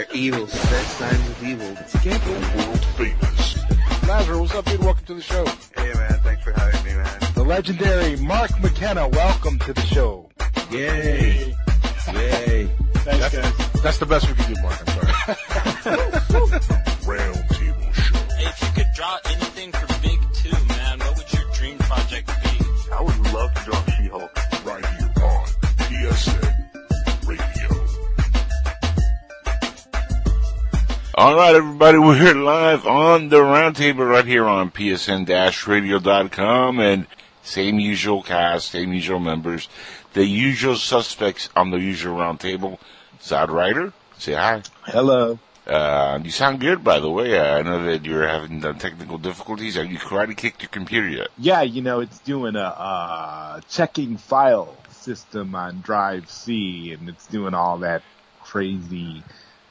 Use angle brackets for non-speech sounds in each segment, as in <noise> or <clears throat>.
They're evil. Sex signs of evil. Together. World famous. Lazarus, what's up, dude? Welcome to the show. Hey, man. Thanks for having me, man. The legendary Mark McKenna, welcome to the show. Yay. Yay. Thanks, guys. That's the best we can do, Mark. I'm sorry. <laughs> Round table show. If you could draw anything All right, everybody, we're live on the roundtable right here on psn-radio.com and same usual cast, same usual members, the usual suspects on the usual roundtable. Zodwriter, say hi. Hello. Uh, you sound good, by the way. I know that you're having technical difficulties. Have you karate kicked your computer yet? Yeah, you know, it's doing a uh, checking file system on Drive C, and it's doing all that crazy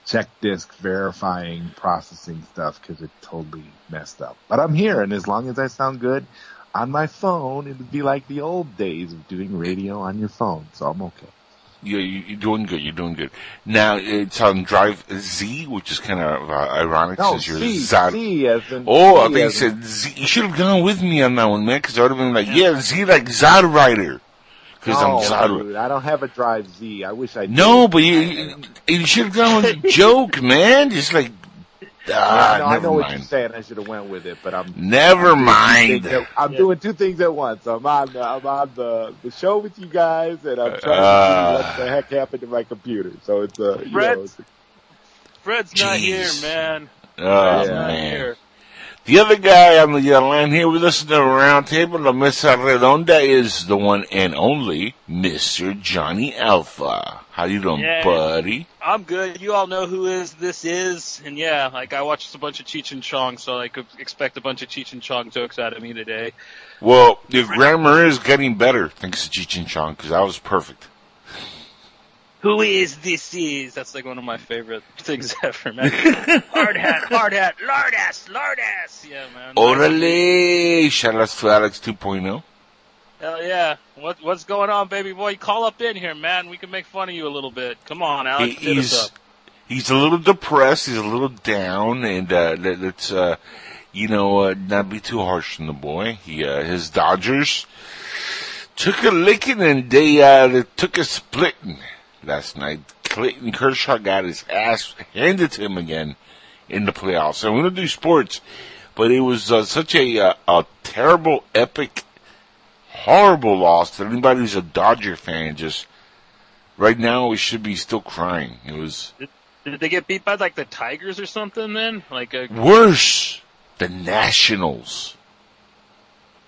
check disk verifying processing stuff because it totally messed up. But I'm here, and as long as I sound good on my phone, it would be like the old days of doing radio on your phone, so I'm okay. Yeah, you, you're doing good. You're doing good. Now it's on Drive Z, which is kind of uh, ironic No, since you're Zod. C as in Oh, I C think you said Z. You should have gone with me on that one, man, because I would have been like, yeah, Z like Zodwriter. Because No, I'm Zod. dude, I don't have a Drive Z. I wish I did. No, but you, you, you should have gone with a <laughs> joke, man. Just like, ah, Yeah, no, I never know what you're saying. I should have went with it, but I'm Never I'm mind. doing at- I'm doing two things at once. I'm on the, I'm on the, the show with you guys, and I'm trying Uh. to see what the heck happened to my computer. So it's uh, you Fred? know, it's, Fred's not here, man. Oh, Fred's not man. The other guy on the line here with us in the round table, La Mesa Redonda, is the one and only Mr. Johnny Alpha. How you doing, Yeah. buddy? I'm good. You all know who is this is, and yeah, like I watched a bunch of Cheech and Chong, so I could expect a bunch of Cheech and Chong jokes out of me today. Well, your grammar is getting better thanks to Cheech and Chong, because that was perfect. Who is this is? That's like one of my favorite <laughs> things ever, man. <laughs> hard hat, hard hat, lard ass, lard ass. Yeah, man. Orale! Shout out to Alex oh. 2.0. Hell yeah. What what's going on, baby boy? Call up in here, man. We can make fun of you a little bit. Come on, Alex. He- hit us he's up. he's a little depressed. He's a little down, and uh, let, let's uh, you know uh, not be too harsh on the boy. He uh, his Dodgers took a licking, and they uh, they took a splitting last night. Clayton Kershaw got his ass handed to him again in the playoffs. And we're gonna do sports, but it was uh, such a uh, a terrible, epic, horrible loss that anybody who's a Dodger fan just. Right now, we should be still crying. It was Did they get beat by like the Tigers or something then? Like uh, worse. The Nationals.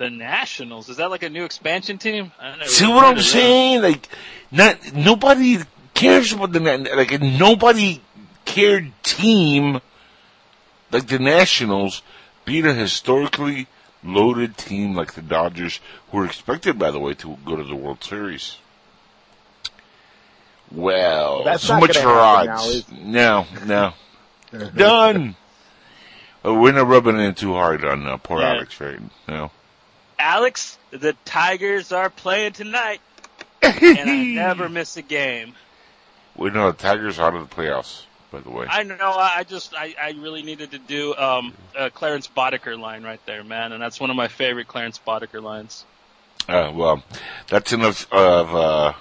The Nationals? Is that like a new expansion team? I See what I'm of them. saying? Like, not nobody cares about the Na- like nobody cared team like the Nationals beat a historically loaded team like the Dodgers, who were expected, by the way, to go to the World Series. Well, That's so not much gonna for happen now, odds. no, no, <laughs> done. Uh, we're not rubbing it in too hard on uh, poor Yeah. Alex, right? No. Alex, the Tigers are playing tonight, and I never <laughs> miss a game. We know the Tigers are out of the playoffs, by the way. I know. I I just I, I really needed to do um a Clarence Boddicker line right there, man, and that's one of my favorite Clarence Boddicker lines. Uh, well, that's enough of uh,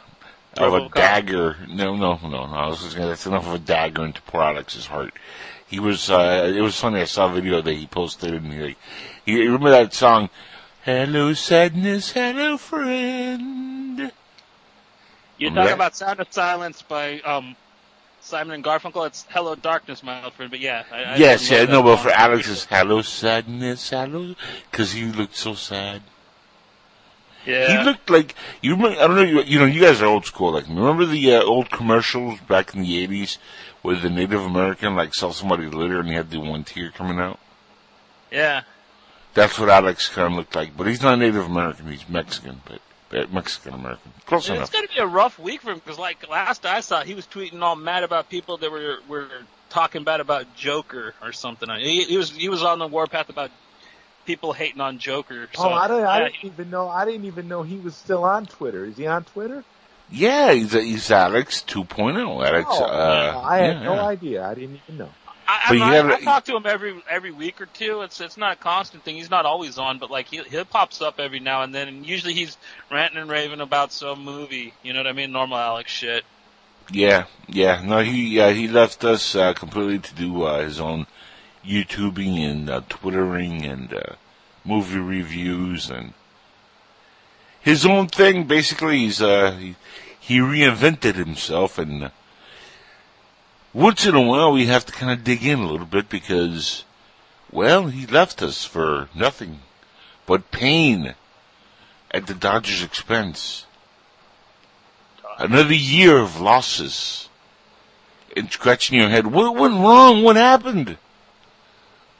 of a dagger. No, no, no, no. I was just gonna, that's enough of a dagger into poor Alex's heart. He was. Uh, it was funny. I saw a video that he posted, and he, like, he remember that song, "Hello Sadness, Hello Friend." You're Yeah. talking about Sound of Silence by um Simon and Garfunkel. It's Hello Darkness, my old friend. But yeah, I, I yes, love yeah, no, but for Alex, it's "Hello Sadness, Hello," because he looked so sad. yeah, He looked like you remember. I don't know. You, you know, you guys are old school. Like, remember the uh, old commercials back in the '80s where the Native American like saw somebody litter and he had the one tear coming out. yeah. That's what Alex kind of looked like. But he's not Native American. He's Mexican, but, but Mexican American. Close It's enough. going to be a rough week for him because, like last I saw, he was tweeting all mad about people that were were talking bad about Joker or something. He, he was he was on the warpath about people hating on Joker. So, oh, I didn't, I didn't even know. I didn't even know he was still on Twitter. Is he on Twitter? Yeah, he's, he's Alex 2.0. Alex, Oh, uh, I had yeah, no yeah. idea. I didn't even know. I, But I, you I, haven't- I talk to him every every week or two. It's it's not a constant thing. He's not always on, but like he he pops up every now and then, and usually he's ranting and raving about some movie. You know what I mean? Normal Alex shit. Yeah, yeah. No, he uh, he left us uh, completely to do uh, his own YouTubing and uh, Twittering and uh, movie reviews and his own thing. Basically, he's uh, he, he reinvented himself, and uh, once in a while we have to kind of dig in a little bit because, well, he left us for nothing but pain at the Dodgers' expense another year of losses and scratching your head. What went wrong? What happened?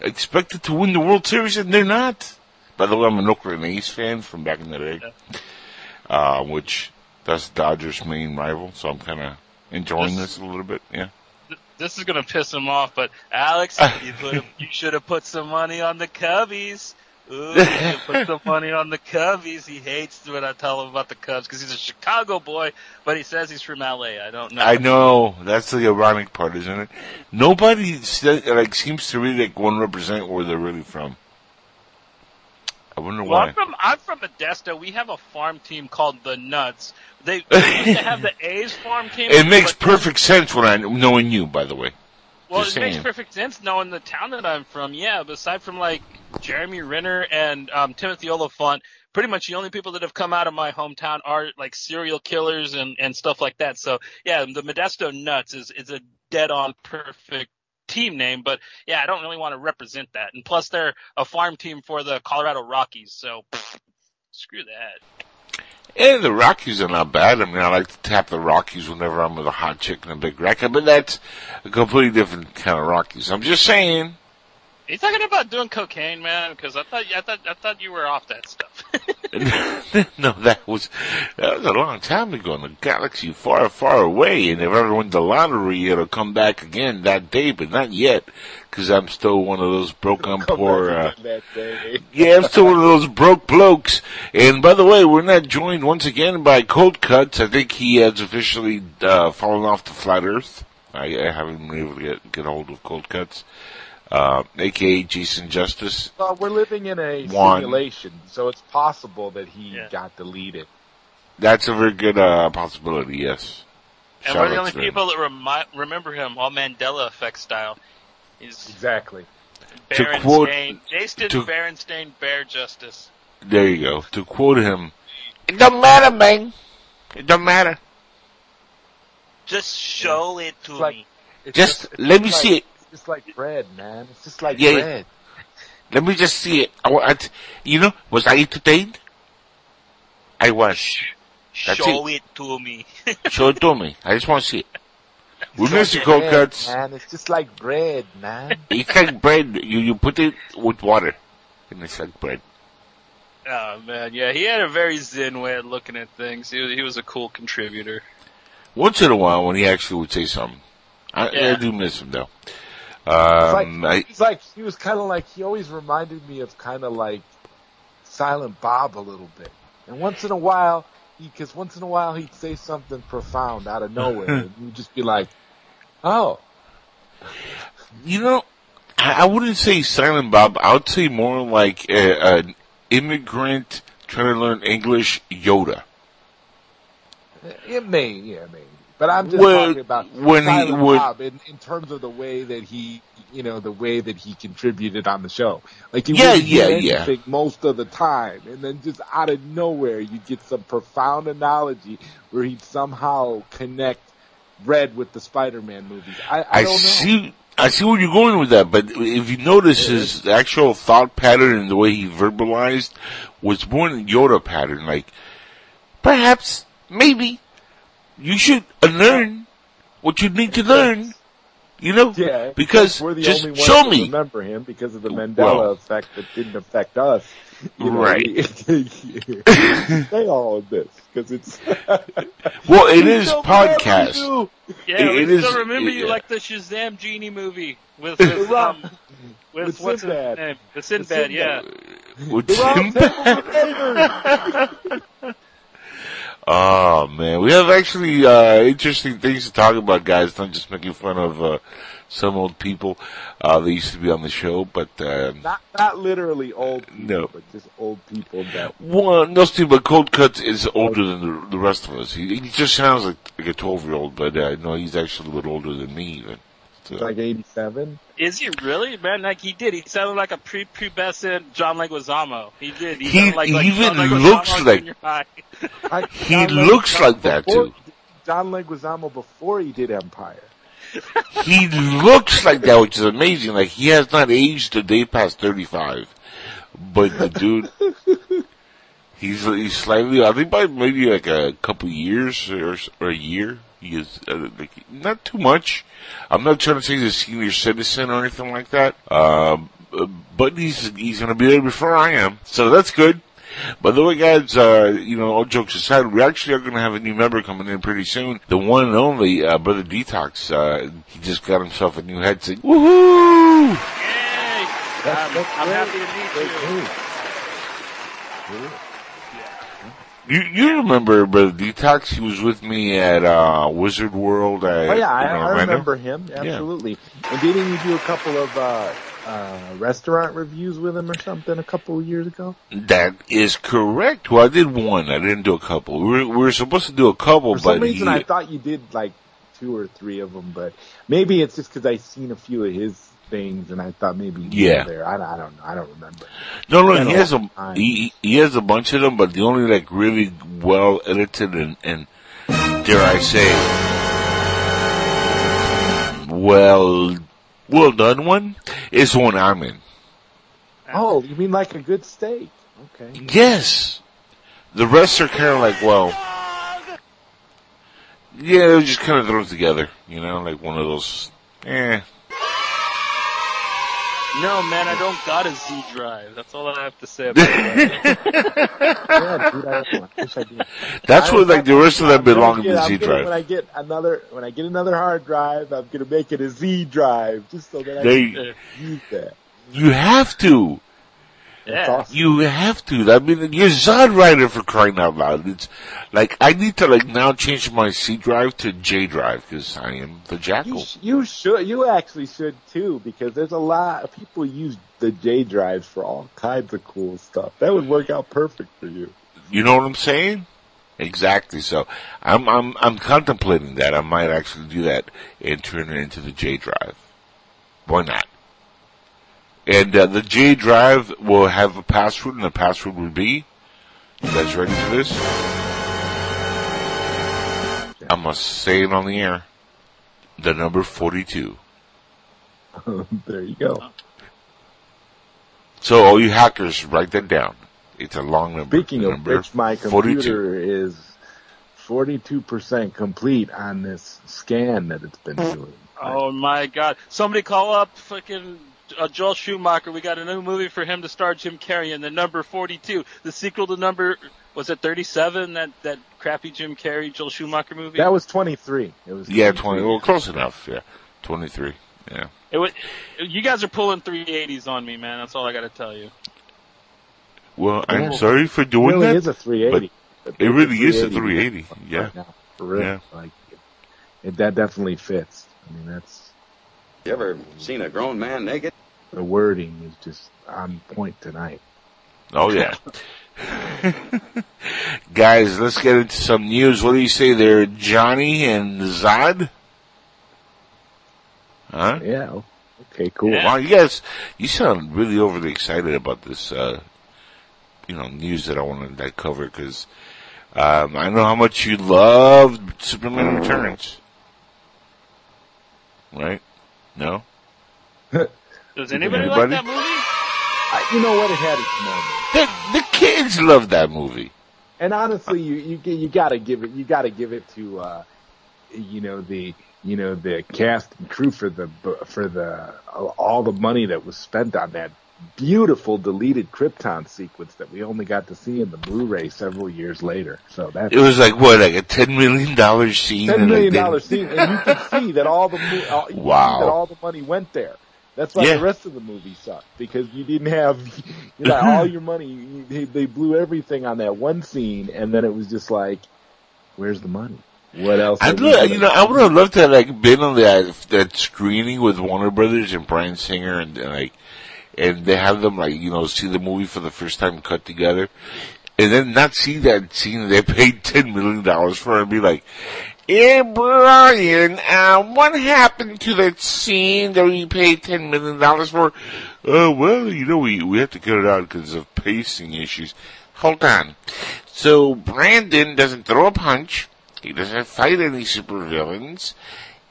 Expected to win the World Series and they're not. By the way, I'm an Oakland A's fan from back in the day, uh, which that's Dodgers' main rival. So I'm kind of enjoying this a little bit. Yeah. This is gonna piss him off, but Alex, <laughs> you put you should have put some money on the Cubbies. Ooh, you should put <laughs> some money on the Cubbies. He hates when I tell him about the Cubs because he's a Chicago boy, but he says he's from LA. I don't know. I know that's the ironic part, isn't it? Nobody like seems to really like want to represent where they're really from. I wonder Well, why. I'm from I'm from Modesto. We have a farm team called the Nuts. They, <laughs> they have the A's farm team. It makes perfect sense when I knowing you, by the way. Well, Just it makes perfect sense knowing the town that I'm from. Yeah, but aside from like Jeremy Renner and um, Timothy Olyphant, pretty much the only people that have come out of my hometown are like serial killers and and stuff like that. So yeah, the Modesto Nuts is is a dead on perfect team name. But yeah, I don't really want to represent that. And plus, they're a farm team for the Colorado Rockies. So pfft, screw that. Yeah, the Rockies are not bad. I mean, I like to tap the Rockies whenever I'm with a hot chick and a big racket, but that's a completely different kind of Rockies. I'm just saying. Are you talking about doing cocaine, man? Because I thought I thought I thought you were off that stuff. <laughs> no, that was that was a long time ago in a galaxy far, far away. And if I ever win the lottery, it'll come back again that day, but not yet, because I'm still one of those broke on <laughs> Come poor. Uh, again that. Yeah, I'm still one of those broke blokes. And by the way, we're not joined once again by Cold Cuts. I think he has officially uh, fallen off the flat Earth. I, I haven't been able to get get hold of Cold Cuts, uh, aka Jason Justice. Well, we're living in a One. simulation, so it's possible that he Yeah. got deleted. That's a very good uh, possibility. Yes. And Shout we're the only to him. people that remi- remember him, all Mandela effect style. He's Exactly. To quote- Jason to- Berenstain Bear Justice. There you go. To quote him, it don't matter, man. It don't matter. Just show it to It's like- me. It's Just it's let me like- see it. It's just like bread, man. It's just like Yeah. bread. Let me just see it. I, I, you know, was I entertained? I was. That's show it. to me. <laughs> Show it to me. I just want to see it. We It's miss the like cold bread, cuts. man. It's just like bread, man. <laughs> It's like bread. You you put it with water, and it's like bread. Oh man, yeah, he had a very zen way of looking at things. He was, he was a cool contributor. Once in a while, when he actually would say something, I, I do miss him though. It's like, Um, I, he's like he was kind of like he always reminded me of kind of like Silent Bob a little bit. And once in a while, because once in a while he'd say something profound out of nowhere, and <laughs> you'd just be like, "Oh, you know, I, I wouldn't say Silent Bob. I would say more like a, an immigrant trying to learn English Yoda. it may, yeah, maybe." But I'm just Well, talking about when he would- Bob in, in terms of the way that he, you know, the way that he contributed on the show. Like he Yeah, yeah, yeah. most of the time, and then just out of nowhere you get some profound analogy where he'd somehow connect Red with the Spider-Man movies. I, I, I don't know. see. I see where you're going with that, but if you notice his actual thought pattern and the way he verbalized was more than Yoda pattern. Like, perhaps, maybe, you should learn what you need to learn. You know, Yeah, because we're the just only ones show me. remember him because of the Mandela Well. effect that didn't affect us. You know, Right. <laughs> Say all of this because it's <laughs> Well, it is Don't podcast. Yeah, It- we it still is- remember you yeah. like the Shazam genie movie with <laughs> with, um, with, With what's his name? The Sinbad, yeah. With The round Simba. table of neighbors. Oh man, we have actually uh, interesting things to talk about, guys. Not just making fun of uh, some old people uh, that used to be on the show, but uh, Not not literally old people, No. but just old people that well, no, Steve, but Cold Cuts is older than the, the rest of us. He, he just sounds like, like a twelve year old, but uh, no, he's actually a little older than me even. So, like eighty seven. Is he really, man? Like he did. He sounded like a pre-pubescent John Leguizamo. He did. He, He like, like even looks like- junior. <laughs> He looks like that, too. John Leguizamo before he did Empire. <laughs> he looks like that, which is amazing. Like he has not aged a day past thirty five, but the dude, <laughs> he's he's slightly. I think by maybe like a couple years or, or a year. He is uh, like not too much. I'm not trying to say he's a senior citizen or anything like that. Um, uh, but he's he's gonna be there before I am, so that's good. By the way, guys, uh, you know, all jokes aside, we actually are going to have a new member coming in pretty soon. The one and only, uh, Brother Detox. Uh, he just got himself a new headset. Woohoo! Yay! That's- I'm, I'm happy to meet Great you. news. You, you remember Brother Detox? He was with me at, uh, Wizard World. At, Oh yeah, I, I remember him absolutely. And didn't you do a couple of uh, uh, restaurant reviews with him or something a couple of years ago? That is correct. Well, I did one. I didn't do a couple. We were, we were supposed to do a couple, For but some reason, he, I thought you did like two or three of them, but maybe it's just because I seen a few of his things and I thought maybe Yeah. there. I, I don't know. I don't remember. No, no, he has a he, he has a bunch of them, but the only like really well edited and, and dare I say, well, well done one is the one I'm in. Oh, you mean like a good steak? Okay. Yes, the rest are kind of like well, yeah, they're just kind of thrown together, you know, like one of those. Eh, No, man, I don't got a Z drive. That's all I have to say about <laughs> that. Yeah, dude, I, I wish I did. that's I- what like the rest of them I'm gonna belong in the Z gonna- When I get another, when I get another hard drive, I'm gonna make it a Z drive just so that I can use that. you have to. That's Yeah. awesome. You have to. I mean, you're Zodwriter for crying out loud. It's like I need to like now change my C drive to J drive because I am the You, Jackal. sh- you should, you actually should too, because there's a lot of people use the J drives for all kinds of cool stuff. That would work out perfect for you. You know what I'm saying? Exactly. So I'm I'm I'm contemplating that. I might actually do that and turn it into the J drive. Why not? And uh, the J drive will have a password, and the password would be. You guys ready for this? I must say it on the air. The number forty-two. <laughs> there you go. So all you hackers, write that down. It's a long number. Speaking The of number which, my 42. computer is 42% complete on this scan that it's been doing. Oh my god. Somebody call up fucking uh, Joel Schumacher. We got a new movie for him to star Jim Carrey in the number 42. The sequel to number, was it 37? That, that crappy Jim Carrey, Joel Schumacher movie? That was 23. It was Yeah, 23. twenty. Well, close enough. Yeah, twenty-three. Yeah. It was, you guys are pulling 380s on me, man. That's all I gotta tell you. Well, I'm Yeah. sorry for It doing really that. is a 380. it really is a 380. Yeah. Right now, for real. Yeah. Like, it, that definitely fits. I mean, that's, You ever seen a grown man naked? the wording is just on point tonight. Oh yeah. <laughs> Guys, let's get into some news. What do you say there, Johnny and Zod? Huh? Yeah. Okay, cool. Yeah. Wow, you guys, you sound really overly excited about this, uh, you know, news that I want to cover because um, I know how much you love Superman Returns. Right? No? Does anybody, like that movie? I, you know what? It had its moments. The, the kids love that movie. And honestly, you you you gotta give it you gotta give it to uh, you know the you know the cast and crew for the for the all the money that was spent on that beautiful deleted Krypton sequence that we only got to see in the Blu-ray several years later. So that's It was like, what, like a $10 million scene? ten million dollar scene, and you can see that all the all, you can see Wow. that all the money went there. That's why Yeah. the rest of the movie sucked because you didn't have <laughs> you know, all your money. They, they blew everything on that one scene, and then it was just like where's the money? What else? I'd are we lo- gonna you know, I would have loved to have like been on that that screening with Warner Brothers and Bryan Singer and, and like, and they have them like you know see the movie for the first time cut together, and then not see that scene they <laughs> paid ten million dollars for and be like, Hey Bryan, uh, what happened to that scene that we paid ten million dollars for?" Uh, well, you know, we we have to cut it out because of pacing issues. Hold on. So Brandon doesn't throw a punch. He doesn't fight any supervillains.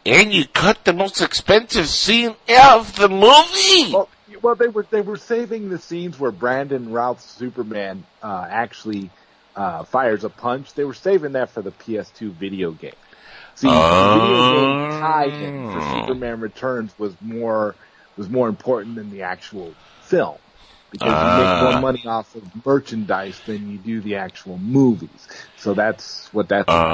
And you cut the most expensive scene of the movie. Well, well, they were they were saving the scenes where Brandon Routh's Superman uh, actually uh, fires a punch. They were saving that for the PS2 video game. See, the video game tie-in for Oh. Superman Returns was more was more important than the actual film because you Ah. make more money off of merchandise than you do the actual movies. So that's what that's. about.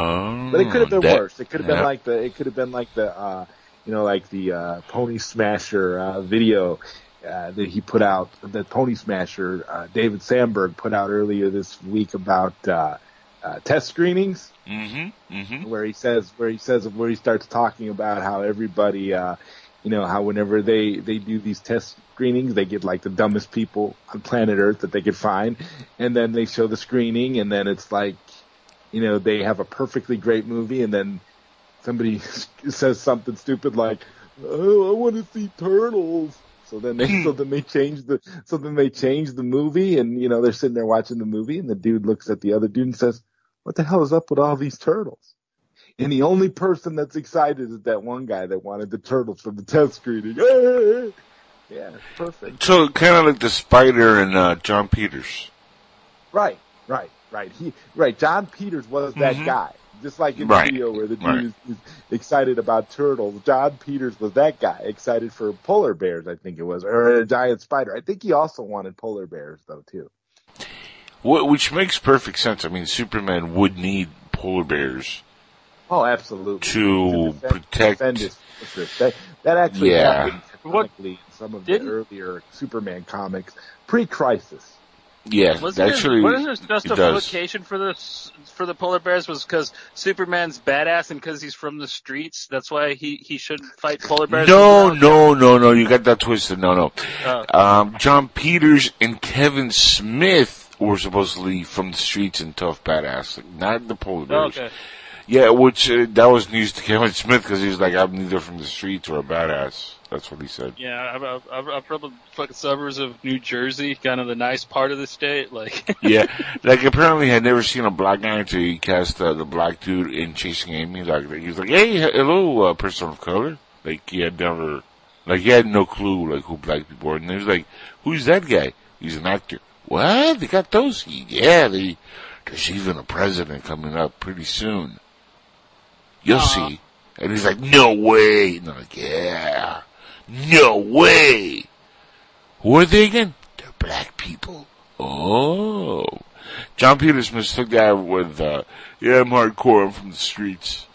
Oh, But it could have been that- worse. It could have been like the it could have been like the uh you know like the uh Pony Smasher uh video uh that he put out the Pony Smasher uh David Sandberg put out earlier this week about uh uh test screenings Mm-hmm. Mm-hmm. where he says where he says where he starts talking about how everybody uh you know how whenever they they do these test screenings they get like the dumbest people on planet earth that they could find and then they show the screening and then it's like you know they have a perfectly great movie and then somebody <laughs> says something stupid like oh I want to see turtles so then they <laughs> so then they change the so then they change the movie and you know they're sitting there watching the movie and the dude looks at the other dude and says what the hell is up with all these turtles and the only person that's excited is that one guy that wanted the turtles from the test screening. <laughs> Yeah, perfect. So kind of like the spider and uh, Jon Peters. Right, right, right. He, right. Jon Peters was that Mhm. guy. Just like in Right, the video where the dude right. is, is excited about turtles. Jon Peters was that guy, excited for polar bears, I think it was, or a giant spider. I think he also wanted polar bears though too. Which makes perfect sense. I mean, Superman would need polar bears. Oh, absolutely. To defend- protect- defend his. That, that actually Yeah. happened What- in some of Didn't- the earlier Superman comics, pre-crisis. Yeah, Wasn't actually, there, wasn't there it does. justification for the for the polar bears was because Superman's badass and because he's from the streets. That's why he he shouldn't fight polar bears. No, no, no, no. You got that twisted. No, no. Oh. Um, Jon Peters and Kevin Smith were supposedly from the streets and tough badass, not the polar Oh, bears. okay. Yeah, which uh, that was news to Kevin <laughs> Smith because he was like, "I'm neither from the streets or a badass." That's what he said. Yeah, I'm, I'm, from the fucking suburbs of New Jersey, kind of the nice part of the state. Like, <laughs> yeah, like apparently he had never seen a black guy until he cast uh, the black dude in Chasing Amy. Like he was like, "Hey, hello, uh, person of color." Like he had never, like he had no clue like who black people were, and he was like, "Who's that guy?" He's an actor. What? They got those? Yeah, they. There's even a president coming up pretty soon. You'll Aw. see. And he's like, "No way!" And I'm like, "Yeah, no way." Who are they again? They're black people. Oh. Jon Peters mistook that with, uh, yeah, I'm hardcore, I'm from the streets.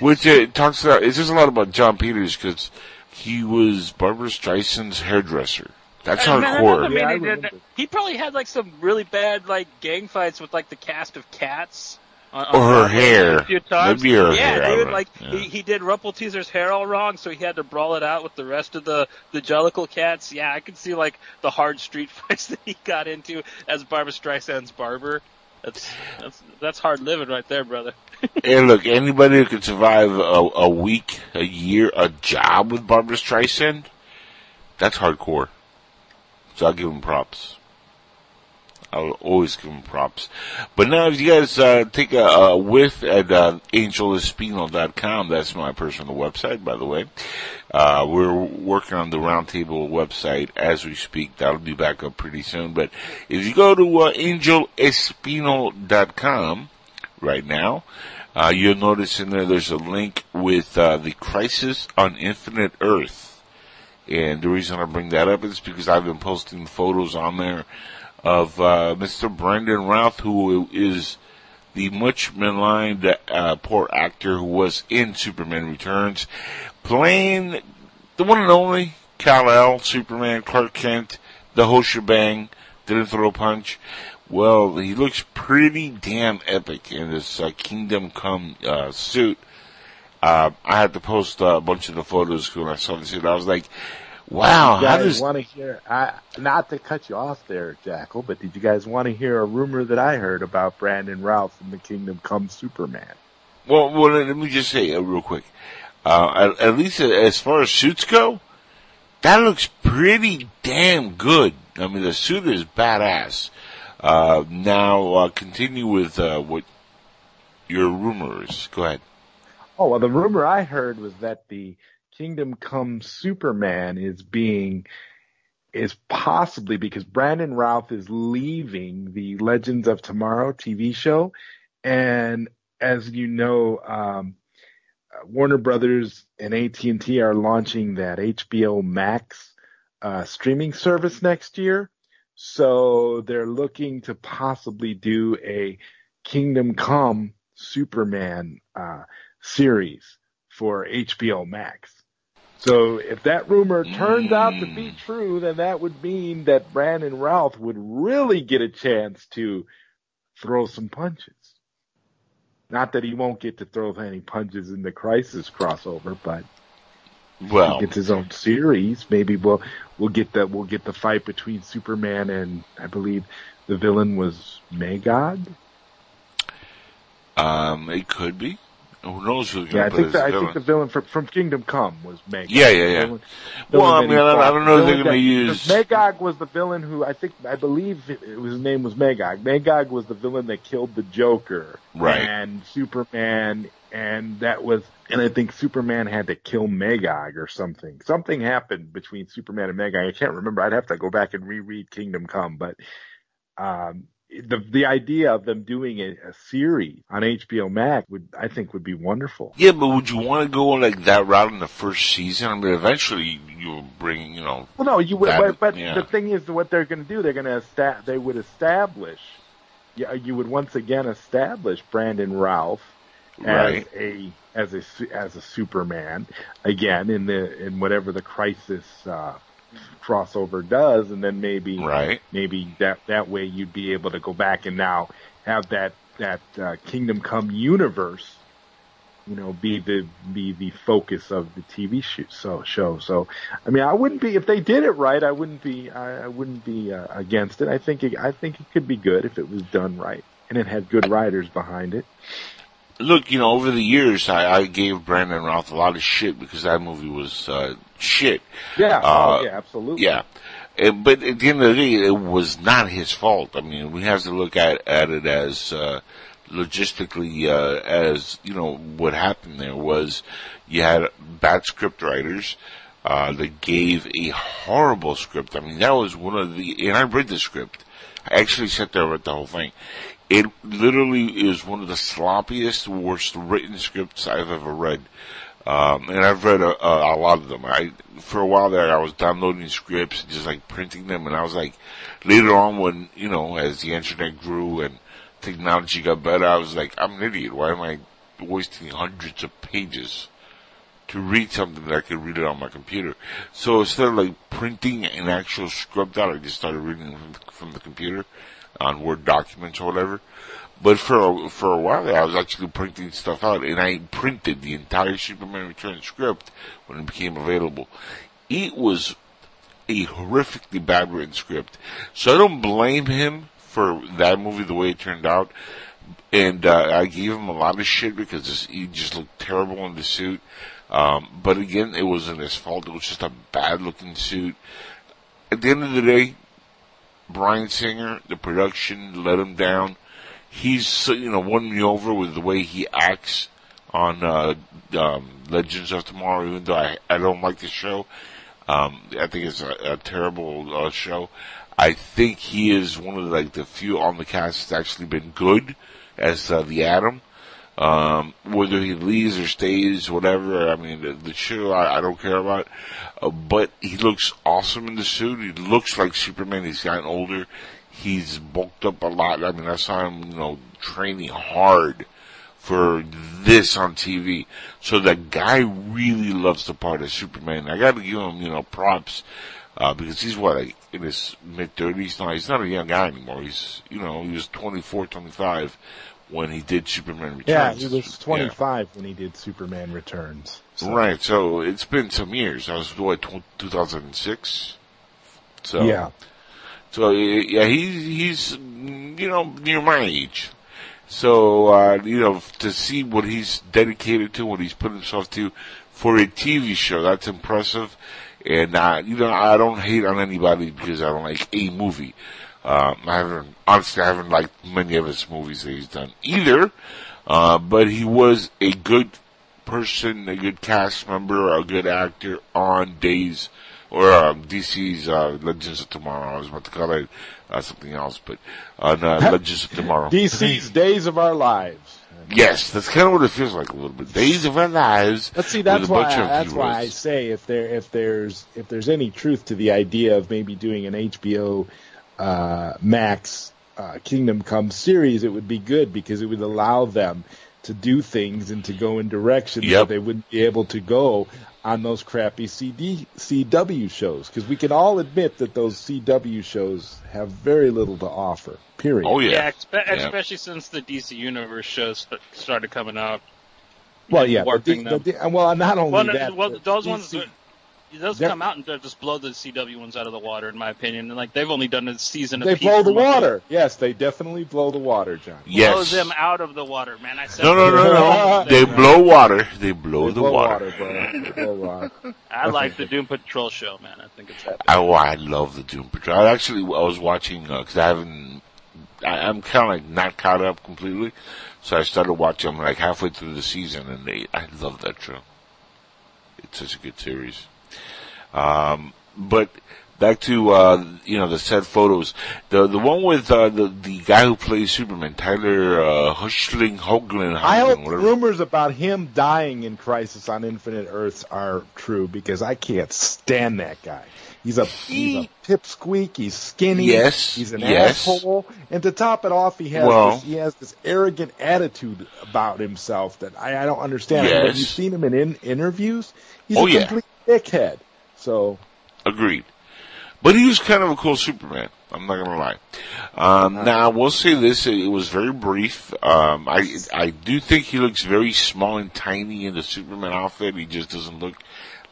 Which uh, talks about, it says a lot about Jon Peters because he was Barbra Streisand's hairdresser. That's And that hardcore. doesn't mean Yeah, he, did he probably had like some really bad like gang fights with like the cast of Cats. On, on Or her hair. A few times. Maybe her yeah, hair, dude. Like Yeah. he, he did Rumpleteazer's hair all wrong, so he had to brawl it out with the rest of the the Jellicle cats. Yeah, I could see like the hard street <laughs> fights that he got into as Barbra Streisand's barber. That's that's that's hard living right there, brother. <laughs> And look, anybody who could survive a, a week, a year, a job with Barbra Streisand, that's hardcore. So I'll give him props. I'll always give him props. But now if you guys uh, take a, a whiff at uh, angelespino.com, that's my personal website, by the way. Uh, we're working on the Roundtable website as we speak. That'll be back up pretty soon. But if you go to uh, angelespino.com right now, uh, you'll notice in there there's a link with uh, the Crisis on Infinite Earth. And the reason I bring that up is because I've been posting photos on there of uh, Mr. Brandon Routh, who is the much maligned uh, poor actor who was in Superman Returns, playing the one and only Kal-El, Superman, Clark Kent, the whole shebang, didn't throw a punch. Well, he looks pretty damn epic in this uh, Kingdom Come uh, suit. Uh, I had to post a bunch of the photos when I saw the suit. I was like, wow, you how guys does want to hear? I, not to cut you off there, Jackal, but did you guys want to hear a rumor that I heard about Brandon Routh in the Kingdom Come Superman? Well, well, let me just say uh, real quick. Uh, at, at least as far as suits go, that looks pretty damn good. I mean, the suit is badass. Uh, now, uh, continue with uh, what your rumor is. Go ahead. Oh, well, the rumor I heard was that the Kingdom Come Superman is being is possibly because Brandon Routh is leaving the Legends of Tomorrow TV show, and as you know, um, Warner Brothers and AT and T are launching that HBO Max uh, streaming service next year. So they're looking to possibly do a Kingdom Come Superman uh, series for HBO Max. So if that rumor turns out to be true, then that would mean that Brandon Routh would really get a chance to throw some punches. Not that he won't get to throw any punches in the Crisis crossover, but Well, he gets his own series. Maybe we'll we'll get the we'll get the fight between Superman and I believe the villain was Magog. um, it could be. Who knows who's Yeah, I going to think the, I villain? think the villain from, from Kingdom Come was Magog. Yeah, yeah, yeah. Villain- Well, I mean, I don't- I don't know if they're gonna that- use- Magog was the villain who I think I believe it, it was, his name was Magog. Magog was the villain that killed the Joker Right. and Superman, and that was and I think Superman had to kill Magog or something. Something happened between Superman and Magog. I can't remember. I'd have to go back and reread Kingdom Come, but um, the the idea of them doing a, a series on HBO Max would I think would be wonderful. Yeah, but would you want to go like that route in the first season? I mean, eventually you'll bring, you know, Well, no, you would, That- but, but yeah. the thing is, what they're going to do, they're going to esta- they would establish, yeah, you would once again establish Brandon Routh as Right. a as a as a Superman again in the in whatever the Crisis uh, crossover does, and then maybe right? maybe that that way you'd be able to go back and now have that that uh, Kingdom Come universe, you know, be the be the focus of the TV so show. So, I mean, I wouldn't be if they did it right. I wouldn't be I, I wouldn't be uh, against it. I think it, I think it could be good if it was done right and it had good writers behind it. Look, you know, over the years, I, I gave Brandon Routh a lot of shit because that movie was uh, shit. Yeah, Uh, oh, yeah, absolutely. Yeah. Uh, But at the end of the day, it was not his fault. I mean, we have to look at, at it as, uh, logistically, uh, as, you know, what happened there was you had bad script writers, uh, that gave a horrible script. I mean, that was one of the, and I read the script. I actually sat there and read the whole thing. It literally is one of the sloppiest, worst written scripts I've ever read. Um, and I've read a, a, a lot of them. I, for a while there, I was downloading scripts and just like printing them. And I was like, later on when, you know, as the internet grew and technology got better, I was like, I'm an idiot. Why am I wasting hundreds of pages to read something that I could read it on my computer? So instead of like printing an actual script out, I just started reading from, from the computer on Word documents or whatever. But for a, for a while there, I was actually printing stuff out, and I printed the entire Superman Return script when it became available. It was a horrifically bad written script, so I don't blame him for that movie the way it turned out. And uh, I gave him a lot of shit because he just looked terrible in the suit. Um, but again, it wasn't his fault. It was just a bad looking suit. At the end of the day, Bryan Singer, the production let him down. He's you know won me over with the way he acts on uh, um, Legends of Tomorrow. Even though I, I don't like the show, um, I think it's a, a terrible uh, show. I think he is one of the, like the few on the cast that's actually been good as uh, the Atom. Um, whether he leaves or stays, whatever. I mean, the, the show I, I don't care about. Uh, but he looks awesome in the suit. He looks like Superman. He's gotten older. He's bulked up a lot. I mean, I saw him, you know, training hard for this on TV. So the guy really loves the part of Superman. I got to give him, you know, props. uh, because he's what like in his mid thirties now. He's not a young guy anymore. He's you know he was 24, 25 when he did Superman Returns. Yeah, he was Yeah. 25 when he did Superman Returns. So, Right, so it's been some years. I was what 2006. So Yeah. So yeah, he's he's you know near my age. So uh, you know to see what he's dedicated to, what he's put himself to for a TV show, that's impressive. And uh, you know I don't hate on anybody because I don't like a movie. Um, I haven't honestly I haven't liked many of his movies that he's done either. Uh, but he was a good person, a good cast member, a good actor on Days or um, DC's uh, Legends of Tomorrow. I was about to call it uh, something else, but on uh, <laughs> Legends of Tomorrow. DC's Days of Our Lives. yes, that's kind of what it feels like a little bit. Days of Our Lives. But see, that's why bunch of that's why I say if there if there's if there's any truth to the idea of maybe doing an HBO uh, Max uh, Kingdom Come series, it would be good because it would allow them to do things and to go in directions Yep. that they wouldn't be able to go on those crappy CD CW shows. Because we can all admit that those CW shows have very little to offer. Period. Oh yeah, Yeah, expe- Yeah. especially since the DC Universe shows started coming out. Well, yeah, but warping the, them. the, well, not only Well, that. well, but those DC ones, those They're- come out and they'll just blow the CW ones out of the water, in my opinion. And like they've only done a season. They of blow the water. Yes, they definitely blow the water, John. Blow yes. them out of the water, man. I said No, no, no, no. <laughs> they blow water. They blow They the blow water. bro. They blow water. I like the Doom Patrol show, man. I think it's. I, oh, I love the Doom Patrol. I actually, I was watching, uh 'cause I haven't, I, I'm kind of like not caught up completely. So I started watching them like halfway through the season and they, I love that show. It's such a good series. Um, but back to, uh, you know, the set photos. The, the one with, uh, the, the guy who plays Superman, Tyler, uh, Hoechlin Hoagland. I hope whatever. rumors about him dying in Crisis on Infinite Earths are true because I can't stand that guy. He's a he's a pipsqueak. He's skinny. Yes, he's an yes. asshole. And to top it off, he has Well- this, he has this arrogant attitude about himself that I, I don't understand. Yes. Have you seen him in, in interviews? He's Oh, a yeah. complete dickhead. So Agreed. But he was kind of a cool Superman. I'm not gonna lie. Um, now I will say this: it was very brief. Um, I I do think he looks very small and tiny in the Superman outfit. He just doesn't look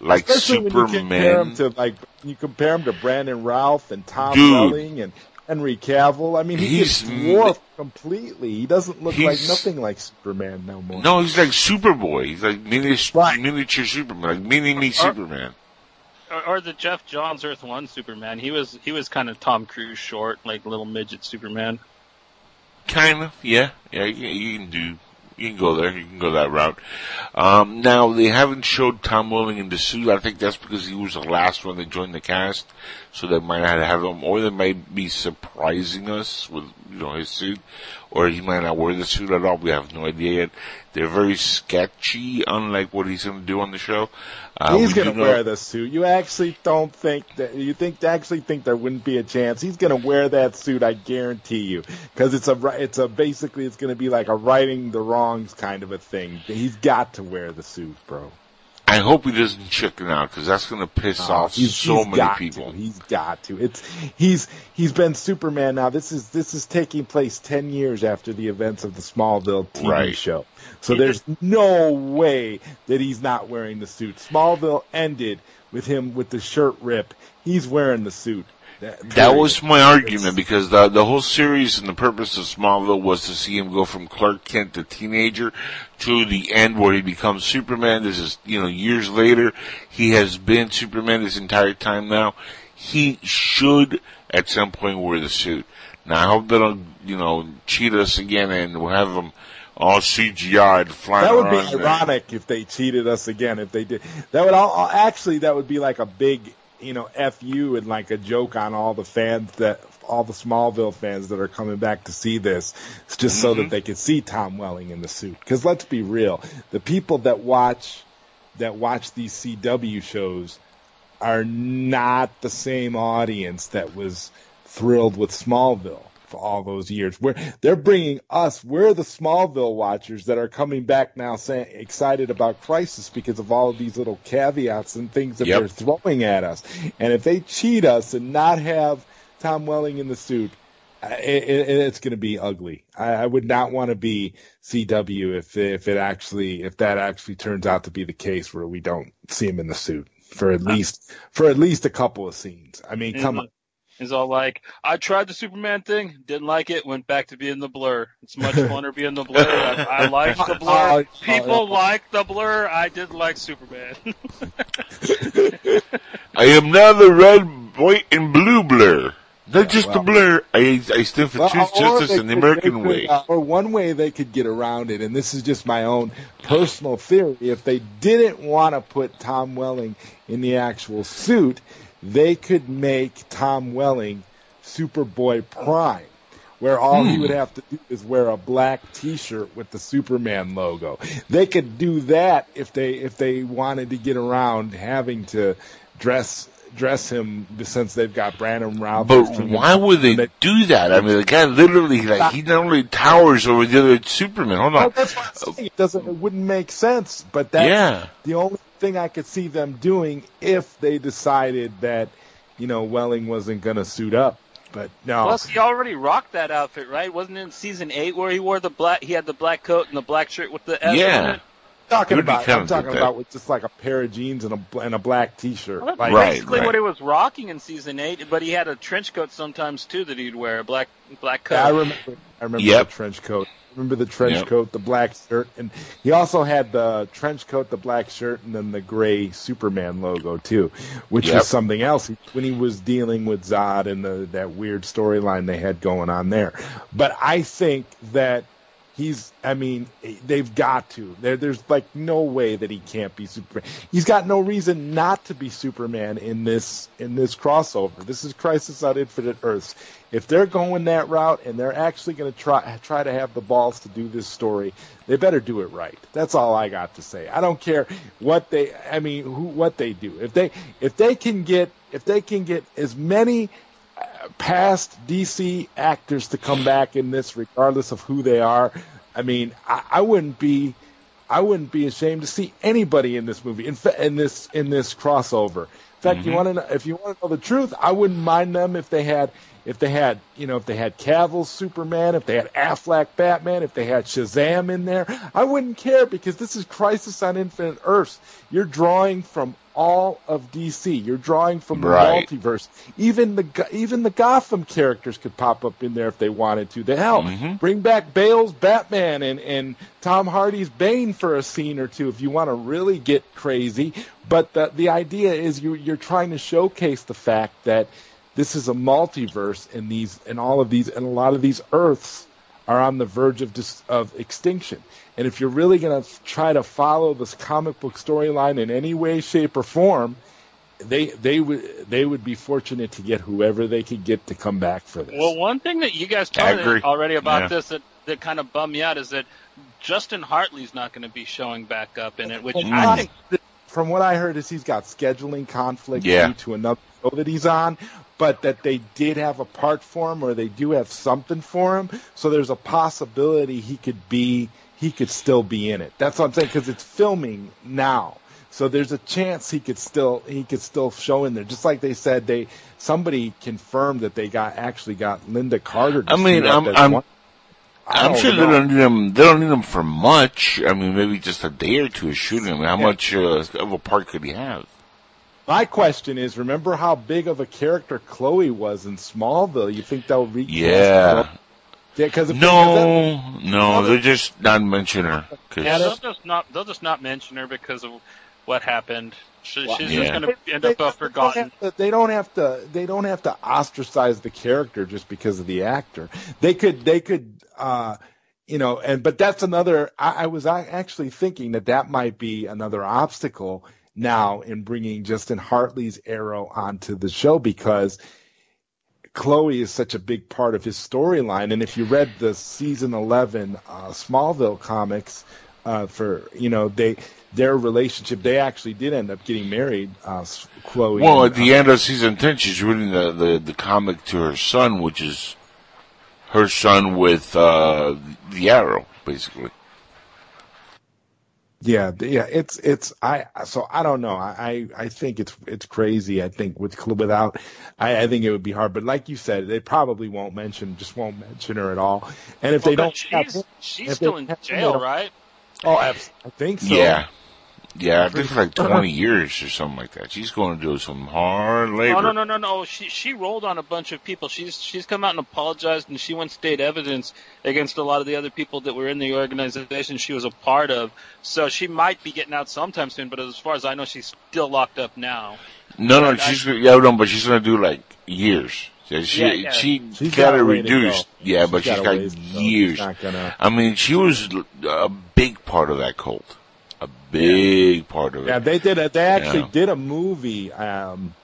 like Especially when you compare him Superman. to like you compare him to Brandon Routh and Tom Dude. Welling and Henry Cavill. I mean, he He's dwarfed completely. He doesn't look like nothing like Superman no more. No, he's like Superboy. He's like mini, Right. miniature Superman, like mini me Superman. Or, or the Geoff Johns Earth One Superman. He was he was kind of Tom Cruise short, like little midget Superman. Kind of, yeah, yeah. You, you can do, you can go there. You can go that route. Um, now they haven't showed Tom Welling in the suit. I think that's because he was the last one that joined the cast, so they might not have him, or they might be surprising us with you know his suit, or he might not wear the suit at all. We have no idea yet. They're very sketchy, unlike what he's going to do on the show. Uh, He's gonna wear the suit. You actually don't think that you think actually think there wouldn't be a chance. He's gonna wear that suit. I guarantee you, because it's a it's a basically it's gonna be like a righting the wrongs kind of a thing. He's got to wear the suit, bro. I hope he doesn't chicken out because that's going to piss oh, off He's- so he's many got people. To. He's got to. It's he's he's been Superman now. This is this is taking place ten years after the events of the Smallville TV Right. show. So there's no way that he's not wearing the suit. Smallville ended with him with the shirt rip. He's wearing the suit. That, That was my argument because the the whole series and the purpose of Smallville was to see him go from Clark Kent, the teenager, to the end where he becomes Superman. This is you know years later. He has been Superman this entire time now. He should at some point wear the suit. Now I hope they don't you know cheat us again and we'll have him all CGI'd flying That would be around there. ironic if they cheated us again. If they did, that would all actually that would be like a big, you know, fu and like a joke on all the fans that all the Smallville fans that are coming back to see this, it's just so Mm-hmm. that they could see Tom Welling in the suit. Because let's be real, the people that watch that watch these CW shows are not the same audience that was thrilled with Smallville. For all those years. We're, they're bringing us, we're the Smallville watchers that are coming back now saying, excited about Crisis because of all of these little caveats and things that Yep. they're throwing at us. And if they cheat us and not have Tom Welling in the suit, uh, it, it, it's going to be ugly. I, I would not want to be CW if if it actually if that actually turns out to be the case where we don't see him in the suit for at least for at least a couple of scenes. I mean, come on. He's all like, I tried the Superman thing, didn't like it, went back to being the blur. It's much <laughs> funner being the blur. I, I like the blur. Oh, People oh, like the blur. I did like Superman. <laughs> <laughs> I am now the red, white, and blue blur. Not just the blur. I, I stand for Well, truth, justice, and the could- American could, way. uh, or one way they could get around it, and this is just my own personal theory. If they didn't want to put Tom Welling in the actual suit, they could make Tom Welling Superboy Prime, where all he Hmm. would have to do is wear a black T-shirt with the Superman logo. They could do that if they if they wanted to get around having to dress dress him since they've got Brandon Routh. But why would they do that? I mean, the guy literally, like, he not only towers over the other Superman. Hold Well, on. that's what I'm saying. It doesn't. It wouldn't make sense. But that's Yeah. the only thing I could see them doing if they decided that, you know, Welling wasn't going to suit up. But no, Plus, he already rocked that outfit, right? Wasn't it in season eight where he wore the black? He had the black coat and the black shirt with the S on Yeah. it. talking it would be about. I'm talking about with just like a pair of jeans and a and a black T-shirt. Well, that's Like, Right. basically what he was rocking in season eight, but he had a trench coat sometimes too that he'd wear, a black black coat. Yeah, I remember. I remember Yep. the trench coat. Remember the trench Yep. coat, the black shirt, and he also had the trench coat, the black shirt, and then the gray Superman logo too, which Yep. was something else when he was dealing with Zod and the that weird storyline they had going on there. But I think that he's. I mean, they've got to. There, there's like no way that he can't be Superman. He's got no reason not to be Superman in this in this crossover. This is Crisis on Infinite Earths. If they're going that route and they're actually going to try try to have the balls to do this story, they better do it right. That's all I got to say. I don't care what they. I mean, who what they do. If they if they can get if they can get as many past DC actors to come back in this, regardless of who they are. I mean, I, I wouldn't be, I wouldn't be ashamed to see anybody in this movie, in, fa- in this in this crossover. In fact, you mm-hmm. want to know, if you want to know the truth, I wouldn't mind them if they had if they had you know if they had Cavill Superman, if they had Affleck Batman, if they had Shazam in there. I wouldn't care because this is Crisis on Infinite Earths. You're drawing from all of DC. You're drawing from the Right. multiverse. Even the even the Gotham characters could pop up in there if they wanted to. The hell, Mhm. bring back Bale's Batman and and Tom Hardy's Bane for a scene or two if you want to really get crazy. But the the idea is you you're trying to showcase the fact that this is a multiverse and these and all of these and a lot of these Earths are on the verge of dis, of extinction. And if you're really going to try to follow this comic book storyline in any way, shape, or form, they they would they would be fortunate to get whoever they could get to come back for this. Well, one thing that you guys I told me already about Yeah. this that, that kind of bummed me out is that Justin Hartley's not going to be showing back up in it, which Well, I think from what I heard is he's got scheduling conflict Yeah. due to another show that he's on, but that they did have a part for him or they do have something for him. So there's a possibility he could be, he could still be in it. That's what I'm saying because it's filming now. So there's a chance he could still he could still show in there. Just like they said, they somebody confirmed that they got actually got Lynda Carter. To I mean, I'm- I'm- one- I I'm don't sure they don't need them. They don't need them for much. I mean, maybe just a day or two of shooting. I mean, how Yeah. much uh, of a part could he have? My question is, remember how big of a character Chloe was in Smallville? You think they'll recast Yeah. Chloe? Yeah, because No, no, they're just not mentioning her. 'cause- yeah, they'll just not they'll just not mention her because of what happened. She, she's Yeah. just going to end up uh, forgotten. They don't have to. They don't have to ostracize the character just because of the actor. They could. They could. uh you know, and but that's another. I, I was actually thinking that that might be another obstacle now in bringing Justin Hartley's Arrow onto the show because Chloe is such a big part of his storyline. And if you read the season 11 uh, Smallville comics, uh, for, you know, they, their relationship, they actually did end up getting married, uh, Chloe. Well, and, at the end of season ten, she's reading the, the, the comic to her son, which is her son with uh, the arrow, basically. Yeah, yeah, it's it's I so I don't know. I I I think it's it's crazy. I think with without I I think it would be hard. But like you said, they probably won't mention just won't mention her at all. And if they Well, but don't, she's him- she's still in jail, they'll- right? Oh, abs- I think so. Yeah. Yeah, I think for like <laughs> uh-huh. 20 years or something like that. She's going to do some hard labor. Oh no no no no! She she rolled on a bunch of people. She's she's come out and apologized, and she went state evidence against a lot of the other people that were in the organization she was a part of. So she might be getting out sometime soon. But as far as I know, she's still locked up now. No, no, But I- she's yeah, no, but she's gonna do like years. Yeah, She Yeah, yeah. she She's got got it a reduced. go. Yeah, but She's she's got got ways to go. She's years. gonna- I mean, she was a big part of that cult. Big part of it. Yeah, they did. A, they actually Yeah. did a movie. Um,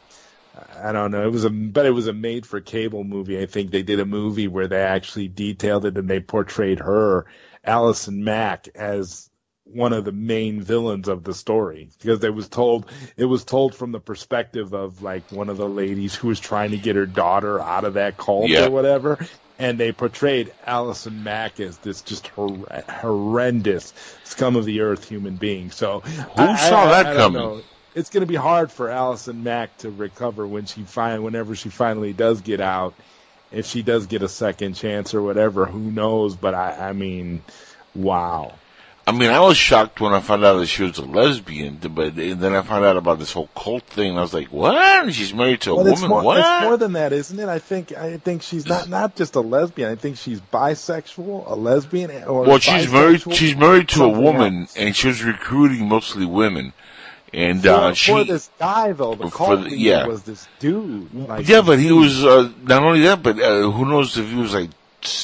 I don't know. It was a, but it was a made for cable movie. I think they did a movie where they actually detailed it and they portrayed her, Allison Mack, as one of the main villains of the story because it was told it was told from the perspective of like one of the ladies who was trying to get her daughter out of that cult Yeah. or whatever and they portrayed Allison Mack as this just hor- horrendous scum of the earth human being. So Who saw that coming? it's going to be hard for Allison Mack to recover when she find whenever she finally does get out. If she does get a second chance or whatever who knows? But I I mean wow I mean, I was shocked when I found out that she was a lesbian, but then I found out about this whole cult thing, I was like, "What? She's married to a But it's woman? more, what?" it's more than that, isn't it? I think I think she's not not just a lesbian. I think she's bisexual, a lesbian, or well, she's married. She's married to a woman, else. and she was recruiting mostly women. And For, uh, for she, this guy though, the for cult the- yeah. was this dude. Like, yeah, but he was uh, not only that, but uh, who knows if he was like,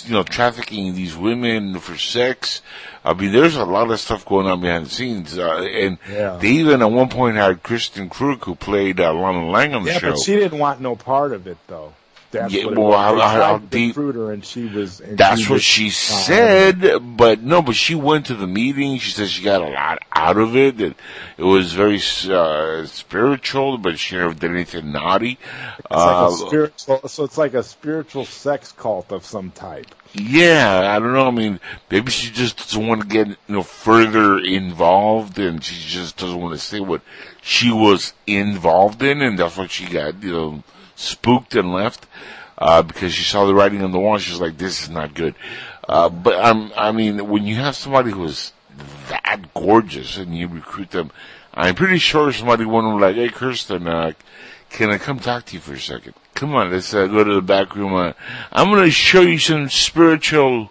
you know, trafficking these women for sex. I mean, there's a lot of stuff going on behind the scenes, uh, and Yeah. they even at one point had Kristin Kreuk who played uh, Lana Lang on the yeah, show. but she didn't want no part of it though. That's Yeah, well, was. how- They how- tried how deep- and she was. And That's she what was she said, but no, but she went to the meeting. She said she got a lot out of it. That it was very uh, spiritual, but she never did anything naughty. It's like Uh, a spiritual, so it's like a spiritual sex cult of some type. yeah, I don't know. I mean, maybe she just doesn't want to get you know further involved, and she just doesn't want to say what she was involved in, and that's what she got you know spooked and left uh, because she saw the writing on the wall. She's like, "This is not good." Uh, but I'm, I mean, when you have somebody who's that gorgeous and you recruit them, I'm pretty sure somebody went like, "Hey, Kirsten, uh, can I come talk to you for a second? Come on, let's uh, go to the back room. Uh, I'm going to show you some spiritual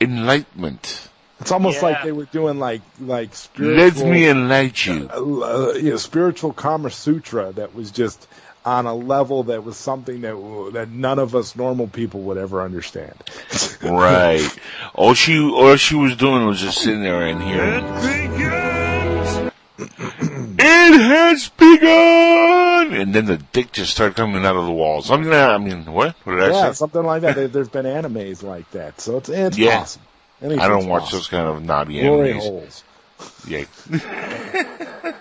enlightenment. It's almost Yeah. like they were doing like like spiritual. Let me enlighten you." uh, you know, spiritual Kama Sutra that was just on a level that was something that that none of us normal people would ever understand. <laughs> Right. All she all she was doing was just sitting there and hearing. It has begun, and then the dick just started coming out of the walls. I mean, I mean, what? What did I yeah, say? something like that. There, there's been animes like that, so it's it's Yeah. awesome. I don't watch awesome. those kind of naughty Glory animes. holes. Yeah.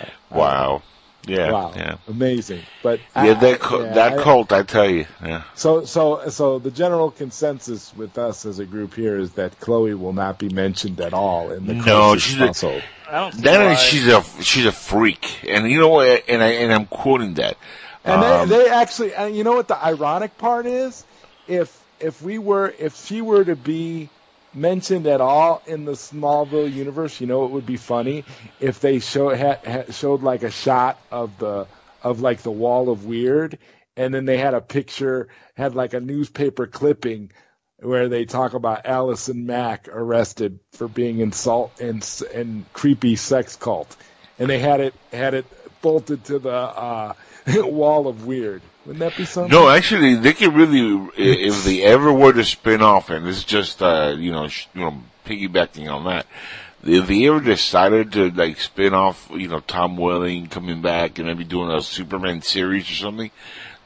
<laughs> wow. Yeah. Wow, Yeah. amazing. But Yeah, I- that cu- yeah, that I- cult, I tell you. Yeah. So, so, so the general consensus with us as a group here is that Chloe will not be mentioned at all in the No, she's a- household. I don't. see Then she's a she's a freak, and you know what? And I and I'm quoting that. And Um, they, they actually, and you know what the ironic part is? If if we were, if she were to be mentioned at all in the Smallville universe, you know, it would be funny if they show showed like a shot of the of like the wall of weird, and then they had a picture, had like a newspaper clipping where they talk about Allison Mack arrested for being in insult and and creepy sex cult, and they had it had it bolted to the uh, <laughs> wall of weird. Wouldn't that be something? No, actually, they could really, if they ever were to spin off, and this is just, uh, you know, sh- you know, piggybacking on that, if they ever decided to like spin off, you know, Tom Welling coming back and maybe doing a Superman series or something,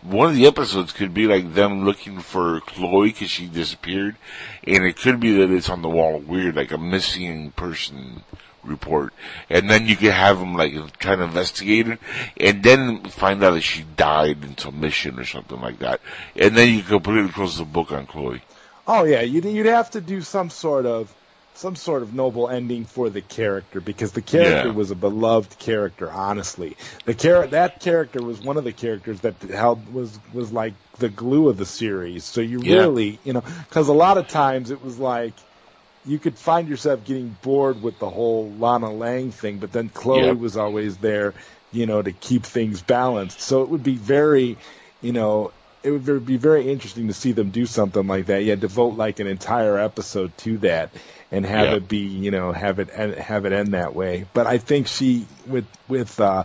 one of the episodes could be like them looking for Chloe because she disappeared, and it could be that it's on the wall weird, like a missing person report, and then you can have him like try to investigate it, and then find out that she died in some mission or something like that, and then you completely close the book on Chloe. Oh yeah, you'd you'd have to do some sort of some sort of noble ending for the character because the character Yeah. was a beloved character. Honestly, the char- that character was one of the characters that held was was like the glue of the series. So you Yeah. really, you know, because a lot of times it was like you could find yourself getting bored with the whole Lana Lang thing, but then Chloe Yep. was always there, you know, to keep things balanced. So it would be very, you know, it would be very interesting to see them do something like that. Yeah, devote like an entire episode to that and have Yeah. it be, you know, have it have it end that way. But I think she with with uh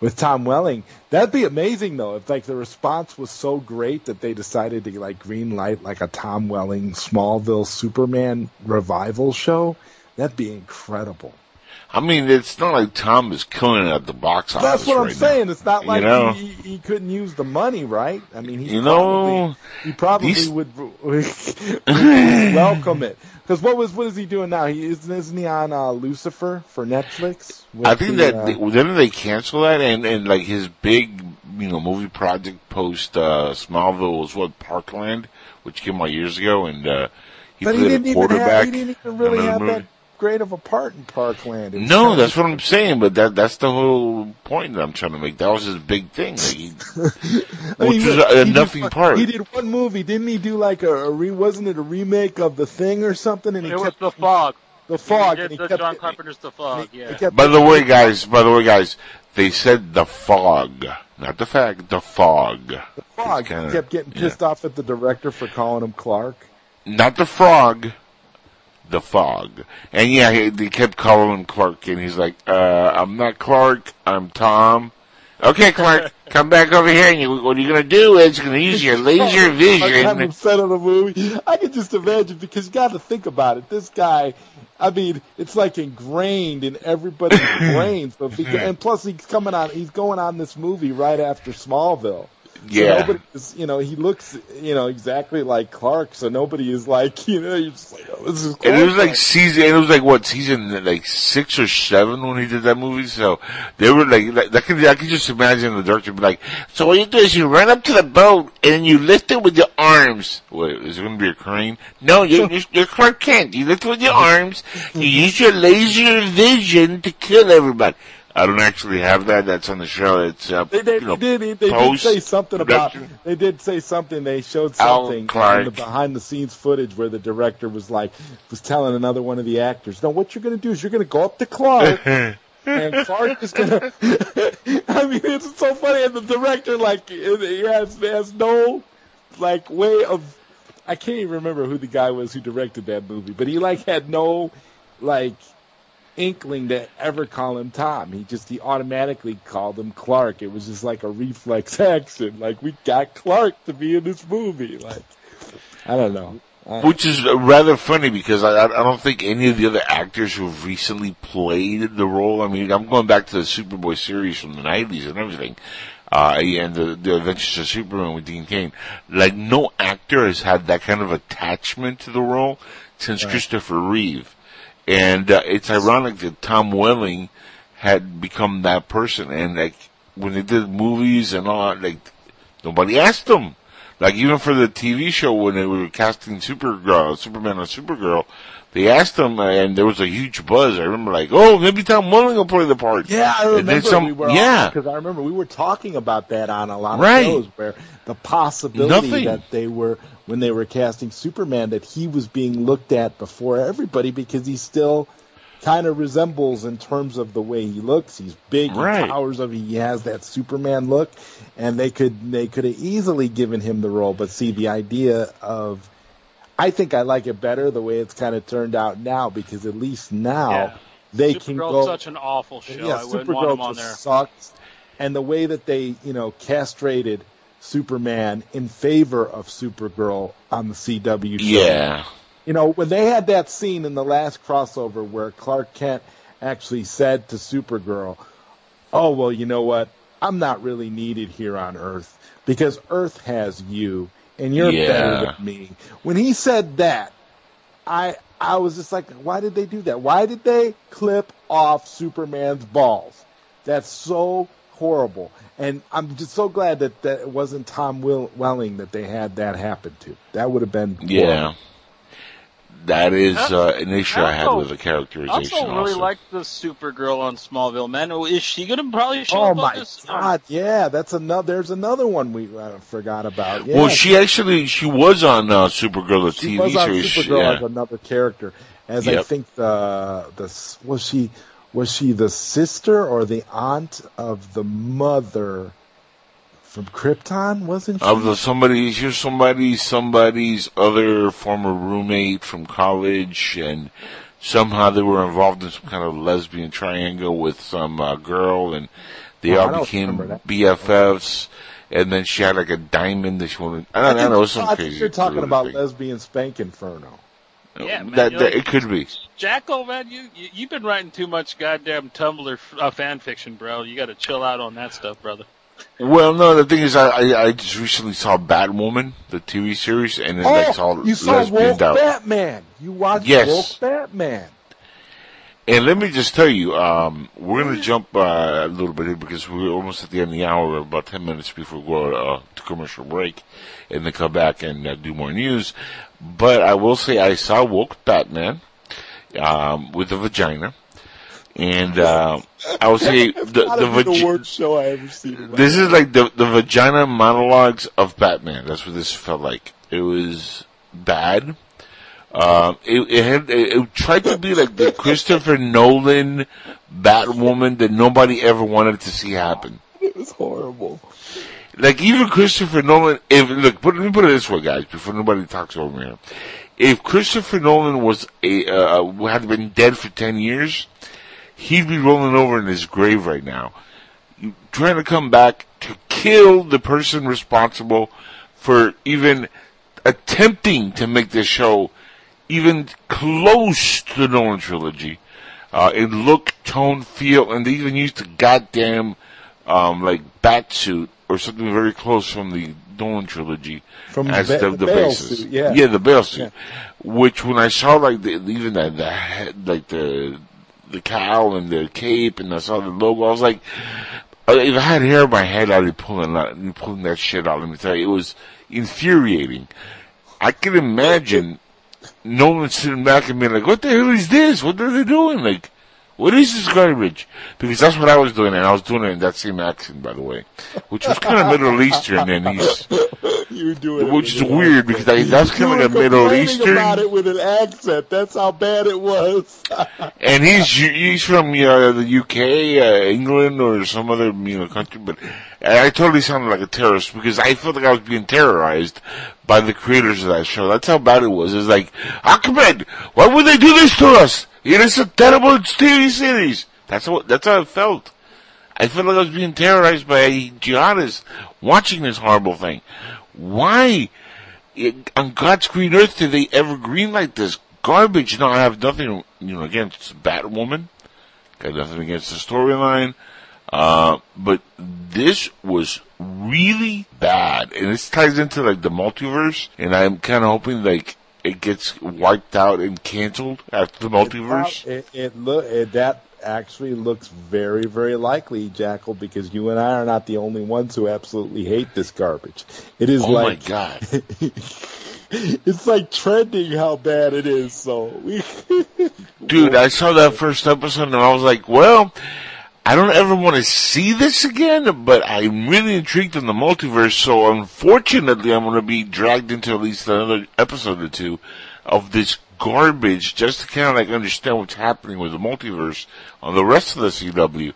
with Tom Welling, that'd be amazing though. If like the response was so great that they decided to like green light like a Tom Welling Smallville Superman revival show, that'd be incredible. I mean, it's not like Tom is killing it at the box office. That's what I'm saying. Now. It's not You like know? he, he, he couldn't use the money, right? I mean, he You know, probably, he probably these- would, <laughs> would welcome it. Because what was what is he doing now? He isn't isn't he on uh, Lucifer for Netflix? I think the, that uh, they, didn't they cancel that and and like his big you know movie project post uh Smallville was what Parkland, which came out years ago, and uh he but he played didn't a even have quarterback. he didn't even really have movie. that great of a part in Parkland. It No, kinda that's what I'm saying, but that that's the whole point that I'm trying to make. That was his big thing. Like he, I mean, which was did- a, a nothing did, part. He did one movie, didn't he? Do like a, a re, wasn't it a remake of The Thing or something? And he It was kept the fog. the fog. He and did he the kept John Carpenter's The Fog. he Yeah. kept By the way, guys, by the way, guys, they said the fog, not the fact, the fog. The Fog. Kinda- he kept getting yeah. pissed off at the director for calling him Clark. Not the frog, the fog. And yeah, he, they kept calling him Clark, and he's like, uh, I'm not Clark, I'm Tom. Okay, Clark, <laughs> come back over here, and you, what you're gonna do is you're gonna use your <laughs> laser I'm vision. upset of the movie. I can just imagine because you got to think about it. This guy, I mean, it's like ingrained in everybody's <laughs> brains. So if and plus he's coming on, he's going on this movie right after Smallville. So Yeah. nobody is, you know, he looks, you know, exactly like Clark. So nobody is like, <laughs> you know, you're just like, oh, this is. And it was like season, it was like what season, like six or seven when he did that movie. So they were like, like I could, I could just imagine the director be like, "So what you do is you run up to the boat and you lift it with your arms. Wait, is it going to be a crane? No, you're, you're, you're Clark Kent. You lift it with your <laughs> arms. You use your laser vision to kill everybody. I don't actually have that. That's on the show. It's uh, They, they, you know, they did. They did say something about. They did say something. They showed something in the behind the scenes footage where the director was like was telling another one of the actors, "No, what you're going to do is you're going to go up to Clark." <laughs> And Clark is gonna. <laughs> I mean, it's so funny. And the director, like, he has has no like way of. I can't even remember who the guy was who directed that movie, but he like had no like inkling to ever call him Tom. He just he automatically called him Clark. It was just like a reflex <laughs> action. Like we got Clark to be in this movie. Like I don't know. I- Which is rather funny because I, I don't think any of the other actors who've recently played the role. I mean, I'm going back to the Superboy series from the '90s and everything, uh, and the, the Adventures of Superman with Dean Cain. Like, no actor has had that kind of attachment to the role since Christopher Reeve. And uh, it's ironic that Tom Welling had become that person, and like when they did movies and all, like nobody asked him. Like even for the TV show when they were casting Supergirl, Superman or Supergirl, they asked him, uh, and there was a huge buzz. I remember, like, oh, maybe Tom Welling will play the part. Yeah, I remember some- we were yeah. because I remember we were talking about that on a lot of Right. shows where the possibility Nothing. that they were when they were casting Superman that he was being looked at before everybody because he still kind of resembles in terms of the way he looks. He's big, Right. he towers of he has that Superman look, and they could they could have easily given him the role. But see, the idea of I think I like it better the way it's kind of turned out now because at least now Yeah. they can Supergirl's go such an awful show. yeah, I wouldn't want him Supergirl on there. just sucks. And the way that they, you know, castrated Superman in favor of Supergirl on the CW show. Yeah. You know, when they had that scene in the last crossover where Clark Kent actually said to Supergirl, "Oh, well, you know what? I'm not really needed here on Earth because Earth has you and you're Yeah. better than me." When he said that, I I was just like, why did they do that? Why did they clip off Superman's balls? That's so horrible. And I'm just so glad that, that it wasn't Tom Will- Welling that they had that happen to. That would have been Yeah. That is uh, an issue I had with the I characterization. also really also. like the Supergirl on Smallville. Man, is she gonna probably show Oh up on my this? god! Yeah, that's another. There's another one we uh, forgot about. Yeah. Well, she actually she was on uh, Supergirl, the She TV was on series. Supergirl yeah. as another character. As I think the the was she was she the sister or the aunt of the mother from Krypton? Wasn't she? of the somebody, she was somebody, somebody's other former roommate from college, and somehow they were involved in some kind of lesbian triangle with some uh, girl, and they Oh, all became. BFFs. And then she had like a diamond that she wanted. I don't, I don't know. It some I think crazy. you're talking about thing. lesbian spank inferno. Yeah, man, that, that like- it could be. Jacko, man, you, you you've been writing too much goddamn Tumblr f- uh, fan fiction, bro. You got to chill out on that stuff, brother. Well, no, the thing is, I, I, I just recently saw Batwoman, the TV series, and then I saw Oh, you saw Lesbian Woke Batman. You watched Yes. Woke Batman. And let me just tell you, um, we're going to jump uh, a little bit here because we're almost at the end of the hour, about 10 minutes before we go uh, to commercial break, and then come back and uh, do more news. But I will say I saw Woke Batman um, with a vagina. And uh, I would say <laughs> the, the, the worst show I ever seen. this is like the the vagina monologues of Batman. That's what this felt like. It was bad. Um, it, it had it, it tried to be like the <laughs> Christopher Nolan Batwoman that nobody ever wanted to see happen. It was horrible. Like even Christopher Nolan. If look, put, let me put it this way, guys, before nobody talks over me. here. If Christopher Nolan was a uh, had been dead for ten years, he'd be rolling over in his grave right now, trying to come back to kill the person responsible for even attempting to make this show even close to the Nolan trilogy. Uh, in look, tone, feel, and they even used a goddamn, um, like bat suit or something very close from the Nolan trilogy From as the the, the the basis. suit, yeah. yeah, the Bale suit. Which when I saw like the, even that the head, like the the cowl and the cape, and I saw the logo, I was like, if I had hair on my head, I'd be pulling that, pulling that shit out. Let me tell you, it was infuriating. I can imagine Nolan sitting back and being like, "What the hell is this? What are they doing? Like, what is this garbage?" Because that's what I was doing, and I was doing it in that same accent, by the way, which was kind of Middle Eastern, and he's, You it which is weird because I, that's kind of like a Middle Eastern. about it with an accent. That's how bad it was. <laughs> and he's he's from uh, the UK, uh, England, or some other you know country. But I totally sounded like a terrorist because I felt like I was being terrorized by the creators of that show. That's how bad it was. It's like Ahmed, why would they do this to us? It is a terrible TV series. That's what that's how I felt. I felt like I was being terrorized by jihadists watching this horrible thing. Why? on God's green earth did they ever green like this garbage? Now I have nothing, you know, against Batwoman. Got nothing against the storyline. Uh, but this was really bad. And this ties into like the multiverse. And I'm kind of hoping like it gets wiped out and canceled after the multiverse. It, it look it, that actually looks very very likely, Jackal, because you and I are not the only ones who absolutely hate this garbage. It is Oh my like god. <laughs> it's like trending how bad it is. So Dude, I saw that first episode and I was like, well, I don't ever want to see this again, but I'm really intrigued in the multiverse, so unfortunately I'm going to be dragged into at least another episode or two of this garbage just to kind of like understand what's happening with the multiverse on the rest of the CW.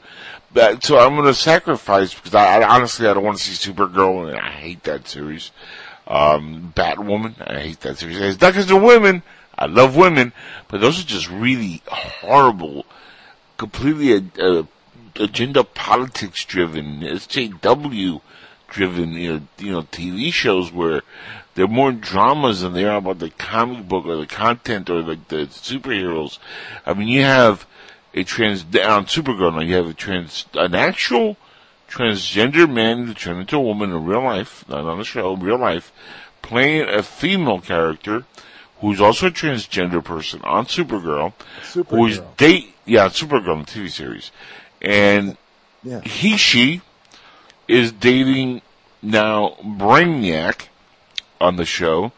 But, so I'm going to sacrifice because I, I honestly I don't want to see Supergirl and I hate that series. Um, Batwoman, I hate that series. It's not because they're women. I love women, but those are just really horrible, completely uh, agenda politics driven, SJW driven, you know, you know, TV shows where they're more dramas than they are about the comic book or the content or like the superheroes. I mean, you have a trans on Supergirl now. You have a trans, an actual transgender man who turned into a woman in real life, not on the show, real life, playing a female character who's also a transgender person on Supergirl, who's Superhero. date yeah Supergirl in the TV series, and Yeah. he she is dating now Brainiac on the show,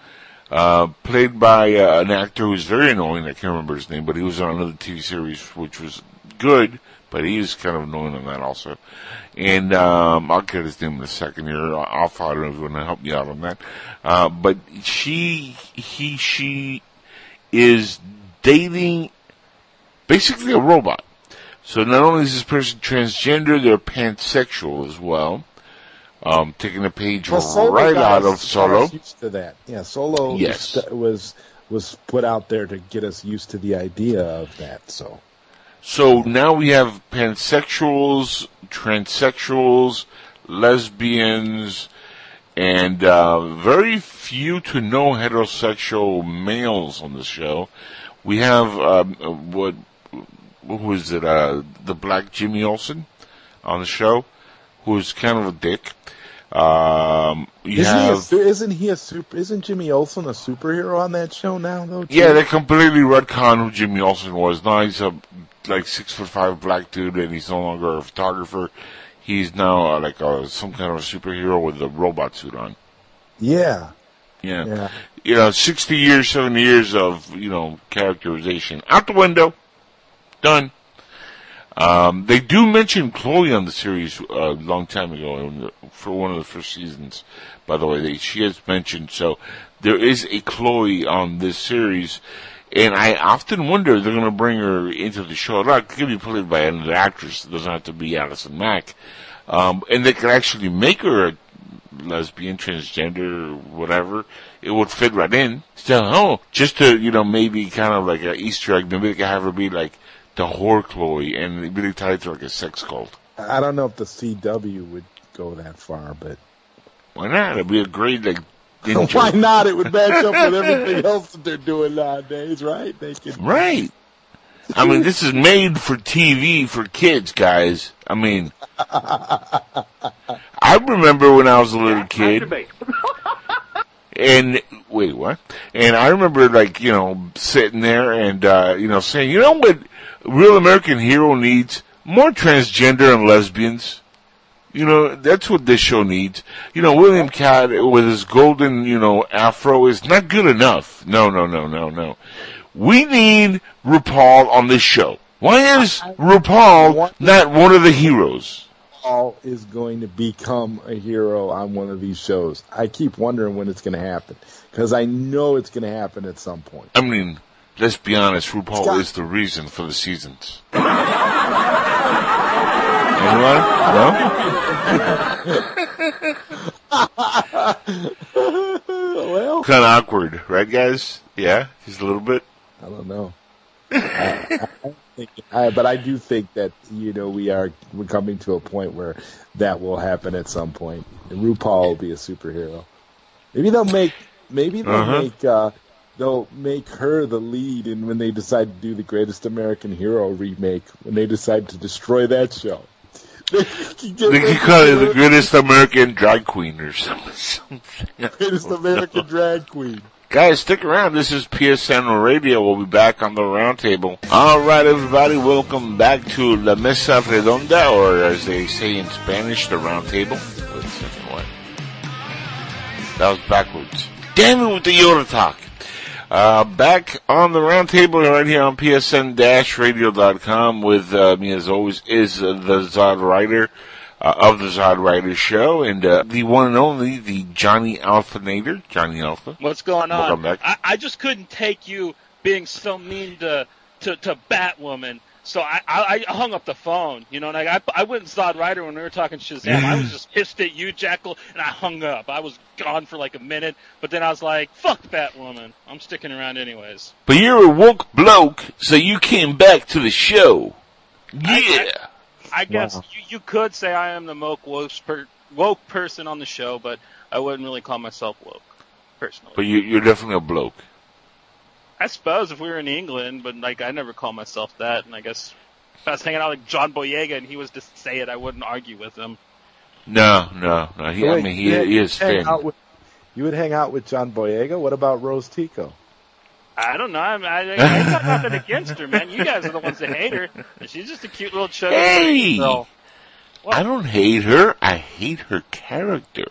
uh, played by uh, an actor who's very annoying. I can't remember his name, but he was on another TV series which was good, but he is kind of annoying on that also. And um, I'll get his name in a second here. I'll follow if you want to help me out on that. Uh, but she, he, she is dating basically a robot. So not only is this person transgender, they're pansexual as well. Um, taking a page Well, right out of Solo. Used to that, yeah. Solo Yes. was, was put out there to get us used to the idea of that. So So now we have pansexuals, transsexuals, lesbians, and uh, very few to no heterosexual males on the show. We have um, uh, what who is it? Uh, the black Jimmy Olsen on the show, who's kind of a dick. Um, isn't he, a, isn't he a super? Isn't Jimmy Olsen a superhero on that show now? Though. Yeah, they completely retcon who Jimmy Olsen was. Now he's a like six foot five black dude, and he's no longer a photographer. He's now uh, like a, some kind of a superhero with a robot suit on. yeah, Yeah. yeah. you know, sixty years, seventy years of you know characterization out the window. Done. Um, they do mention Chloe on the series uh, a long time ago for one of the first seasons. By the way, they, she has mentioned so there is a Chloe on this series, and I often wonder if they're going to bring her into the show. Not could be played by another actress. It doesn't have to be Allison Mack, um, and they could actually make her a lesbian, transgender, whatever, it would fit right in. So, oh, just to, you know, maybe kind of like an Easter egg, maybe they could have her be like the whore Chloe and really tie it to like a sex cult. I don't know if the CW would go that far, but Why not? It'd be a great, like, <laughs> why not? It would match up with everything else that they're doing nowadays, right? They can. Right. I mean, this is made for TV for kids, guys. I mean, <laughs> I remember when I was a little kid. <laughs> And wait, what? And I remember like, you know, sitting there and uh, you know, saying, you know what real American hero needs? More transgender and lesbians. You know, that's what this show needs. You know, William Katt with his golden, you know, afro is not good enough. No, no, no, no, no. We need RuPaul on this show. Why is RuPaul not one of the heroes? RuPaul is going to become a hero on one of these shows. I keep wondering when it's going to happen because I know it's going to happen at some point. I mean, let's be honest, RuPaul is the reason for the seasons. Anyone? No? <laughs> well, Kind of awkward, right, guys? Yeah, just a little bit. I don't know. I, I think, I, but I do think that you know we are we're coming to a point where that will happen at some point. And RuPaul will be a superhero. Maybe they'll make maybe they'll Uh-huh. make uh, they'll make her the lead, and when they decide to do the Greatest American Hero remake, when they decide to destroy that show, <laughs> they can could call it the greatest American drag queen or something. <laughs> Greatest oh, American Drag Queen. Guys, stick around. This is PSN Radio. We'll be back on the roundtable. All right, everybody, welcome back to La Mesa Redonda, or as they say in Spanish, the roundtable. Wait a second, what? That was backwards. Damn it with the Yoda talk. Uh, back on the roundtable right here on PSN-radio.com with uh, me as always is uh, the Zodwriter uh, of the Zodwriter Show and uh, the one and only, the Johnny Alpha Nader, Johnny Alpha. What's going on? Welcome back. I, I just couldn't take you being so mean to to, to Batwoman. So I, I I hung up the phone, you know, and I I went and saw Ryder when we were talking Shazam. I was just pissed at you, Jackal, and I hung up. I was gone for like a minute, but then I was like, "Fuck that woman. I'm sticking around anyways." But you're a woke bloke, so you came back to the show. Yeah. I guess Wow. you, you could say I am the woke woke, per, woke person on the show, but I wouldn't really call myself woke personally. But you, you're definitely a bloke. I suppose if we were in England, but like I never call myself that, and I guess if I was hanging out with John Boyega and he was to say it, I wouldn't argue with him. No, no, no. He, I mean, he, you- he is hang thin. with- you would hang out with John Boyega. What about Rose Tico? I don't know. I, I, I got nothing against her, man. You guys are the ones that hate her. She's just a cute little chubby Hey! girl. What? I don't hate her. I hate her character.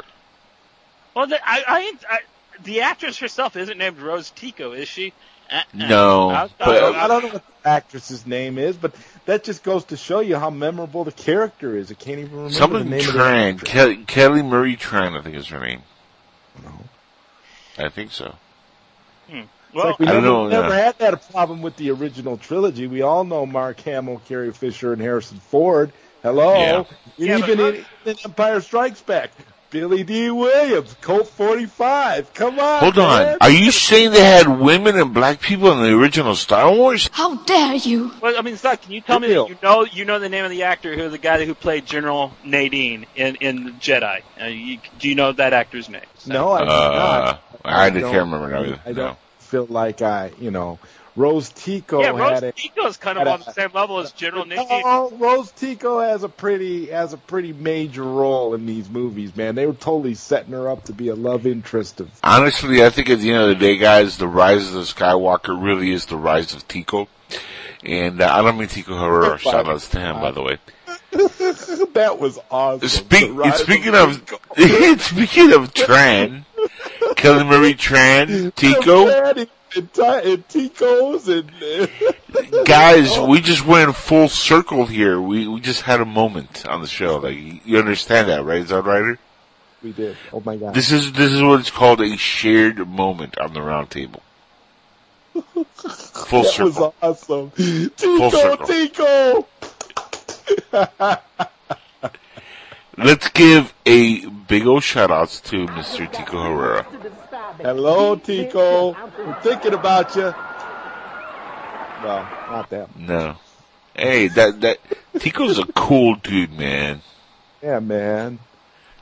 Well, the, I, I, I, the actress herself isn't named Rose Tico, is she? Uh-uh. No, I- I- but- I- I don't know what the actress's name is, but that just goes to show you how memorable the character is. I can't even remember the Something name of the Tran. Kelly, Kelly Marie Tran, I think is her name. No, I think so. Hmm. It's well, like we I don't never, know, never yeah. had that problem with the original trilogy. We all know Mark Hamill, Carrie Fisher, and Harrison Ford. Hello, Yeah. And Yeah, even in, in Empire Strikes Back, Billy Dee Williams, Colt 45. Come on, Hold on. man. Are you saying they had women and black people in the original Star Wars? How dare you! well, I mean, Zach, can you tell me that you know you know the name of the actor who the guy who played General Madine in in Jedi? Uh, you, do you know that actor's name? No, I do Uh, not. I, don't- can't remember that either. I don't feel like I, you know, Rose Tico yeah, Rose had a. Tico's kind had of a- on the same level as General Madine. No, Rose Tico has a pretty has a pretty major role in these movies, man. They were totally setting her up to be a love interest of Honestly, I think at the end of the day, guys, the rise of the Skywalker really is the rise of Tico. And uh, I don't mean Tico Herrera. <laughs> Shout outs to him, by the way. <laughs> that was awesome. Speak, The rise speaking of <laughs> speaking of Tran, Kelly Marie Tran, Tico, and, and, and Tico's and guys, we just went full circle here. We we just had a moment on the show. Like you understand that, right, Zodwriter? we did. Oh my god! This is this is what it's called a shared moment on the round table. <laughs> Full that circle. was awesome. Tico, circle. Tico. <laughs> Let's give a big old shout outs to Mr. Tico Herrera. Hello, Tico. We're thinking about you. No, not that. No. Hey, that that Tico's a cool dude, man. Yeah, man.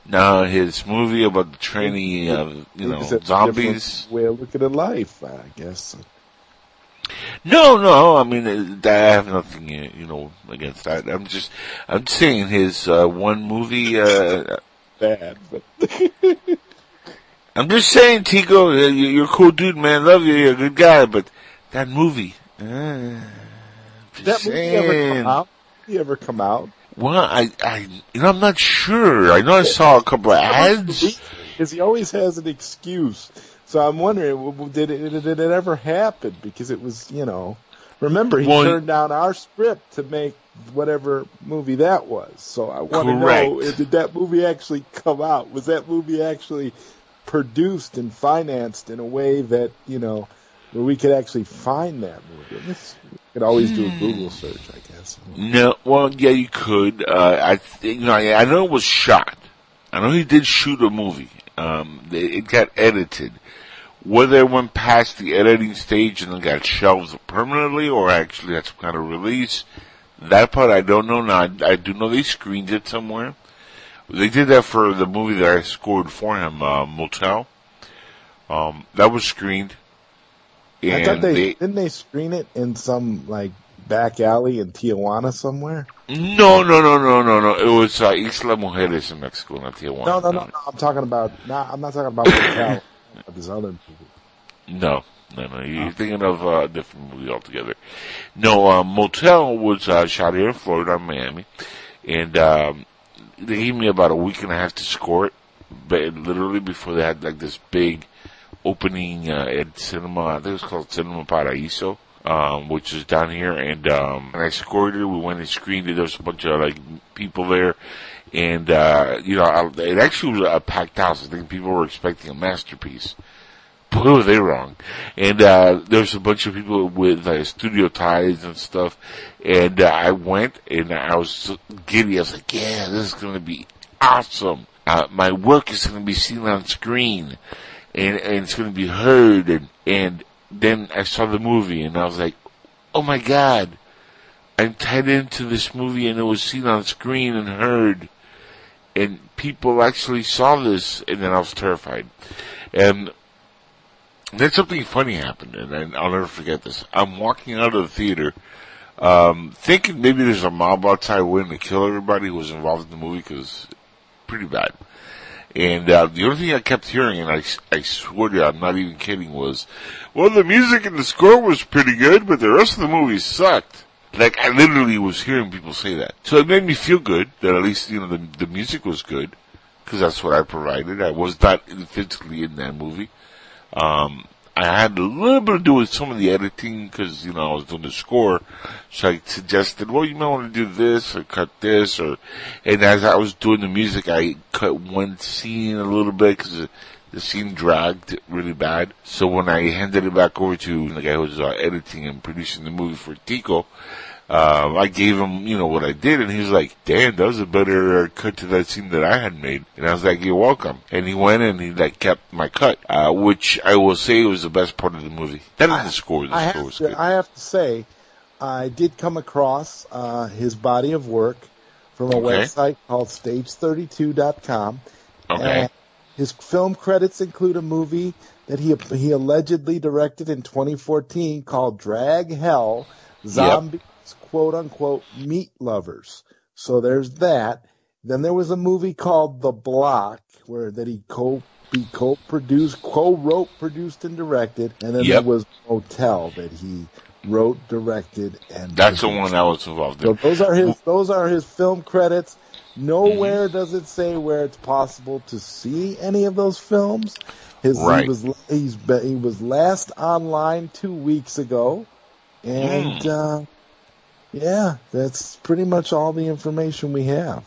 Now his movie about the training, uh, you know, zombies. different Way of looking at life, I guess. No, no, I mean, uh, I have nothing, uh, you know, against that. I'm just, I'm saying his, uh, one movie, uh, Bad, but <laughs> I'm just saying, Tico, uh, you- you're a cool dude, man. Love you. You're a good guy, but that movie, uh, that movie ever saying. come out? Did he ever come out? Well, I, I, you know, I'm not sure. I know I saw a couple of ads. Because he always has an excuse. So I'm wondering, did it, did it ever happen? Because it was, you know, remember he Well, turned down our script to make whatever movie that was. So I want to know, did that movie actually come out? Was that movie actually produced and financed in a way that, you know, where we could actually find that movie? This- We could always do a Google search, I guess. No, well, yeah, you could. Uh, I, th- you know, I, I know it was shot. I know he did shoot a movie. Um, it, it got edited. Whether it went past the editing stage and then got shelved permanently, or actually had some kind of release, that part I don't know. Now, I, I do know they screened it somewhere. They did that for the movie that I scored for him, uh, Motel. Um, that was screened. I thought And they, they, didn't they screen it in some like back alley in Tijuana somewhere. no, no, no, no, no, no. It was uh, Isla Mujeres in Mexico, not Tijuana. No, no, no, no. I'm talking about. Not, I'm not talking about <coughs> Motel. this other movie. No, no, no. You're thinking of uh, a different movie altogether. No, uh, Motel was uh, shot here in Florida, Miami, and um, they gave me about a week and a half to score it. But literally before they had like this big opening uh, at cinema, I think it was called Cinema Paraíso. Um, which is down here, and um, and I scored it. We went and screened it. There was a bunch of like people there, and uh, you know, I, it actually was a packed house. I think people were expecting a masterpiece boy, were they wrong. And, uh, there was a bunch of people with, uh, studio ties and stuff. And, uh, I went and I was giddy. I was like, yeah, this is gonna be awesome. Uh, my work is gonna be seen on screen. And, and it's gonna be heard. And, and then I saw the movie and I was like, oh my god. I'm tied into this movie and it was seen on screen and heard. And people actually saw this and then I was terrified. And then something funny happened, and I'll never forget this. I'm walking out of the theater, um, thinking maybe there's a mob outside waiting to kill everybody who was involved in the movie because pretty bad. And uh, the only thing I kept hearing, and I, I swear to you, I'm not even kidding, was, well, the music and the score was pretty good, but the rest of the movie sucked. Like, I literally was hearing people say that. So it made me feel good that at least, you know, the, the music was good, because that's what I provided. I was not physically in that movie. Um, I had a little bit to do with some of the editing because, you know, I was doing the score. So I suggested, well, you might want to do this or cut this or, and as I was doing the music, I cut one scene a little bit because the scene dragged really bad. So when I handed it back over to the guy who was uh, editing and producing the movie for Tico, um, I gave him, you know, what I did, and he was like, "Damn, that was a better cut to that scene that I had made." And I was like, "You're welcome." And he went and he like kept my cut, uh, which I will say was the best part of the movie. That is the score. The I score have, was to, good. I have to say, I did come across uh, his body of work from a Okay. website called Stage32.com. Okay. And his film credits include a movie that he he allegedly directed in 2014 called Drag Hell: Zombies quote unquote meat lovers. So there's that. Then there was a movie called The Block where that he co he co-produced, co-wrote, produced, and directed. And then Yep. there was Motel that he wrote, directed, and That's the one I was involved So in. those are his those are his film credits. Nowhere Mm-hmm. does it say where it's possible to see any of those films. His Right. he was he's he was last online two weeks ago, and Hmm. uh, yeah, that's pretty much all the information we have.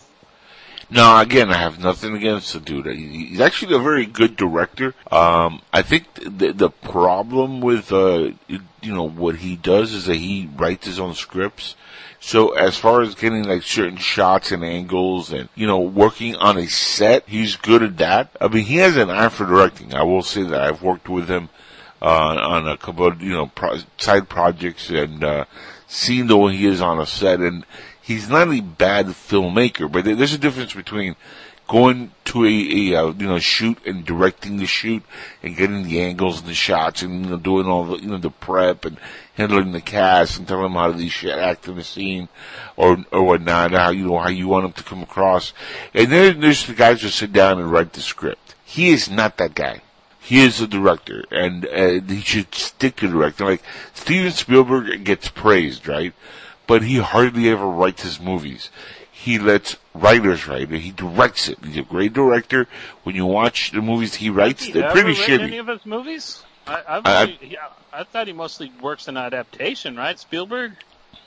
No, again, I have nothing against the dude. He's actually a very good director. Um, I think the the problem with uh, you know what he does is that he writes his own scripts. So as far as getting like certain shots and angles and you know working on a set, he's good at that. I mean, he has an eye for directing. I will say that I've worked with him uh, on a couple of you know pro- side projects and uh, seen the way he is on a set, and he's not a bad filmmaker, but there's a difference between going to a, a you know shoot and directing the shoot and getting the angles and the shots and you know doing all the you know the prep and handling the cast and telling them how should act in the scene or or whatnot, how you know how you want them to come across, and then there's the guys who sit down and write the script. He is not that guy. He is a director, and uh, he should stick to directing. Like Steven Spielberg gets praised, right? But he hardly ever writes his movies. He lets writers write it. He directs it. He's a great director. When you watch the movies he writes, He they're ever pretty shitty. Any of his movies? I, I- yeah, I thought he mostly works in adaptation, right? Spielberg.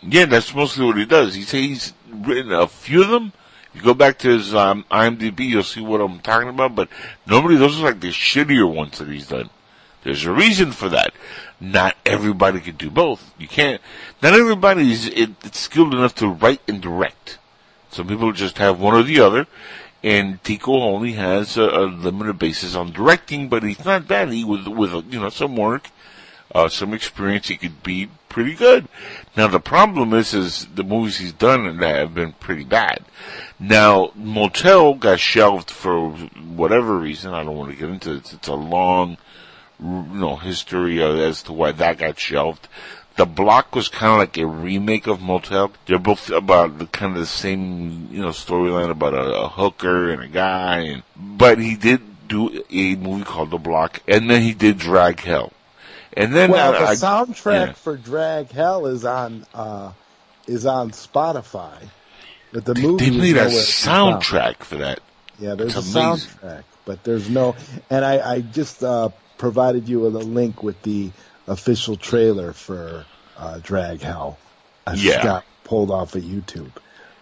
Yeah, that's mostly what he does. He says he's written a few of them. You go back to his um, IMDb, you'll see what I'm talking about. But normally those are like the shittier ones that he's done. There's a reason for that. Not everybody can do both. You can't. Not everybody is skilled enough to write and direct. Some people just have one or the other. And Tico only has a, a limited basis on directing, but he's not bad. He with with you know some work uh, some experience, he could be pretty good. Now the problem is, is the movies he's done that have been pretty bad. Now Motel got shelved for whatever reason. I don't want to get into it. It's a long, you know, history as to why that got shelved. The Block was kind of like a remake of Motel. They're both about the kind of the same, you know, storyline about a, a hooker and a guy, and but he did do a movie called The Block, and then he did Drag Hell. And then Well, I, the I- soundtrack yeah. for Drag Hell is on uh, is on Spotify, but the movie they is made a nowhere to be found. soundtrack for that. Yeah, there's It's a amazing. soundtrack, but there's no. And I, I just uh, provided you with a link with the official trailer for uh, Drag Hell. I just got pulled off of YouTube.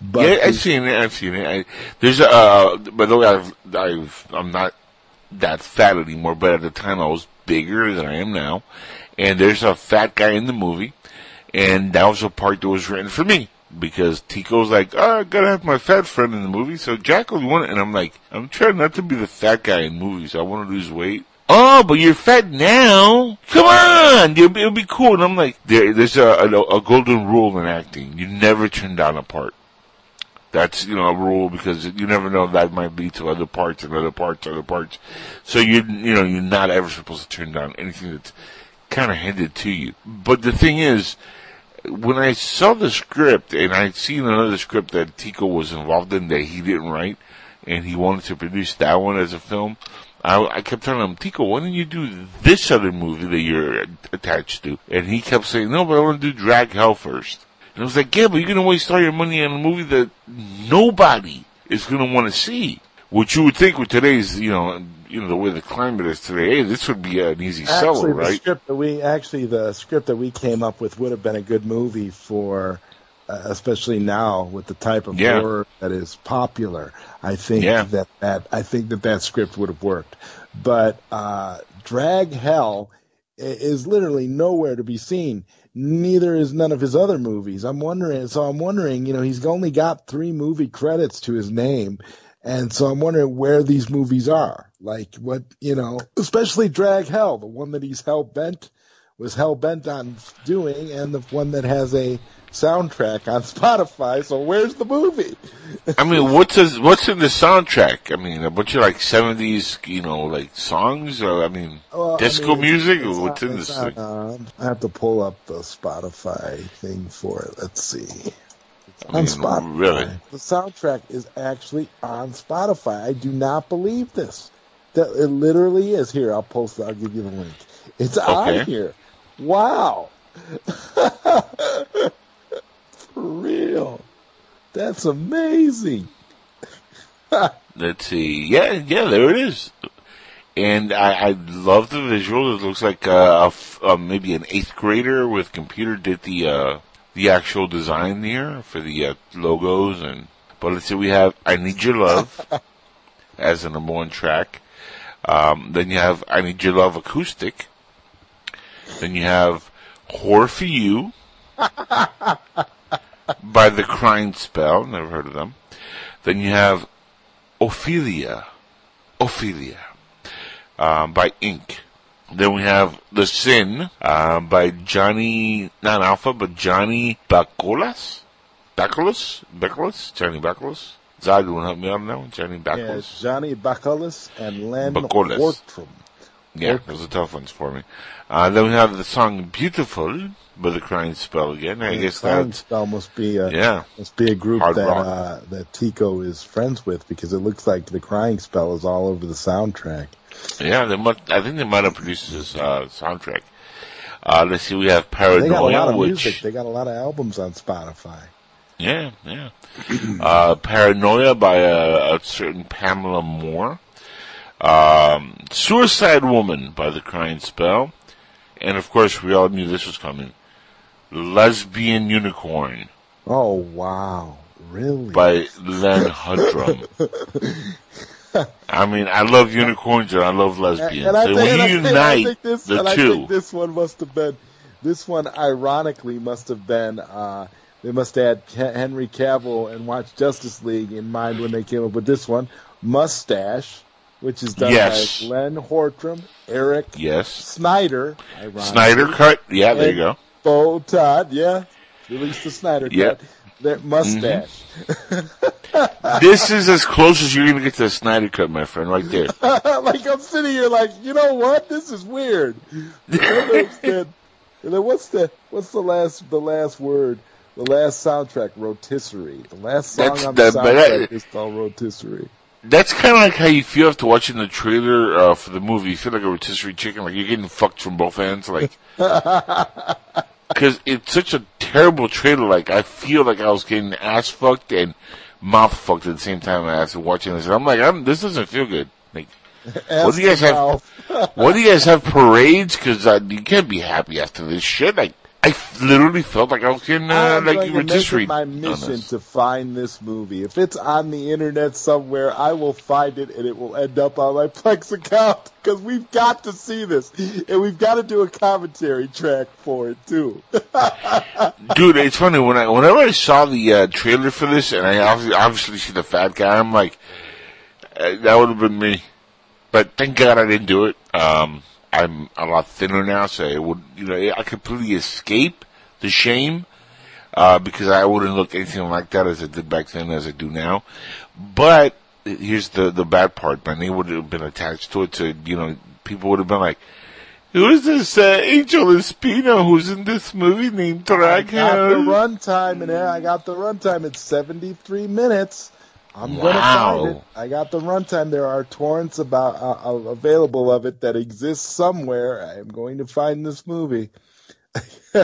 But yeah, I've seen it. I've seen it. I, there's a. Uh, by the way, I've, I've, I'm not that fat anymore, but at the time I was bigger than I am now. And there's a fat guy in the movie, and that was a part that was written for me because Tico's like, "Oh, I gotta have my fat friend in the movie." So Jackal, you want it? And I'm like, I'm trying not to be the fat guy in movies. I want to lose weight. Oh, but you're fat now. Come on, it'll be, it'll be cool. And I'm like, there, there's a, a, a golden rule in acting: you never turn down a part. That's you know a rule because you never know that might lead to other parts and other parts, other parts. So you you know you're not ever supposed to turn down anything that's kind of handed to you. But the thing is, when I saw the script and I'd seen another script that Tico was involved in that he didn't write, and he wanted to produce that one as a film. I, I kept telling him, Tico, why don't you do this other movie that you're attached to? And he kept saying, no, but I want to do Drag Hell first. And I was like, yeah, but you're going to waste all your money on a movie that nobody is going to want to see. Which you would think with today's, you know, you know, the way the climate is today, hey, this would be an easy seller, Actually, the script that we actually the script that we came up with would have been a good movie for, uh, especially now with the type of Yeah. horror that is popular. I think Yeah. that that I think that that script would have worked, but uh, Drag Hell is literally nowhere to be seen. Neither is none of his other movies. I'm wondering. So I'm wondering. You know, he's only got three movie credits to his name. And so I'm wondering where these movies are. Like what, you know, especially Drag Hell, the one that he's hell bent, was hell bent on doing, and the one that has a soundtrack on Spotify. So where's the movie? I mean, what's his, what's in the soundtrack? I mean, a bunch of like seventies, you know, like songs, or I mean, Well, I disco mean, music, or what's on- in this thing? um, I have to pull up the Spotify thing for it. Let's see. I on Spotify. really? The soundtrack is actually on Spotify. I do not believe this. That it literally is here. I'll post it. I'll give you the link. It's Okay. on here. Wow. <laughs> For real. That's amazing. <laughs> Let's see. Yeah, yeah, there it is. And I, I love the visual. It looks like uh, a f- uh, maybe an eighth grader with computer did the uh, the actual design here for the uh, logos and. But let's see, we have "I Need Your Love" <laughs> as the number one track. Um, then you have "I Need Your Love" acoustic. Then you have "Whore for You" <laughs> by the Crying Spell. Never heard of them. Then you have Ophelia. Ophelia. Um, by Ink. Then we have The Sin, uh, by Johnny, not Alpha, but Johnny Bacolas? Bacolas? Bacolas? Johnny Bacolas? Zod, you want to help me out on that one? Johnny Bacolas? it's Johnny Bacolas and Len Bacallus. Ortrum. Yeah, those are tough ones for me. Uh, then we have the song Beautiful by the Crying Spell again. I Yeah, guess Crying that's, Spell must be a yeah. must be a group Hard that rock. uh, that Tico is friends with because it looks like the Crying Spell is all over the soundtrack. Yeah, they must, I think they might have produced this, uh, soundtrack. Uh, let's see, we have They got a lot Paranoia, of which, music. They got a lot of albums on Spotify. Yeah, yeah. <clears throat> uh, Paranoia by a, a certain Pamela Moore. Um, Suicide Woman by The Crying Spell. And of course, we all knew this was coming. Lesbian Unicorn Oh wow, really? by Len Hudrum. <laughs> I mean, I love unicorns and I love lesbians. And I think, and I you think- and I unite think this, the and I two, think this one must have been, this one ironically must have been, uh, they must have had Henry Cavill and Watch Justice League in mind when they came up with this one. Mustache, which is done Yes. by Len Hortram, Eric yes. Snyder, ironically, Snyder cut, yeah, there you go. Bo Todd, yeah, Release the Snyder cut. That mustache. This is as close as you're going to get to the Snyder cut, my friend, right there. <laughs> like I'm sitting here, like you know what? This is weird. <laughs> And then- what's the what's the last the last word? The last soundtrack, rotisserie. The last song That's on the the- soundtrack that- is called rotisserie. That's kind of like how you feel after watching the trailer uh, for the movie. You feel like a rotisserie chicken, like you're getting fucked from both ends, like <laughs> because it's such a terrible trailer. Like I feel like I was getting ass fucked and mouth fucked at the same time as watching this. And I'm like, I'm, this doesn't feel good. Like, <laughs> what do you guys have? <laughs> what do you guys have parades? Because uh, you can't be happy after this shit. Like I f- literally felt like I was getting uh, I'm like going to make rotisserie. it my mission to find this movie. If it's on the internet somewhere, I will find it and it will end up on my Plex account because we've got to see this and we've got to do a commentary track for it too. <laughs> Dude, it's funny when I whenever I saw the uh, trailer for this, and I obviously, obviously see the fat guy, I'm like, uh, that would have been me. But thank God I didn't do it. Um, I'm a lot thinner now, so it would, you know, I completely escape the shame uh, because I wouldn't look anything like that as I did back then, as I do now. But here's the the bad part, man. They would have been attached to it, to you know, people would have been like. Who is this uh, Angel Espino who's in this movie named I got the runtime and I got the runtime. It's 73 minutes. I'm gonna find it. I got the runtime. There are torrents about uh, uh, available of it that exist somewhere. I am going to find this movie. <laughs>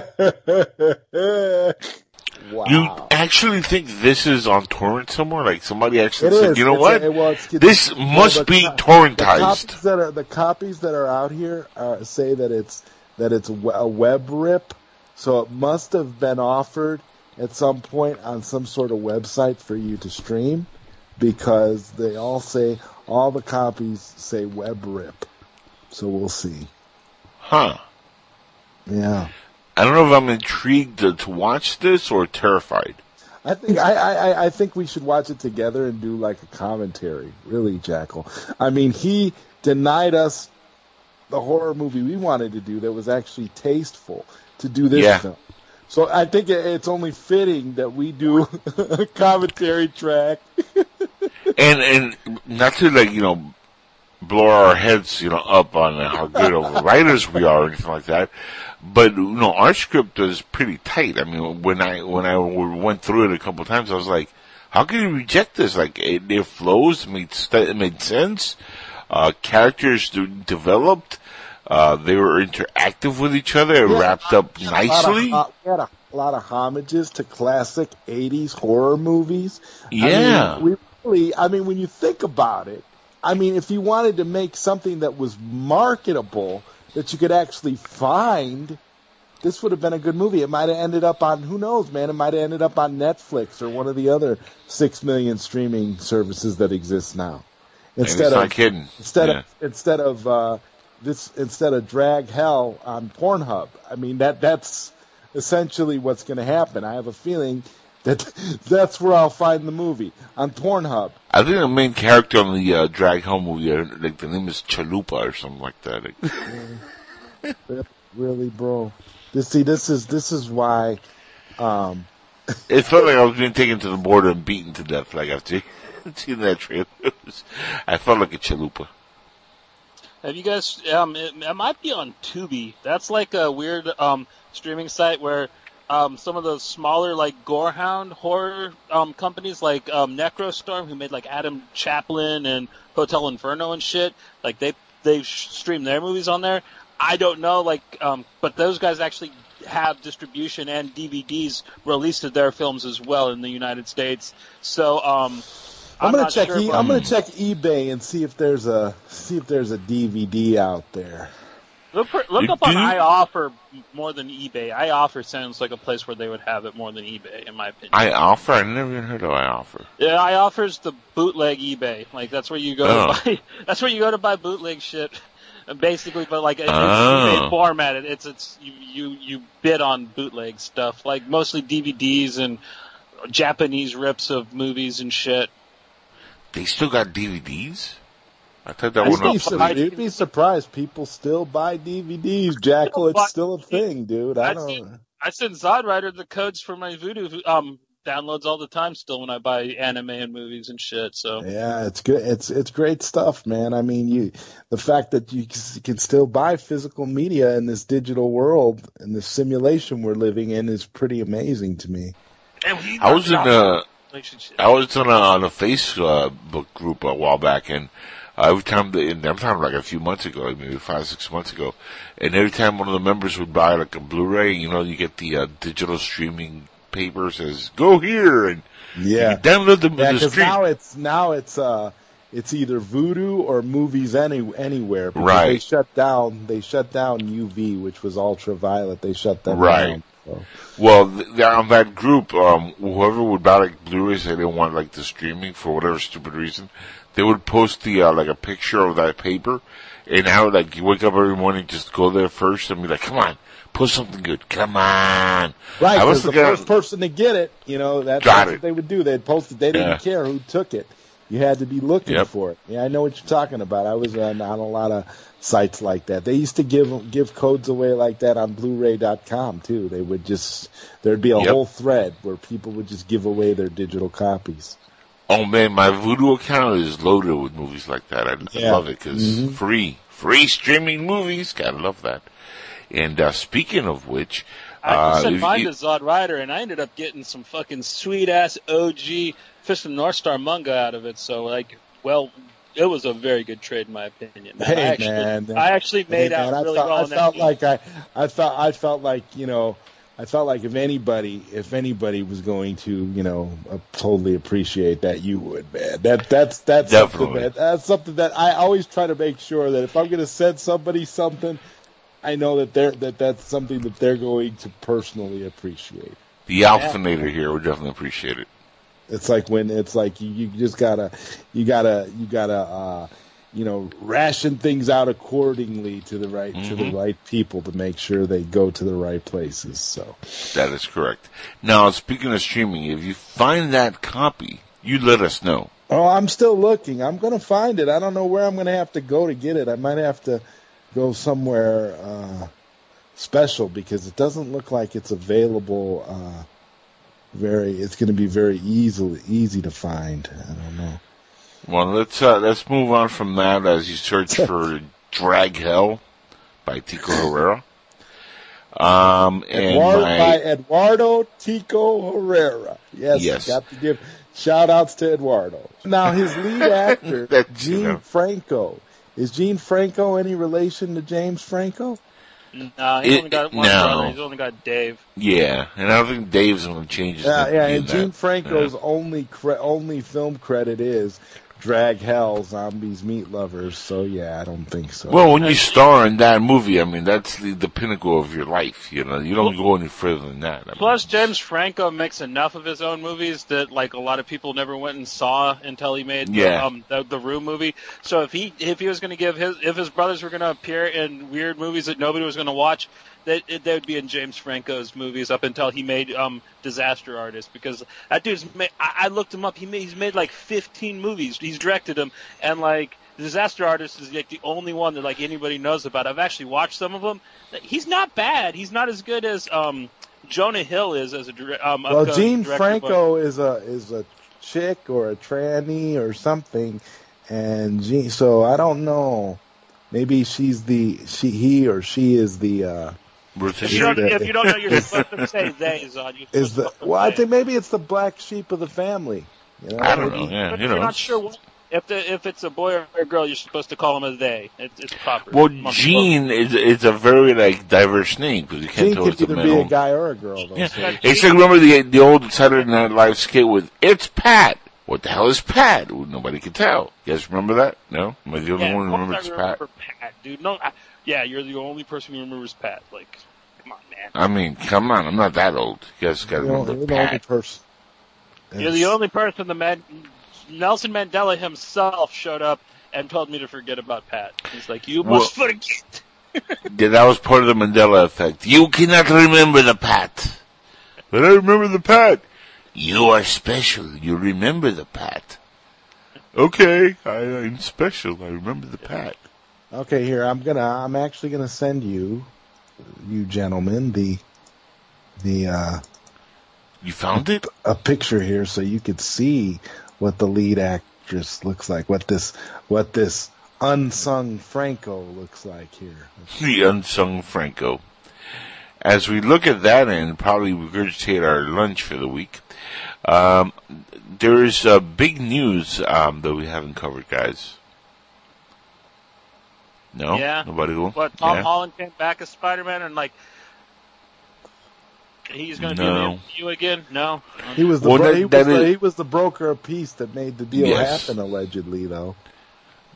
wow. You actually think this is on torrent somewhere? Like somebody actually It said, is. you know It's what? a- well, it's- this well, must the be co- The torrentized. copies that are the copies that are out here uh, say that it's that it's a web rip, so it must have been offered at some point on some sort of website for you to stream, because they all say all the copies say web rip. So we'll see. Huh. Yeah. I don't know if I'm intrigued to, to watch this or terrified. I think I, I, I think we should watch it together and do like a commentary. Really, Jackal. I mean, he denied us the horror movie we wanted to do that was actually tasteful to do this Yeah. film. So I think it's only fitting that we do <laughs> a commentary track. <laughs> And and not to like you know blow our heads you know up on how good of writers we are or anything like that, but you know our script is pretty tight. I mean when I when I went through it a couple times, I was like, how can you reject this? Like it, it flows, made st- it made sense. Uh, characters de- developed. Uh, they were interactive with each other. It Yeah. wrapped up of nicely. we had a lot of homages to classic '80s horror movies. Yeah. I mean, we really. I mean, when you think about it, I mean, if you wanted to make something that was marketable that you could actually find, this would have been a good movie. It might have ended up on who knows, man. It might have ended up on Netflix or one of the other six million streaming services that exist now. Instead of kidding. instead Yeah. of instead of uh, this instead of drag hell on Pornhub. I mean that that's essentially what's going to happen. I have a feeling that that's where I'll find the movie on Pornhub. I think the main character on the uh, Drag Home movie, like the name is Chalupa or something like that. Like, <laughs> Really, bro. This see this is this is why. Um, <laughs> it felt like I was being taken to the border and beaten to death. Like after <laughs> seeing that trailer, was- I felt like a Chalupa. Have you guys? Um, it, it might be on Tubi. That's like a weird um streaming site where um some of those smaller like Gorehound horror um companies like um Necrostorm who made like Adam Chaplin and Hotel Inferno and shit. Like they they stream their movies on there. I don't know, like um, but those guys actually have distribution and DVDs released of their films as well in the United States. So um. I'm, gonna check. Sure e- I'm gonna check eBay and see if there's a see if there's a DVD out there. Look, for, look You up on iOffer more than eBay. iOffer sounds like a place where they would have it more than eBay, in my opinion. I offer. I never even heard of iOffer. yeah, iOffer's the bootleg eBay. Like that's where you go Oh. to buy. <laughs> That's where you go to buy bootleg shit. Basically, but like it's Oh. eBay formatted. It's it's you you you bid on bootleg stuff, like mostly DVDs and Japanese rips of movies and shit. They still got DVDs. I thought that I one You'd be, was. su- you'd be surprised. People still buy DVDs. Jackal, it's still a thing, dude. I I don't. see. I send Zodwriter the codes for my Vudu um downloads all the time still when I buy anime and movies and shit. So Yeah, it's good. It's it's great stuff, man. I mean, you the fact that you can still buy physical media in this digital world and this simulation we're living in is pretty amazing to me. And we I was in a. relationship. I was on a on a Facebook group a while back, and uh, every time they, and I'm talking like a few months ago, like maybe five six months ago, and every time one of the members would buy like a Blu-ray, you know, you get the uh, digital streaming paper says go here and Yeah, you download the, yeah. the Because stream. now it's now it's uh it's either Vudu or Movies Any Anywhere. Because Right. They shut down. They shut down UV, which was ultraviolet. They shut that Right. down. So. Well, th- th- on that group, um, whoever would buy like Blu-rays, they didn't want like the streaming for whatever stupid reason. They would post the uh, like a picture of that paper, and how like you wake up every morning, just go there first and be like, "Come on, post something good. Come on." Right, I was the first person to get it, you know, that, Got that's what they would do. They'd post it. They didn't Yeah. care who took it. You had to be looking Yep. for it. Yeah, I know what you're talking about. I was on, on a lot of sites like that. They used to give give codes away like that on Blu-ray.com too. They would just there'd be a Yep. whole thread where people would just give away their digital copies. Oh man, my Vudu account is loaded with movies like that. I, I Yeah. love it because Mhm. free, free streaming movies. Gotta love that. And uh, speaking of which, I Uh, just sent if mine to Zodwriter, and I ended up getting some fucking sweet ass OG Fist of the North Star manga out of it. So like, well, it was a very good trade in my opinion. Hey, I actually, man. I actually made Hey, out man, I really felt, well. I in that felt like I, I felt, I felt like you know, I felt like if anybody, if anybody was going to, you know, uh, totally appreciate that, you would, man. That that's that's something Definitely. that that's something that I always try to make sure that if I'm going to send somebody something, I know that they're that that's something that they're going to personally appreciate. The Alphinator here would definitely appreciate it. It's like when it's like you, you just gotta, you gotta, you gotta, uh, you know, ration things out accordingly to the right to the Mhm. right people to make sure they go to the right places. So That is correct. Now, speaking of streaming, if you find that copy, you let us know. Oh, I'm still looking. I'm gonna find it. I don't know where I'm gonna have to go to get it. I might have to go somewhere uh, special because it doesn't look like it's available. Uh, very, it's gonna be very easily easy to find. I don't know. Well, let's uh, let's move on from that as you search <laughs> for "Drag Hell" by Tico Herrera. Um, and Eduardo, my- by Eduardo Tico Herrera. Yes, Yes. got to give shout outs to Eduardo. Now his lead <laughs> actor, That's, you Gene know. Franco. Is Gene Franco any relation to James Franco? Nah, he's It- only got one no. brother. He's only got Dave. yeah, and I don't think Dave's going to change his Yeah, yeah. in And that. Gene Franco's Yeah. only cre- only film credit is Drag Hell, Zombies, Meat Lovers. So yeah, I don't think so. Well, when you star in that movie, I mean, that's the, the pinnacle of your life. You know, you don't go any further than that. I mean, Plus, James Franco makes enough of his own movies that like a lot of people never went and saw until he made Yeah. the, um, the, the Room movie. So if he if he was going to give his if his brothers were going to appear in weird movies that nobody was going to watch, they would be in James Franco's movies up until he made um Disaster Artist because that dude's made, I, I looked him up. He made, he's made like 15 movies. He's directed them and like. Disaster Artist is like the only one that like anybody knows about. I've actually watched some of them. He's not bad. He's not as good as um Jonah Hill is as a um, well, Gene director, Franco is a is a chick or a tranny or something, and Gene. So I don't know. Maybe she's the she he or she is the uh But if you don't, if you don't know, you're supposed to say they, Zod. You're is supposed the to go well. I think maybe it's the black sheep of the family. You know? I don't Maybe- know. Yeah, But you if you're not sure what, if the if it's a boy or a girl, you're supposed to call them a they. It's, it's proper. Well, Month- Gene is is a very like diverse name because you can't Gene tell could it's a either male. be a guy or a girl. Though, Yeah. so- It's like remember the the old Saturday Night Live skit with "It's Pat." What the hell is Pat? Well, nobody could tell. You guys remember that? No, am I the only yeah, one who remembers I Pat? remember Pat, dude. No, I, yeah, you're the only person who remembers Pat. Like, come on, man. I mean, come on, I'm not that old. You guys got to you know, remember you're the only Pat. person. You're the only person the man, Nelson Mandela himself showed up and told me to forget about Pat. He's like, you must forget. <laughs> Yeah, that was part of the Mandela effect. You cannot remember the Pat, but I remember the Pat. You are special. You remember the Pat. Okay, I, I'm special. I remember the Pat. Okay, here I'm gonna. I'm actually gonna send you, you gentlemen, the, the uh, You found it? a picture here so you could see what the lead actress looks like. What this, what this unsung Franco looks like here. the unsung Franco. As we look at that and probably regurgitate our lunch for the week, um, there is uh, big news um, that we haven't covered, guys. No, Yeah. nobody will. What Tom yeah. Holland came back as Spider-Man and like he's going to No. be in the MCU again? No. He was the Well, bro- that- he, was that the, he was the broker of peace that made the deal Yes. happen allegedly though.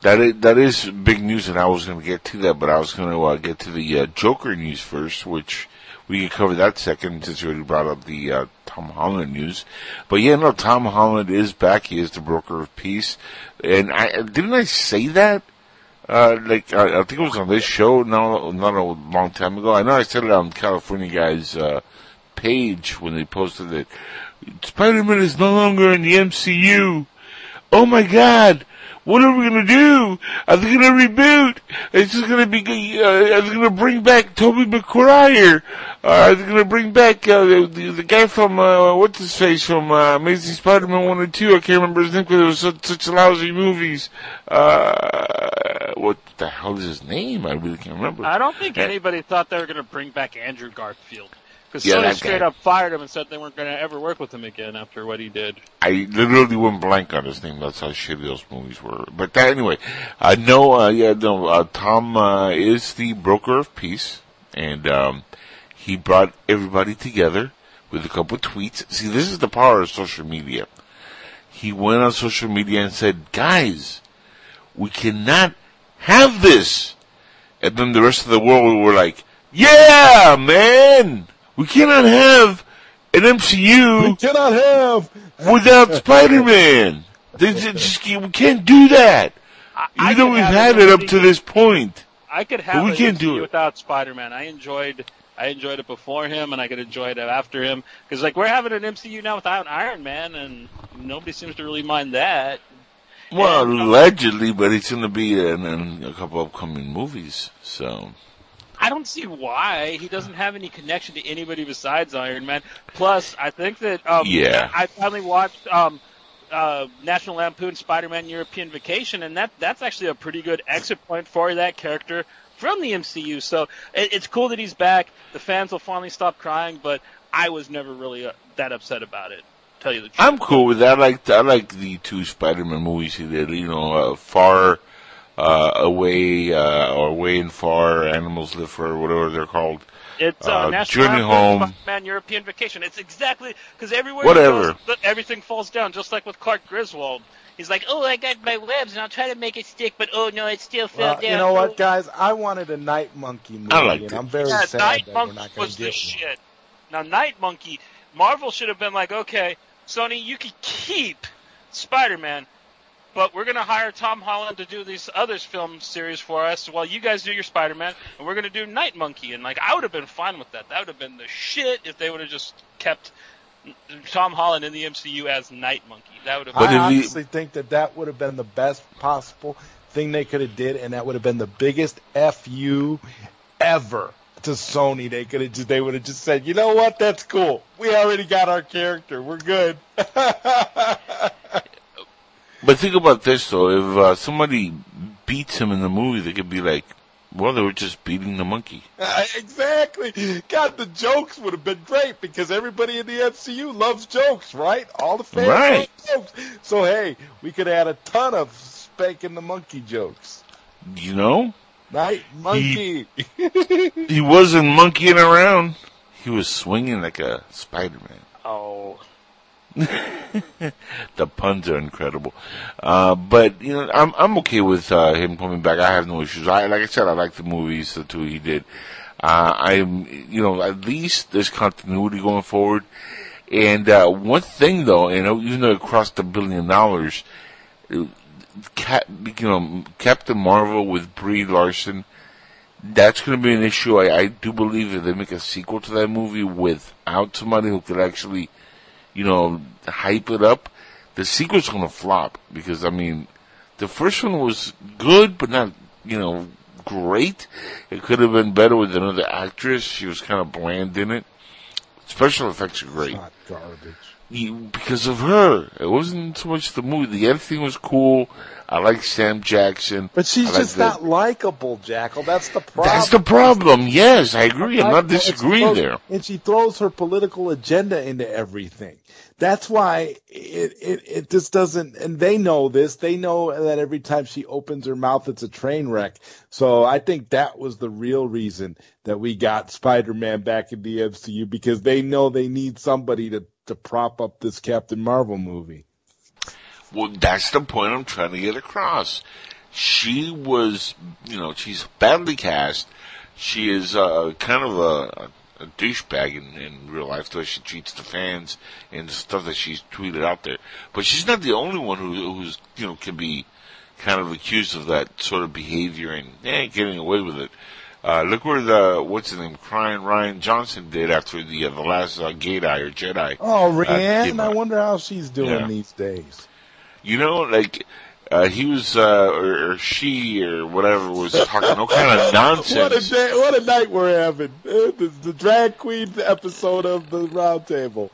That is, that is big news, and I was going to get to that, but I was going to uh, get to the uh, Joker news first, which we can cover that second since you already brought up the uh, Tom Holland news. But yeah, no, Tom Holland is back. He is the broker of peace, and I didn't I say that. Uh, like I, I think it was on this show, no, not a long time ago. I know I said it on California Guys uh, page when they posted it. Spider-Man is no longer in the MCU. Oh my God! What are we gonna do? Are they gonna reboot? Is this gonna be? Uh, are they gonna bring back Tobey Maguire? Uh, are they gonna bring back uh, the, the the guy from uh, what's his face from uh, Amazing Spider-Man one and two? I can't remember his name because it was such, such lousy movies. Uh, what the hell is his name? I really can't remember. I don't think Yeah. anybody thought they were going to bring back Andrew Garfield. Because Yeah, Sony straight guy. up fired him and said they weren't going to ever work with him again after what he did. I literally went blank on his name. That's how shitty those movies were. But that, anyway, uh, know, uh, yeah, no, uh, Tom, uh, is the broker of peace and, um, he brought everybody together with a couple of tweets. See, this is the power of social media. He went on social media and said, guys, we cannot have this. And then the rest of the world were like, yeah, man, we cannot have an MCU We cannot have. without <laughs> Spider-Man. They just, we can't do that. I, Even I though we've had it up to this point. I could have we can't do it. without Spider-Man. I enjoyed, I enjoyed it before him, and I could enjoy it after him. Because like we're having an MCU now without Iron Man, and nobody seems to really mind that. Well, And, uh, allegedly, but he's going to be in, in a couple upcoming movies. So I don't see why he doesn't have any connection to anybody besides Iron Man. Plus, I think that um, Yeah. I finally watched um, uh, National Lampoon Spider-Man European Vacation, and that that's actually a pretty good exit point for that character from the MCU. So it, it's cool that he's back. The fans will finally stop crying, but I was never really uh, that upset about it. Tell you the truth. I'm cool with that. I like I like the two Spider-Man movies he did. You know, uh, far uh, away uh, or way and far, animals live for whatever they're called. It's uh, Uh, National Journey Home. Spider-Man European Vacation. It's exactly because everywhere Whatever. he goes, everything falls down, just like with Clark Griswold. He's like, "Oh, I got my webs, and I'll try to make it stick, but oh no, it still fell Well, down." you know what, guys? I wanted a Night Monkey movie, I liked and it. I'm very Yeah, sad Night that we're Monkey not going was to the get one. shit. Now, Night Monkey, Marvel should have been like, "Okay, Sony, you could keep Spider-Man." But we're gonna hire Tom Holland to do these other film series for us while you guys do your Spider-Man, and we're gonna do Night Monkey. And like, I would have been fine with that. That would have been the shit if they would have just kept Tom Holland in the MCU as Night Monkey. That would have But I if he- honestly think that that would have been the best possible thing they could have did, and that would have been the biggest fu ever to Sony. They could have just they would have just said, you know what, that's cool. We already got our character. We're good. <laughs> But think about this though: if uh, somebody beats him in the movie, they could be like, "Well, they were just beating the monkey." <laughs> exactly. God, the jokes would have been great because everybody in the MCU loves jokes, right? All the fans Right. love jokes. So hey, we could add a ton of spanking the monkey jokes. You know, Night monkey. he wasn't monkeying around; he was swinging like a Spider-Man. oh. <laughs> the puns are incredible. Uh, but you know, I'm I'm okay with uh, him coming back. I have no issues. I like I said, I like the movies, the two he did. Uh, I'm you know at least there's continuity going forward. And uh, one thing though, you know, even though it crossed a billion dollars, Cap, you know, Captain Marvel with Brie Larson. That's going to be an issue. I, I do believe if they make a sequel to that movie without somebody who could actually you know, hype it up, the sequel's gonna flop because I mean, the first one was good, but not, you know, great. It could have been better with another actress. She was kind of bland in it. Special effects are great Hot garbage. Because of her. It wasn't so much the movie. The editing was cool. I like Sam Jackson. But she's like just the- not likable, Jackal. That's the problem. That's the problem. Yes, I agree. I'm not Like, and she disagreeing throws- there. And she throws her political agenda into everything. That's why it, it, it just doesn't, and they know this. They know that every time she opens her mouth, it's a train wreck. So I think that was the real reason that we got Spider-Man back in the MCU because they know they need somebody to, to prop up this Captain Marvel movie. Well, that's the point I'm trying to get across. She was, you know, she's badly cast. She is uh, kind of a, a douchebag in, in real life, the way she treats the fans and the stuff that she's tweeted out there. But she's not the only one who, who's, you know, can be kind of accused of that sort of behavior and eh, getting away with it. Uh, look where the what's his name, crying Rian Johnson did after the uh, the last uh, Jedi or Jedi. Oh, uh, Rianne, I wonder how she's doing Yeah. these days. You know, like uh, he was uh, or, or she or whatever was talking no kind of <laughs> What a nonsense. day! What a night we're having. Uh, The, the drag queen episode of the roundtable.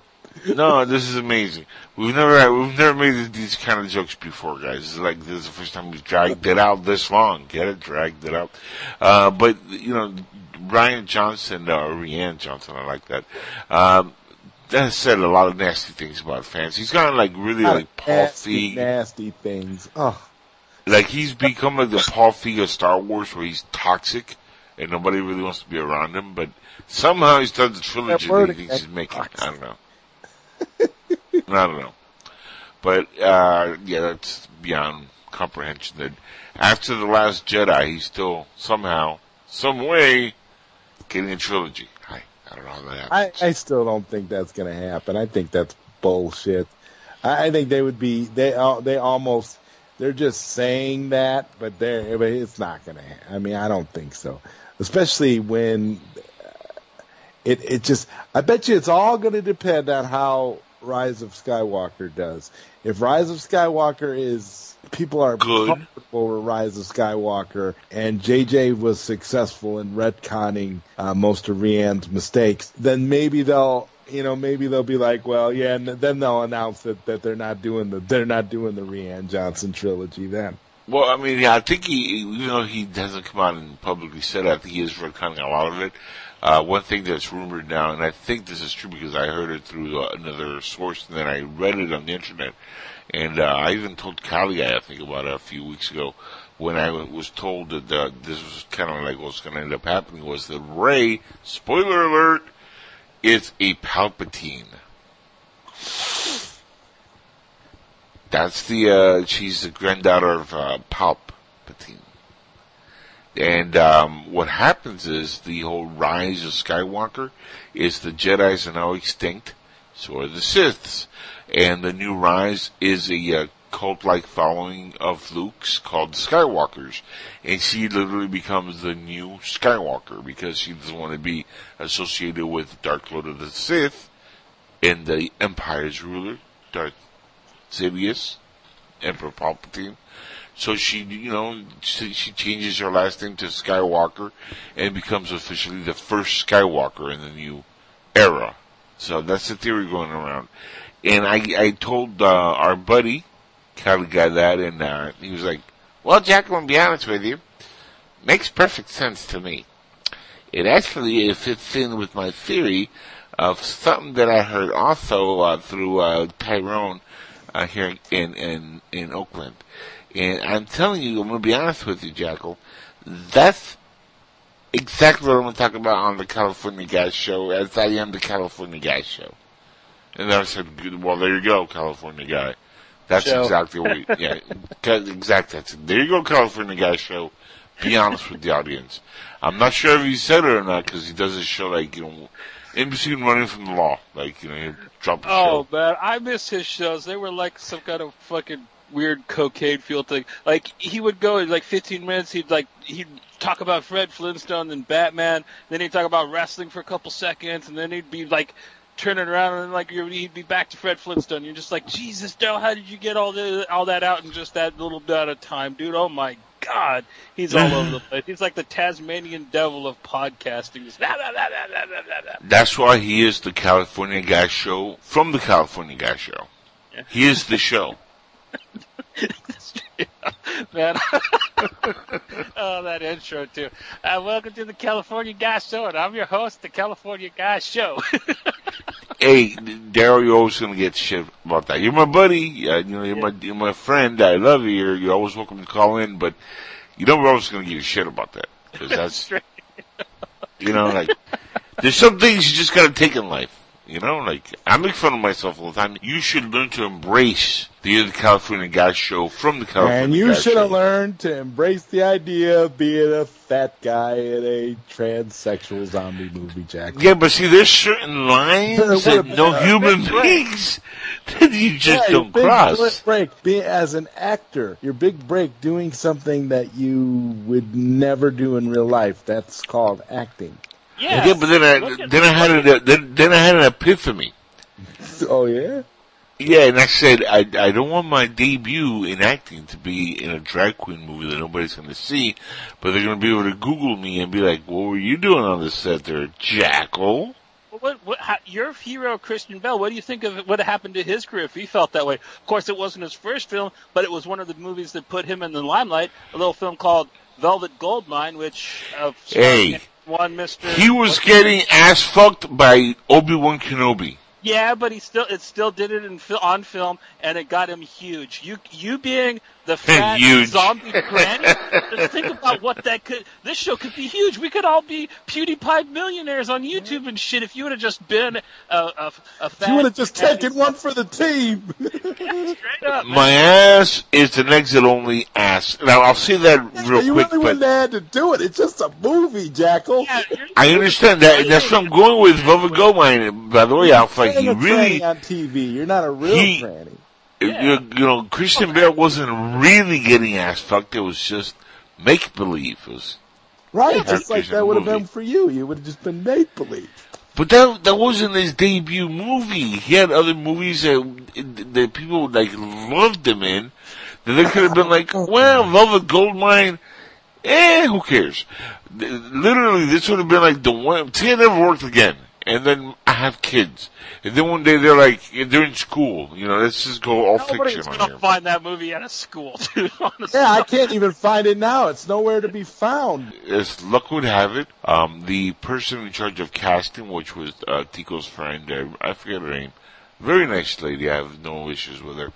No, this is amazing. We've never we've never made these kind of jokes before, guys. It's like this is the first time we've dragged it out this long. Get it? Dragged it out. Uh, but you know, Rian Johnson or Rianne Johnson, I like that. Um, has said a lot of nasty things about fans. He's of like really like Paul nasty, Feig. nasty things. Oh, Like he's become like the Paul Feig of Star Wars, where he's toxic and nobody really wants to be around him. But somehow he's done the trilogy That that he thinks he's making. toxic. I don't know. <laughs> I don't know. But uh yeah, that's beyond comprehension. That after the Last Jedi, he's still somehow, some way, getting a trilogy. I I don't know how that happens. I, I still don't think that's going to happen. I think that's bullshit. I, I think they would be they uh, they almost they're just saying that, but they're but it's not going to. happen. I mean, I don't think so. Especially when it it just. I bet you it's all going to depend on how Rise of Skywalker does. If Rise of Skywalker is people are Good. comfortable with Rise of Skywalker, and JJ was successful in retconning uh, most of Rianne's mistakes, then maybe they'll, you know, maybe they'll be like, well, yeah, and then they'll announce that, that they're not doing the they're not doing the Rian Johnson trilogy then. Well, I mean, yeah, I think he, even though he hasn't come out and publicly said it, I think he is retconning a lot of it. Uh, one thing that's rumored now, and I think this is true because I heard it through uh, another source, and then I read it on the internet, and uh, I even told Callie, I think, about it a few weeks ago, when I was told that uh, this was kind of like what's going to end up happening, was that Rey, spoiler alert, is a Palpatine. That's the, uh, she's the granddaughter of, uh, Palpatine. And, um, what happens is the whole rise of Skywalker is the Jedi's are now extinct, so are the Siths. And the new rise is a, uh, cult-like following of Luke's called Skywalkers. And she literally becomes the new Skywalker because she doesn't want to be associated with Dark Lord of the Sith and the Empire's ruler, Darth Sidious, Emperor Palpatine. So she, you know, she, changes her last name to Skywalker and becomes officially the first Skywalker in the new era. So that's the theory going around. And I, I told, uh, our buddy, Cali guy that and, uh, he was like, well, Jack, I'm gonna be honest with you. Makes perfect sense to me. It actually it fits in with my theory of something that I heard also, uh, through, uh, Tyrone, uh, here in, in, in Oakland. And I'm telling you, I'm gonna be honest with you, Jackal. That's exactly what I'm gonna talk about on the California Guys show, as I am the California Guys show. And I said, "Good, well, there you go, California Guy. That's Show. exactly what, we, <laughs> yeah, exactly. That's it. There you go, California Guy show. Be honest with the audience. I'm not sure if he said it or not, because he does his show like, you know, in between running from the law. Like, you know, he'll drop a Oh show. man, I miss his shows. They were like some kind of fucking weird cocaine fuel thing. Like he would go in like 15 minutes. He'd like he'd talk about Fred Flintstone and Batman. Then he'd talk about wrestling for a couple seconds, and then he'd be like turning around and like he'd be back to Fred Flintstone. You're just like Jesus, Dale, how did you get all the all that out in just that little bit of time, dude? Oh my God, he's all over the <laughs> place. He's like the Tasmanian devil of podcasting. Blah, blah, blah. That's why he is the California Guy show from the California Guy show. Yeah. He is the show. <laughs> man. <laughs> oh, that intro too. Uh, welcome to the California Guy Show, and I'm your host, the California Guy Show. <laughs> hey, Daryl, you're always gonna get shit about that. You're my buddy. Uh, you know, you're my you're my friend. I love you. You're, you're always welcome to call in, but you know we're always gonna give you shit about that because that's Straight. you know like there's some things you just gotta take in life. You know, like I make fun of myself all the time. You should learn to embrace the California Guy Show from the California And you Guy should have learned to embrace the idea of being a fat guy in a transsexual zombie movie, Jack. Yeah, but see, there's certain <laughs> lines that no human beings <laughs> that you just Yeah, don't big cross. break. Being as an actor, your big break doing something that you would never do in real life. That's called acting. Yeah, Yeah, but then I then I had an then, then I had an epiphany. <laughs> Oh yeah. Yeah, and I said I I don't want my debut in acting to be in a drag queen movie that nobody's going to see, but they're going to be able to Google me and be like, "What were you doing on the set there, Jackal?" what, what how, your hero Christian Bale? What do you think of what happened to his career if he felt that way? Of course, it wasn't his first film, but it was one of the movies that put him in the limelight. A little film called Velvet Goldmine, which uh, Hey. One Mister. He was getting ass fucked by Obi Wan Kenobi. Yeah, but he still it still did it in on film, and it got him huge. You you being the fat Huge. zombie <laughs> granny, just think about what that could. This show could be huge. We could all be PewDiePie millionaires on YouTube and shit if you would have just been a a, a fat. You would have just granny. taken one for the team. Yeah, <laughs> straight up. My ass is an exit only ass. Now I'll say that real you quick, really wouldn't but have had to do it. It's just a movie, Jackal. Yeah, I understand that. That's what I'm going with Velvet Goldmine. By the way, Alpha, You're he really, on TV. You're not a real He- tranny. You, you know, Christian Bale wasn't really getting ass fucked. It was just make believe. It was, Right, Yeah, just like that would have been for you. You would have just been make believe. but that that wasn't his debut movie. He had other movies that that people like loved him in. That they could have been like, <laughs> well, Velvet Goldmine. Eh, who cares? Literally, this would have been like the one. See, it never worked again. And then I have kids. And then one day they're like, they're in school. You know, let's just go all Nobody's fiction on gonna here. find that movie at a school, <laughs> dude. Honestly. Yeah, I can't even find it now. It's nowhere to be found. As luck would have it, um, the person in charge of casting, which was uh, Tico's friend, I, I forget her name, very nice lady. I have no issues with her.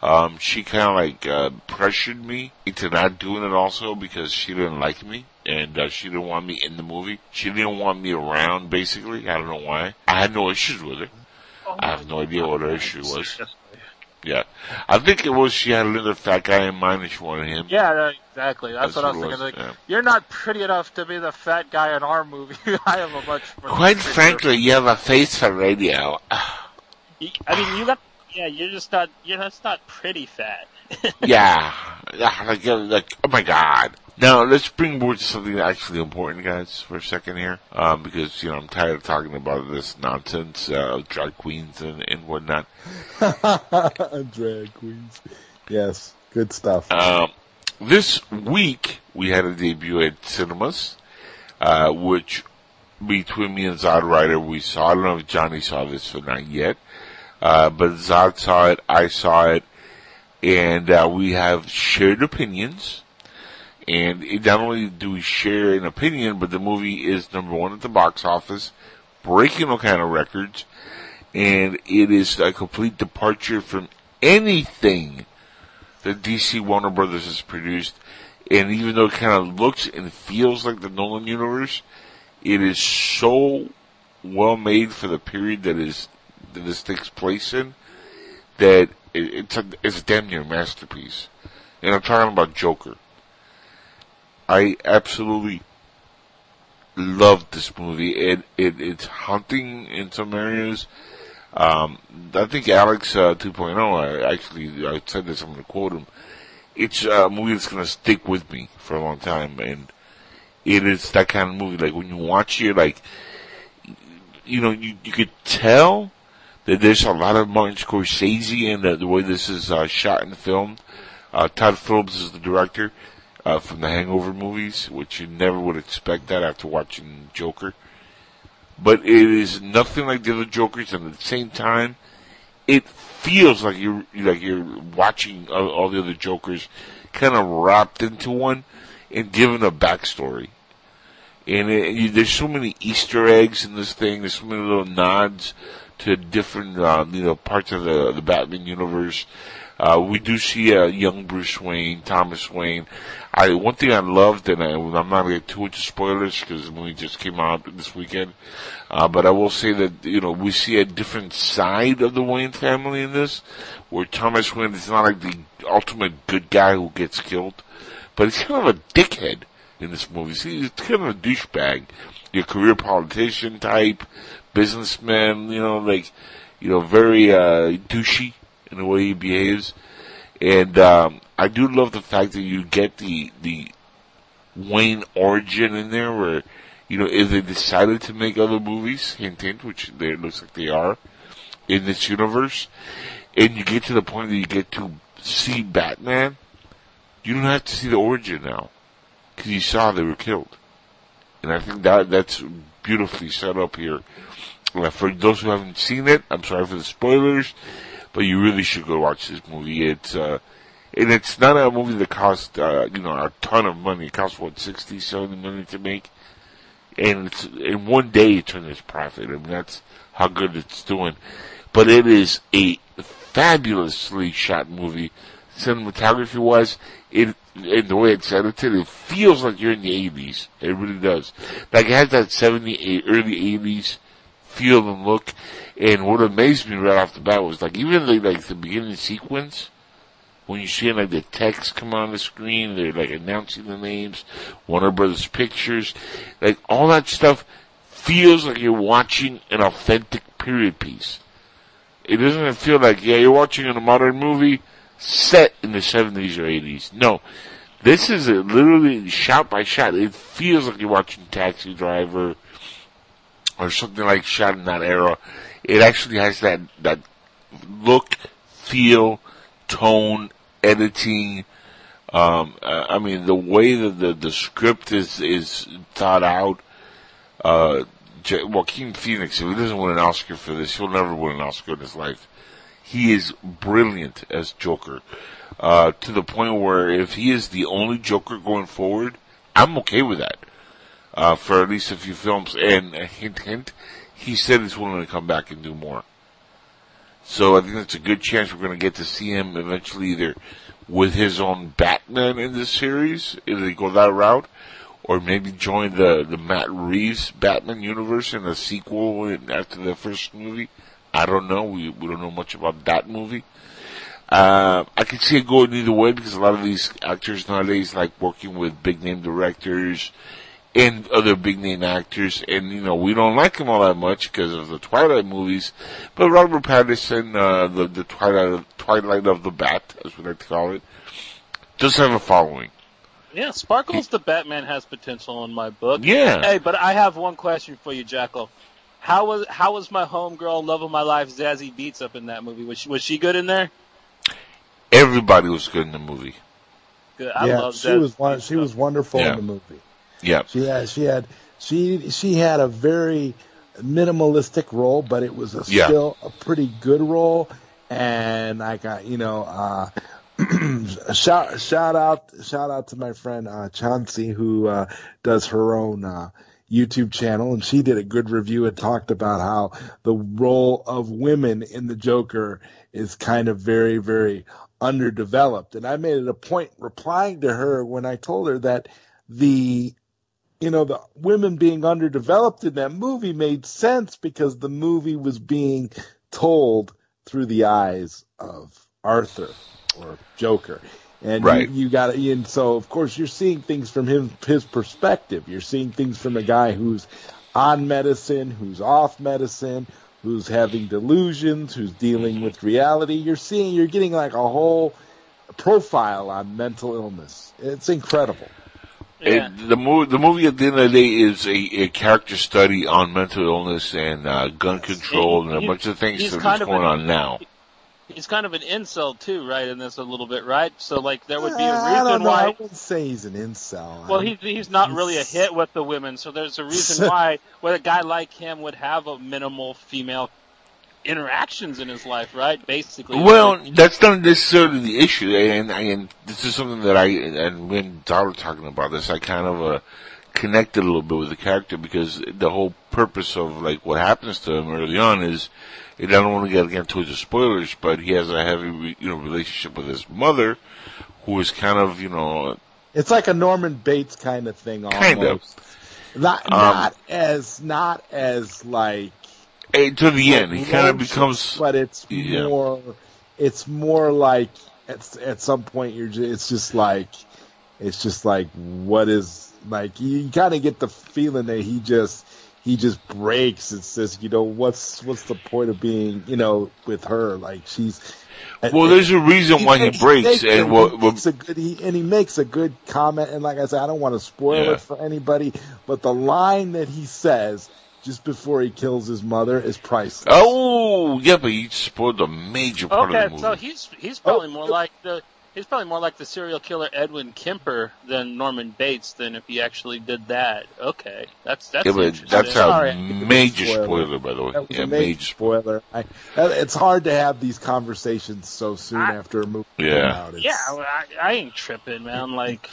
Um, she kind of like uh, pressured me into not doing it also because she didn't like me and uh, she didn't want me in the movie. She didn't want me around. Basically, I don't know why. I had no issues with her. I have no idea what her issue was. Yeah, I think it was she had another fat guy in mind and she wanted him. Yeah, exactly. That's, That's what I was thinking. was, Like, yeah. you're not pretty enough to be the fat guy in our movie. <laughs> I have a much. Quite frankly, you have a face for radio. <sighs> You- I mean, you got. Yeah, you're just not. You're just not pretty fat. <laughs> yeah, like, like, oh my god. Now, let's bring forward to something actually important, guys, for a second here, um, because, you know, I'm tired of talking about this nonsense, uh, drag queens and, and whatnot. <laughs> Drag queens. Yes, good stuff. Um, this week, we had a debut at cinemas, uh, which between me and Zodwriter, we saw, I don't know if Johnny saw this or not yet, uh, but Zod saw it, I saw it, and, uh, we have shared opinions. And it, not only do we share an opinion, but the movie is number one at the box office, breaking all kind of records, and it is a complete departure from anything that DC Warner Brothers has produced. And even though it kind of looks and feels like the Nolan universe, it is so well made for the period that is that this takes place in that it, it's a it's a damn near masterpiece. And I'm talking about Joker. I absolutely loved this movie. It, it it's haunting in some areas. Um, I think Alex uh, 2.0. I actually I said this. I'm going to quote him. It's a movie that's going to stick with me for a long time, and it is that kind of movie. Like when you watch it, like you know, you you could tell that there's a lot of Martin Scorsese in the, the way this is uh, shot and filmed. Uh, Todd Phillips is the director uh, from the Hangover movies, which you never would expect that after watching Joker. But it is nothing like the other Jokers, and at the same time, it feels like you're like you're watching all, the other Jokers, kind of wrapped into one, and given a backstory. And it, you, there's so many Easter eggs in this thing. There's so many little nods to different, uh, you know, parts of the the Batman universe. Uh, we do see a young Bruce Wayne, Thomas Wayne. I one thing I loved, and I, I'm not going to get too into spoilers because the movie just came out this weekend. Uh, but I will say that you know we see a different side of the Wayne family in this, where Thomas Wayne is not like the ultimate good guy who gets killed, but he's kind of a dickhead in this movie. See, he's kind of a douchebag, your career politician type, businessman. You know, like you know, very uh, douchey in the way he behaves. And um, I do love the fact that you get the the Wayne origin in there, where you know if they decided to make other movies, hint hint, which they, it looks like they are in this universe, and you get to the point that you get to see Batman, you don't have to see the origin now because you saw they were killed, and I think that that's beautifully set up here. For those who haven't seen it, I'm sorry for the spoilers, but you really should go watch this movie. It's uh, and it's not a movie that cost uh, you know a ton of money. It cost what 60, 70 million to make, and it's in one day it turned its profit. I mean that's how good it's doing. But it is a fabulously shot movie, cinematography wise. It and the way it's edited, it feels like you're in the 80s. It really does. Like it has that 78, early 80s feel and look. And what amazed me right off the bat was like even the, like the beginning sequence, when you see like the text come on the screen, they're like announcing the names, Warner Brothers Pictures, like all that stuff feels like you're watching an authentic period piece. It doesn't feel like, yeah, you're watching a modern movie set in the 70s or 80s. No. This is a, literally shot by shot. It feels like you're watching Taxi Driver or something like shot in that era. It actually has that, that look, feel, tone, editing. Um, I mean, the way that the, the script is, is thought out, uh, Joaquin Phoenix, if he doesn't win an Oscar for this, he'll never win an Oscar in his life. He is brilliant as Joker, uh, to the point where if he is the only Joker going forward, I'm okay with that, uh, for at least a few films. And hint, hint, he said he's willing to come back and do more. So I think that's a good chance we're going to get to see him eventually either with his own Batman in this series, if they go that route, or maybe join the, the Matt Reeves Batman universe in a sequel after the first movie. I don't know. We, we don't know much about that movie. Uh, I can see it going either way because a lot of these actors nowadays like working with big name directors and other big name actors, and you know we don't like them all that much because of the Twilight movies. But Robert Pattinson, uh, the the Twilight Twilight of the Bat, as we like to call it, does have a following. Yeah, Sparkles the Batman has potential in my book. Yeah. Hey, but I have one question for you, Jackal. How was how was my homegirl, love of my life, Zazie Beetz up in that movie? Was she, was she good in there? Everybody was good in the movie. Good. I yeah, love she Zazie was she stuff. was wonderful Yeah. in the movie. Yeah. She had she had she she had a very minimalistic role, but it was a, Yeah. still a pretty good role. And I got you know uh, <clears throat> shout shout out shout out to my friend uh, Chauncey who uh, does her own uh, YouTube channel, and she did a good review and talked about how the role of women in the Joker is kind of very very underdeveloped. And I made it a point replying to her when I told her that the you know, the women being underdeveloped in that movie made sense because the movie was being told through the eyes of Arthur or Joker. And Right. you, you got it. and so of course you're seeing things from him his perspective. You're seeing things from a guy who's on medicine, who's off medicine, who's having delusions, who's dealing with reality. You're seeing you're getting like a whole profile on mental illness. It's incredible. Yeah. It, the movie, the movie at the end of the day is a, a character study on mental illness and uh, gun control and a He- bunch of things he's that kind is of going an- on now. He's kind of an incel too, right? In this a little bit, right? So like there would be a Uh, I don't reason know. I wouldn't say he's an incel. Well, I- he's he's not really a hit with the women, so there's a reason <laughs> why why a guy like him would have a minimal female interactions in his life, right? Basically. Well, that's not necessarily the issue, and and this is something that I and when Dara were talking about this, I kind of uh, connected a little bit with the character because the whole purpose of like what happens to him early on is, and I don't want to get again towards the spoilers, but he has a heavy you know relationship with his mother, who is kind of you know It's like a Norman Bates kind of thing, almost. Kind of. Not Um, not as not as like to the end he kind of becomes but it's Yeah. more. It's more like at at some point you're. Just, it's just like it's just like what is like you, kind of get the feeling that he just he just breaks and says you know what's what's the point of being you know with her like she's well. There's a reason why he breaks, makes and what, he what makes a good he, and he makes a good comment. And like I said, I don't want to spoil Yeah. it for anybody, but the line that he says just before he kills his mother is priceless. oh yeah, but he spoiled a major part of Okay, the movie. so he's he's probably Oh. more like the He's probably more like the serial killer Edwin Kemper than Norman Bates than if he actually did that. Okay, that's that's Yeah, but interesting. that's Sorry, a I think major spoiler. spoiler, by the way. That Yeah, a major major. spoiler. I, it's hard to have these conversations so soon I- after a movie Yeah. came out. It's- Yeah, I, I ain't tripping, man. Like, I don't,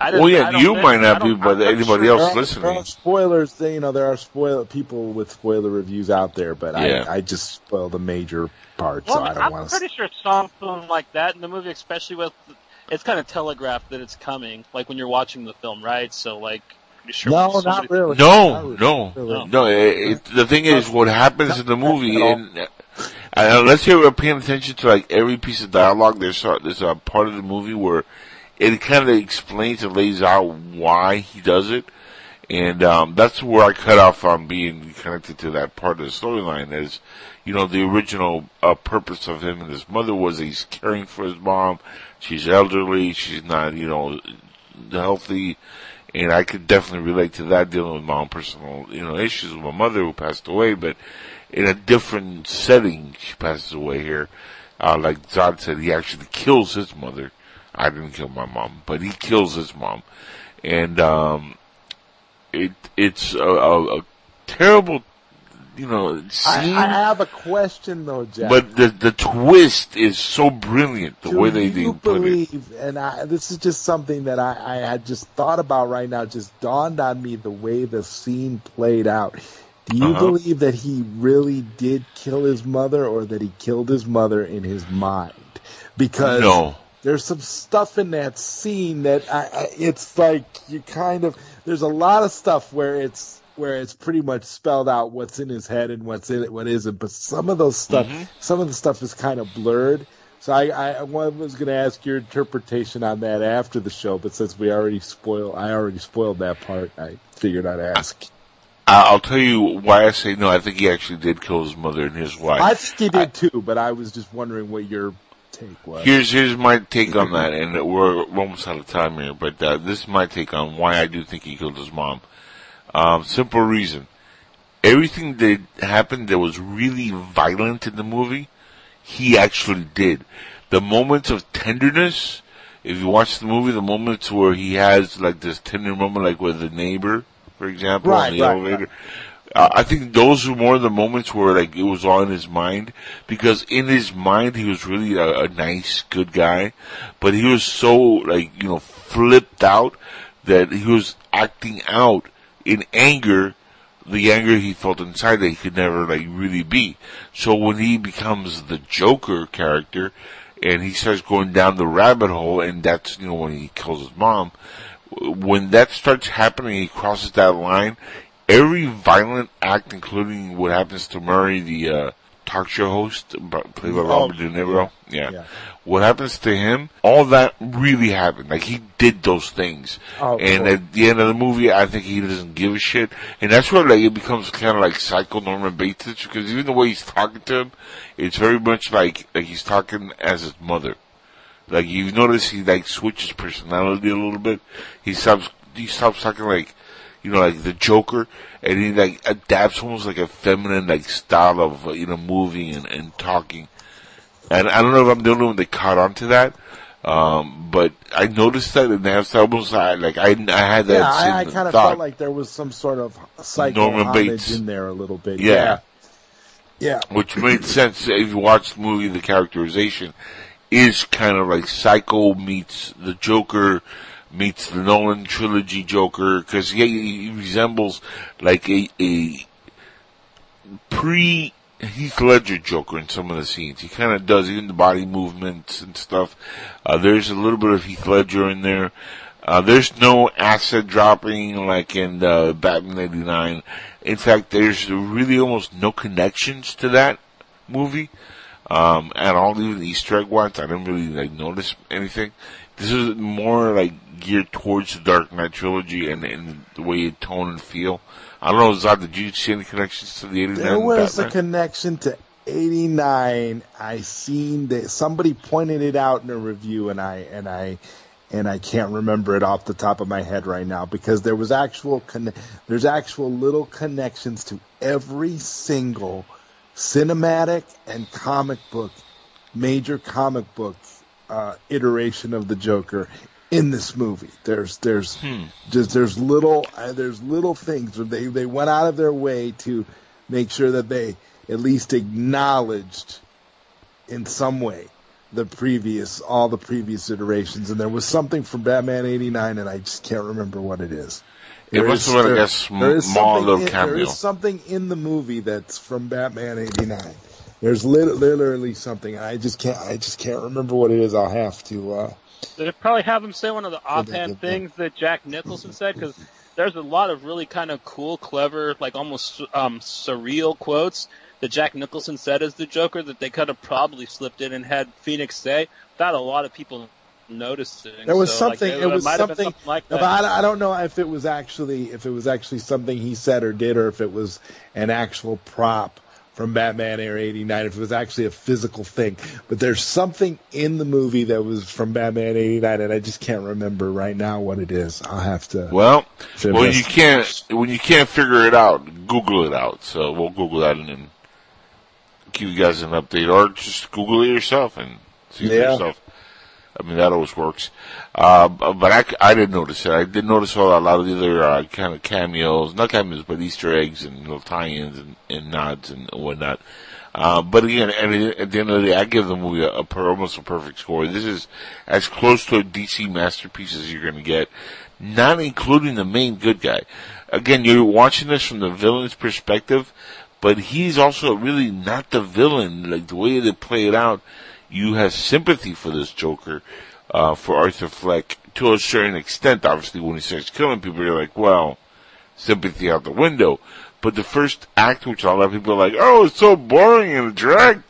Well, yeah, I don't you think- might not be, but I'm anybody sure. else there are, listening. There are spoilers. You know, there are spoiler people with spoiler reviews out there, but Yeah. I, I just spoil the major parts, Well, so I don't I'm want to. pretty sure something like that in the movie, especially with it's kind of telegraphed that it's coming, like when you're watching the film, right? So, like, sure No, when not really. No, Not really. no, no. It, it, the thing is, what happens in the movie, at all. and uh, unless you're paying attention to like every piece of dialogue, there's a, there's a part of the movie where it kind of explains and lays out why he does it, and um, that's where I cut off on being connected to that part of the storyline. Is you know the original uh, purpose of him and his mother was he's caring for his mom. She's elderly. She's not you know healthy. And I could definitely relate to that dealing with my own personal, you know, issues with my mother who passed away, but in a different setting, she passes away here. Uh, like Zod said, he actually kills his mother. I didn't kill my mom, but he kills his mom. And, um, it, it's a, a, a terrible, you know, I, scene. I have a question though, Jack. but the, the twist is so brilliant, the Do way they, do put it. believe, and I, this is just something that I, I had just thought about right now, just dawned on me the way the scene played out. Do you Uh-huh. believe that he really did kill his mother or that he killed his mother in his mind? Because No. There's some stuff in that scene that I, I, it's like you kind of, there's a lot of stuff where it's, where it's pretty much spelled out what's in his head and what's in it, what isn't. But some of those stuff, Mhm. some of the stuff is kind of blurred. So I, I, I was going to ask your interpretation on that after the show, but since we already spoiled, I already spoiled that part. I figured I'd ask. I- I'll tell you why I say no. I think he actually did kill his mother and his wife. I think he did too, but I was just wondering what your take was. Here's here's my take on that, and we're we're almost out of time here. But uh, this is my take on why I do think he killed his mom. Um, simple reason: everything that happened that was really violent in the movie, he actually did. The moments of tenderness, if you watch the movie, the moments where he has like this tender moment, like with the neighbor, for example, Right, on the right, elevator. Uh, I think those were more the moments where like it was all in his mind because in his mind he was really a, a nice, good guy, but he was so like you know flipped out that he was acting out in anger, the anger he felt inside that he could never like really be. So when he becomes the Joker character and he starts going down the rabbit hole, and that's you know when he kills his mom. When that starts happening, he crosses that line every violent act, including what happens to Murray, the uh, talk show host, played by Oh, Robert De Niro. Yeah. Yeah. What happens to him? All that really happened. Like he did those things, Oh, and cool. at the end of the movie, I think he doesn't give a shit, and that's where like it becomes kind of like psycho Norman Bates because even the way he's talking to him, it's very much like like he's talking as his mother. Like you notice he like switches personality a little bit. He stops he stops talking like you know like the Joker and he like adapts almost like a feminine like style of uh, you know moving and, and talking. And I don't know if I'm the only one that caught on to that. Um, but I noticed that and that's almost uh, like I, I had that yeah, I, I kind of felt like there was some sort of psycho Norman homage Bates. in there a little bit. Yeah. Yeah. which made sense if you watch the movie. The characterization is kind of like Psycho meets the Joker meets the Nolan trilogy Joker because he, he resembles like a a pre Heath Ledger Joker in some of the scenes. He kind of does even the body movements and stuff. Uh, there's a little bit of Heath Ledger in there. Uh, there's no acid dropping like in uh, Batman '89. In fact, there's really almost no connections to that movie um, at all. Even Easter egg wise, I didn't really like notice anything. This is more like geared towards the Dark Knight trilogy and, and the way it tone and feel. I don't know, Zod, did you see any connections to the '89 There was a connection to 89. I seen that somebody pointed it out in a review and I, and I, and I can't remember it off the top of my head right now because there was actual, conne- there's actual little connections to every single cinematic and comic book, major comic book, uh, iteration of the Joker in this movie. There's there's Hmm. just there's little uh, there's little things where they they went out of their way to make sure that they at least acknowledged in some way the previous all the previous iterations and there was something from Batman 89 and I just can't remember what it is. It There must is- have been, I there- is small something little in- cameo. There is something in the movie that's from Batman '89. There's lit- literally something. I just can't. I just can't remember what it is. I'll have to. Uh, They probably have him say one of the offhand things that Jack Nicholson said because there's a lot of really kind of cool, clever, like almost um, surreal quotes that Jack Nicholson said as the Joker that they could have probably slipped in and had Phoenix say without a lot of people noticing. There was So, like, something. it, it was been something. like that. I, I don't know if it was actually if it was actually something he said or did, or if it was an actual prop from Batman Air '89. If it was actually a physical thing, but there's something in the movie that was from Batman '89, and I just can't remember right now what it is. I'll have to. Well, when you can't when you can't figure it out, Google it out. So we'll Google that and then give you guys an update, or just Google it yourself and see for Yeah. yourself. I mean that always works. Uh, but I, I didn't notice it. I did notice a lot of the other uh, kind of cameos, not cameos, but Easter eggs and little tie-ins and, and nods and whatnot. Uh, but again, at, the end of the day, I give the movie a, a per, almost a perfect score. This is as close to a DC masterpiece as you're going to get, not including the main good guy. Again, you're watching this from the villain's perspective, but he's also really not the villain. Like the way they play it out, you have sympathy for this Joker, uh, for Arthur Fleck to a certain extent. Obviously, when he starts killing people, you're like, well, sympathy out the window. But the first act, which a lot of people are like, oh, it's so boring and dragged.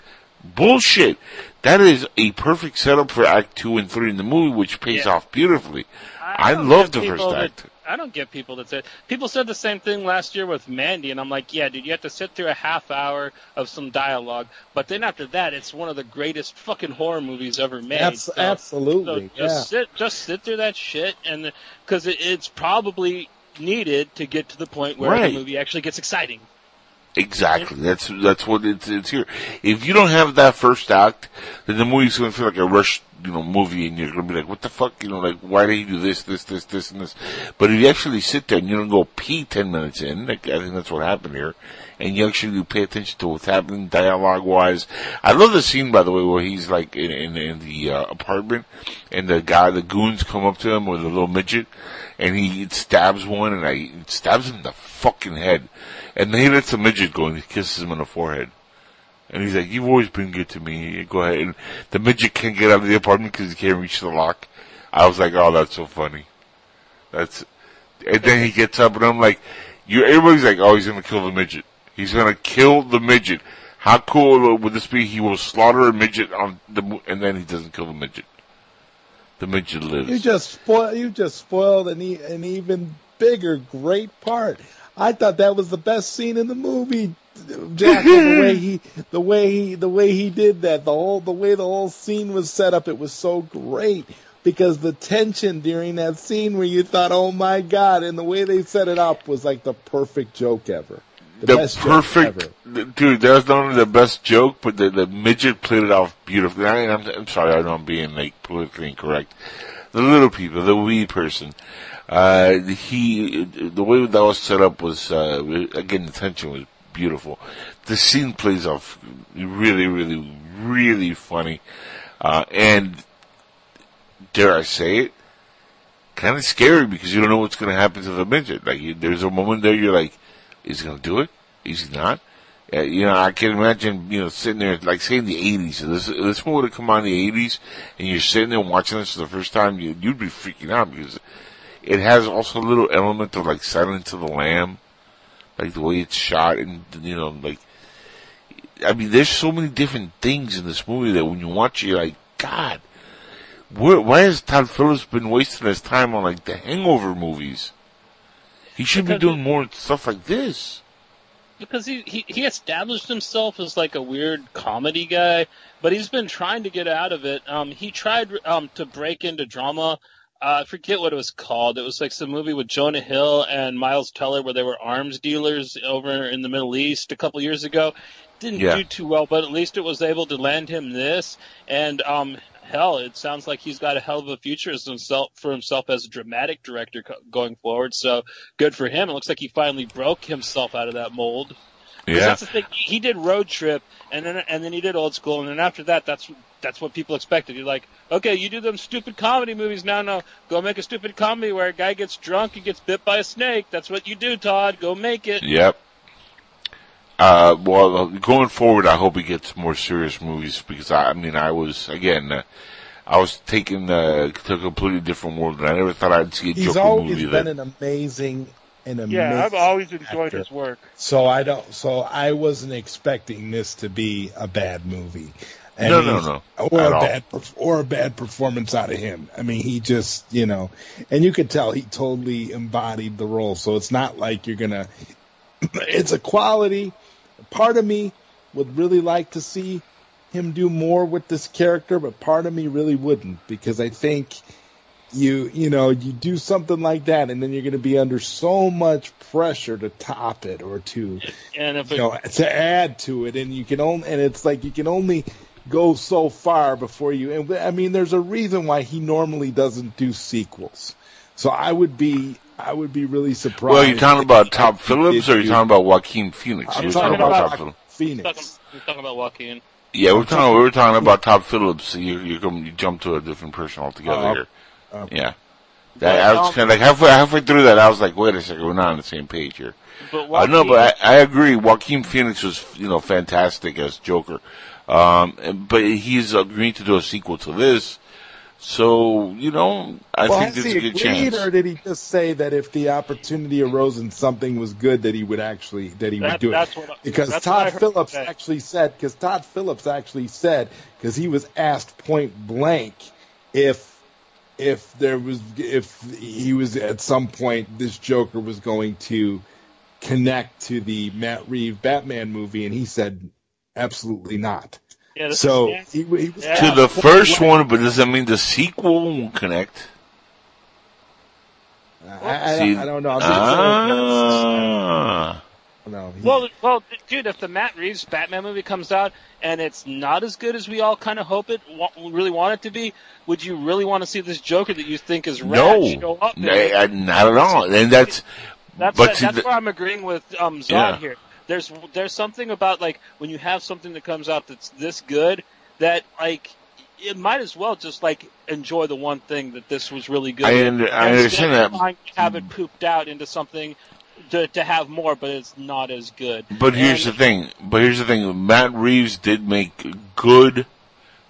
Bullshit. That is a perfect setup for Act 2 and 3 in the movie, which pays Yeah. off beautifully. I, don't love the first people that- act. I don't get people that say people said the same thing last year with Mandy, and I'm like, yeah, dude, you have to sit through a half hour of some dialogue, but then after that, it's one of the greatest fucking horror movies ever made. Abs- So- absolutely, So just yeah. sit, just sit through that shit, and because it, it's probably needed to get to the point where Right. the movie actually gets exciting. Exactly. That's that's what it's it's here. If you don't have that first act, then the movie's gonna feel like a rush, you know, movie, and you're gonna be like, "What the fuck?" You know, like, why did he do this, this, this, this, and this? But if you actually sit there and you don't go pee ten minutes in, like I think that's what happened here, and you actually pay attention to what's happening dialogue wise. I love the scene, by the way, where he's like in in, in the uh, apartment, and the guy, the goons come up to him with a little midget, and he stabs one, and I stabs him in the fucking head. And then he lets the midget go and he kisses him on the forehead. And he's like, you've always been good to me. Go ahead. And the midget can't get out of the apartment because he can't reach the lock. I was like, oh, that's so funny. That's, and then he gets up and I'm like, you, everybody's like, oh, he's gonna kill the midget. He's gonna kill the midget. How cool would this be? He will slaughter a midget on the, and then he doesn't kill the midget. The midget lives. You just spoil. You just spoiled an, e- an even bigger great part. I thought that was the best scene in the movie. Jack, the <laughs> way he, the way he, the way he did that, the whole, the way the whole scene was set up, it was so great because the tension during that scene where you thought, "Oh my god," and the way they set it up was like the perfect joke ever. The, the best perfect joke ever. dude. That was not only the best joke, but the, the midget played it off beautifully. I, mean, I'm, I'm sorry, I know I'm being like politically incorrect. The little people, the wee person. Uh, he, the way that was set up was, uh, again, the tension was beautiful. The scene plays off really, really, really funny. Uh, and dare I say it, kind of scary because you don't know what's going to happen to the midget. Like, you, there's a moment there you're like, is he going to do it? Is he not? Uh, you know, I can imagine, you know, sitting there, like say in the 80s, this, this movie would have come on in the 80s, and you're sitting there watching this for the first time, you, you'd be freaking out because it has also a little element of like Silence of the Lamb, like the way it's shot, and, you know, like, I mean, there's so many different things in this movie that when you watch it, you're like, God, where, why has Todd Phillips been wasting his time on like the Hangover movies? He should be doing more stuff like this. because he, he he established himself as like a weird comedy guy, but he's been trying to get out of it. Um, he tried um to break into drama. Uh, I forget what it was called. It was like some movie with Jonah Hill and Miles Teller where they were arms dealers over in the Middle East a couple years ago. didn't Yeah. do too well, but at least it was able to land him this. And um, hell, it sounds like he's got a hell of a future as himself for himself as a dramatic director co- going forward. So good for him. It looks like he finally broke himself out of that mold. 'Cause Yeah. That's the thing. He did Road Trip, and then and then he did Old School, and then after that, that's that's what people expected. You're like, okay, you do them stupid comedy movies now. No, go make a stupid comedy where a guy gets drunk and gets bit by a snake. That's what you do, Todd. Go make it. Yep. Uh, well, going forward, I hope he gets more serious movies because I, I mean, I was again, uh, I was taken uh, to a completely different world, and I never thought I'd see a He's Joker always been that. an amazing, an amazing. Yeah, I've always enjoyed actor. his work. So I don't. So I wasn't expecting this to be a bad movie. I No, mean, no, no, Or at a bad perf- or a bad performance out of him. I mean, he just you know, and you could tell he totally embodied the role. So it's not like you're gonna. <clears throat> It's a quality. Part of me would really like to see him do more with this character, but part of me really wouldn't because I think you you know you do something like that and then you're going to be under so much pressure to top it or to And if you know to add to it and you can only and it's like you can only go so far before you and I mean there's a reason why he normally doesn't do sequels. So I would be I would be really surprised. Well, you talking about Todd Phillips, did or you do- talking about Joaquin Phoenix? I'm You're talking talking about about Todd Phillips. talking, Phoenix. we're talking about Joaquin. Yeah, we're talking. We were talking about Todd Phillips. You you, come, you jump to a different person altogether Oh, here. Okay. Yeah. That, I was kind of like halfway halfway through that. I was like, wait a second, we're not on the same page here. But I know, but I, I agree. Joaquin Phoenix was, you know, fantastic as Joker. Um, but he's agreeing to do a sequel to this. So, you know, I well, think has there's a good agreed, chance. or did he just say that if the opportunity arose and something was good, that he would actually that he would That- do it? what because that's Todd heard Phillips today. actually said because Todd Phillips actually said because he was asked point blank if if there was if he was at some point this Joker was going to connect to the Matt Reeve Batman movie, and he said absolutely not. yeah, So is, he, he was Yeah. to the point first one, but does that mean the sequel won't connect? I, I, See- I don't know. I'm just saying- Ah. No, he- well, well, dude, if the Matt Reeves Batman movie comes out and it's not as good as we all kind of hope it, wa- really want it to be, would you really want to see this Joker that you think is rad No, show up? N- there? uh, not at all. And that's That's but that- that's the- where I'm agreeing with um Zod Yeah. here. There's there's something about like when you have something that comes out that's this good that like it might as well just like enjoy the one thing that this was really good. I under- I Instead understand that. trying have it pooped out into something to to have more, but it's not as good. But here's And- the thing. But here's the thing. Matt Reeves did make good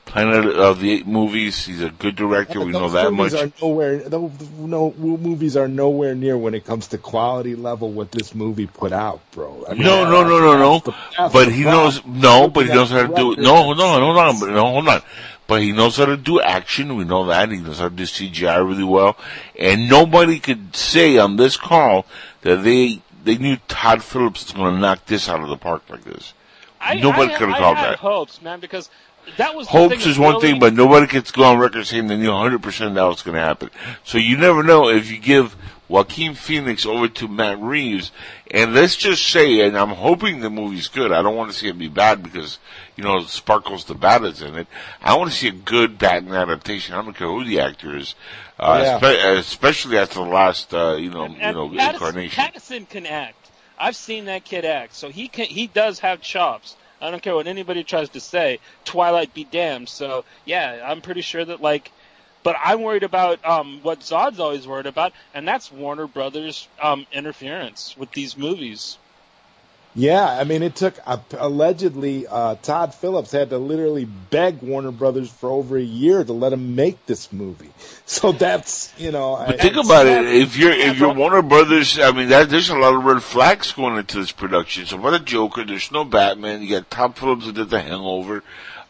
Planet of the Apes movies. He's a good director. But we know that much. Are nowhere, those, no movies are nowhere near when it comes to quality level what this movie put out, bro. I mean, No, no, no, no, no. that's But he knows. No, but he That knows how to do it. director- No, hold on, hold on, but no, hold on. But he knows how to do action. We know that he knows how to do CGI really well. And nobody could say on this call that they they knew Todd Phillips was going to knock this out of the park like this. I, Nobody could have called that. hopes, man, because that was Hopes is one really- thing, but nobody gets go on record saying they knew 100% that was going to happen. So you never know if you give Joaquin Phoenix over to Matt Reeves, and let's just say, and I'm hoping the movie's good. I don't want to see it be bad because, you know, Sparkles the Bat is in it. I want to see a good Batman adaptation. I don't care who the actor is, uh, Yeah. espe- especially after the last, uh, you know, you and know, Pattinson, incarnation. Pattinson can act. I've seen that kid act, so he can. He does have chops. I don't care what anybody tries to say. Twilight be damned. So yeah, I'm pretty sure that like. But I'm worried about um, what Zod's always worried about, and that's Warner Brothers um, interference with these movies. Yeah, I mean, it took uh, allegedly uh, Todd Phillips had to literally beg Warner Brothers for over a year to let him make this movie. <laughs> So that's you know. But think about it. If you're if you're Warner Brothers, I mean, that, there's a lot of red flags going into this production. So what a Joker. There's no Batman. You got Todd Phillips who did The Hangover.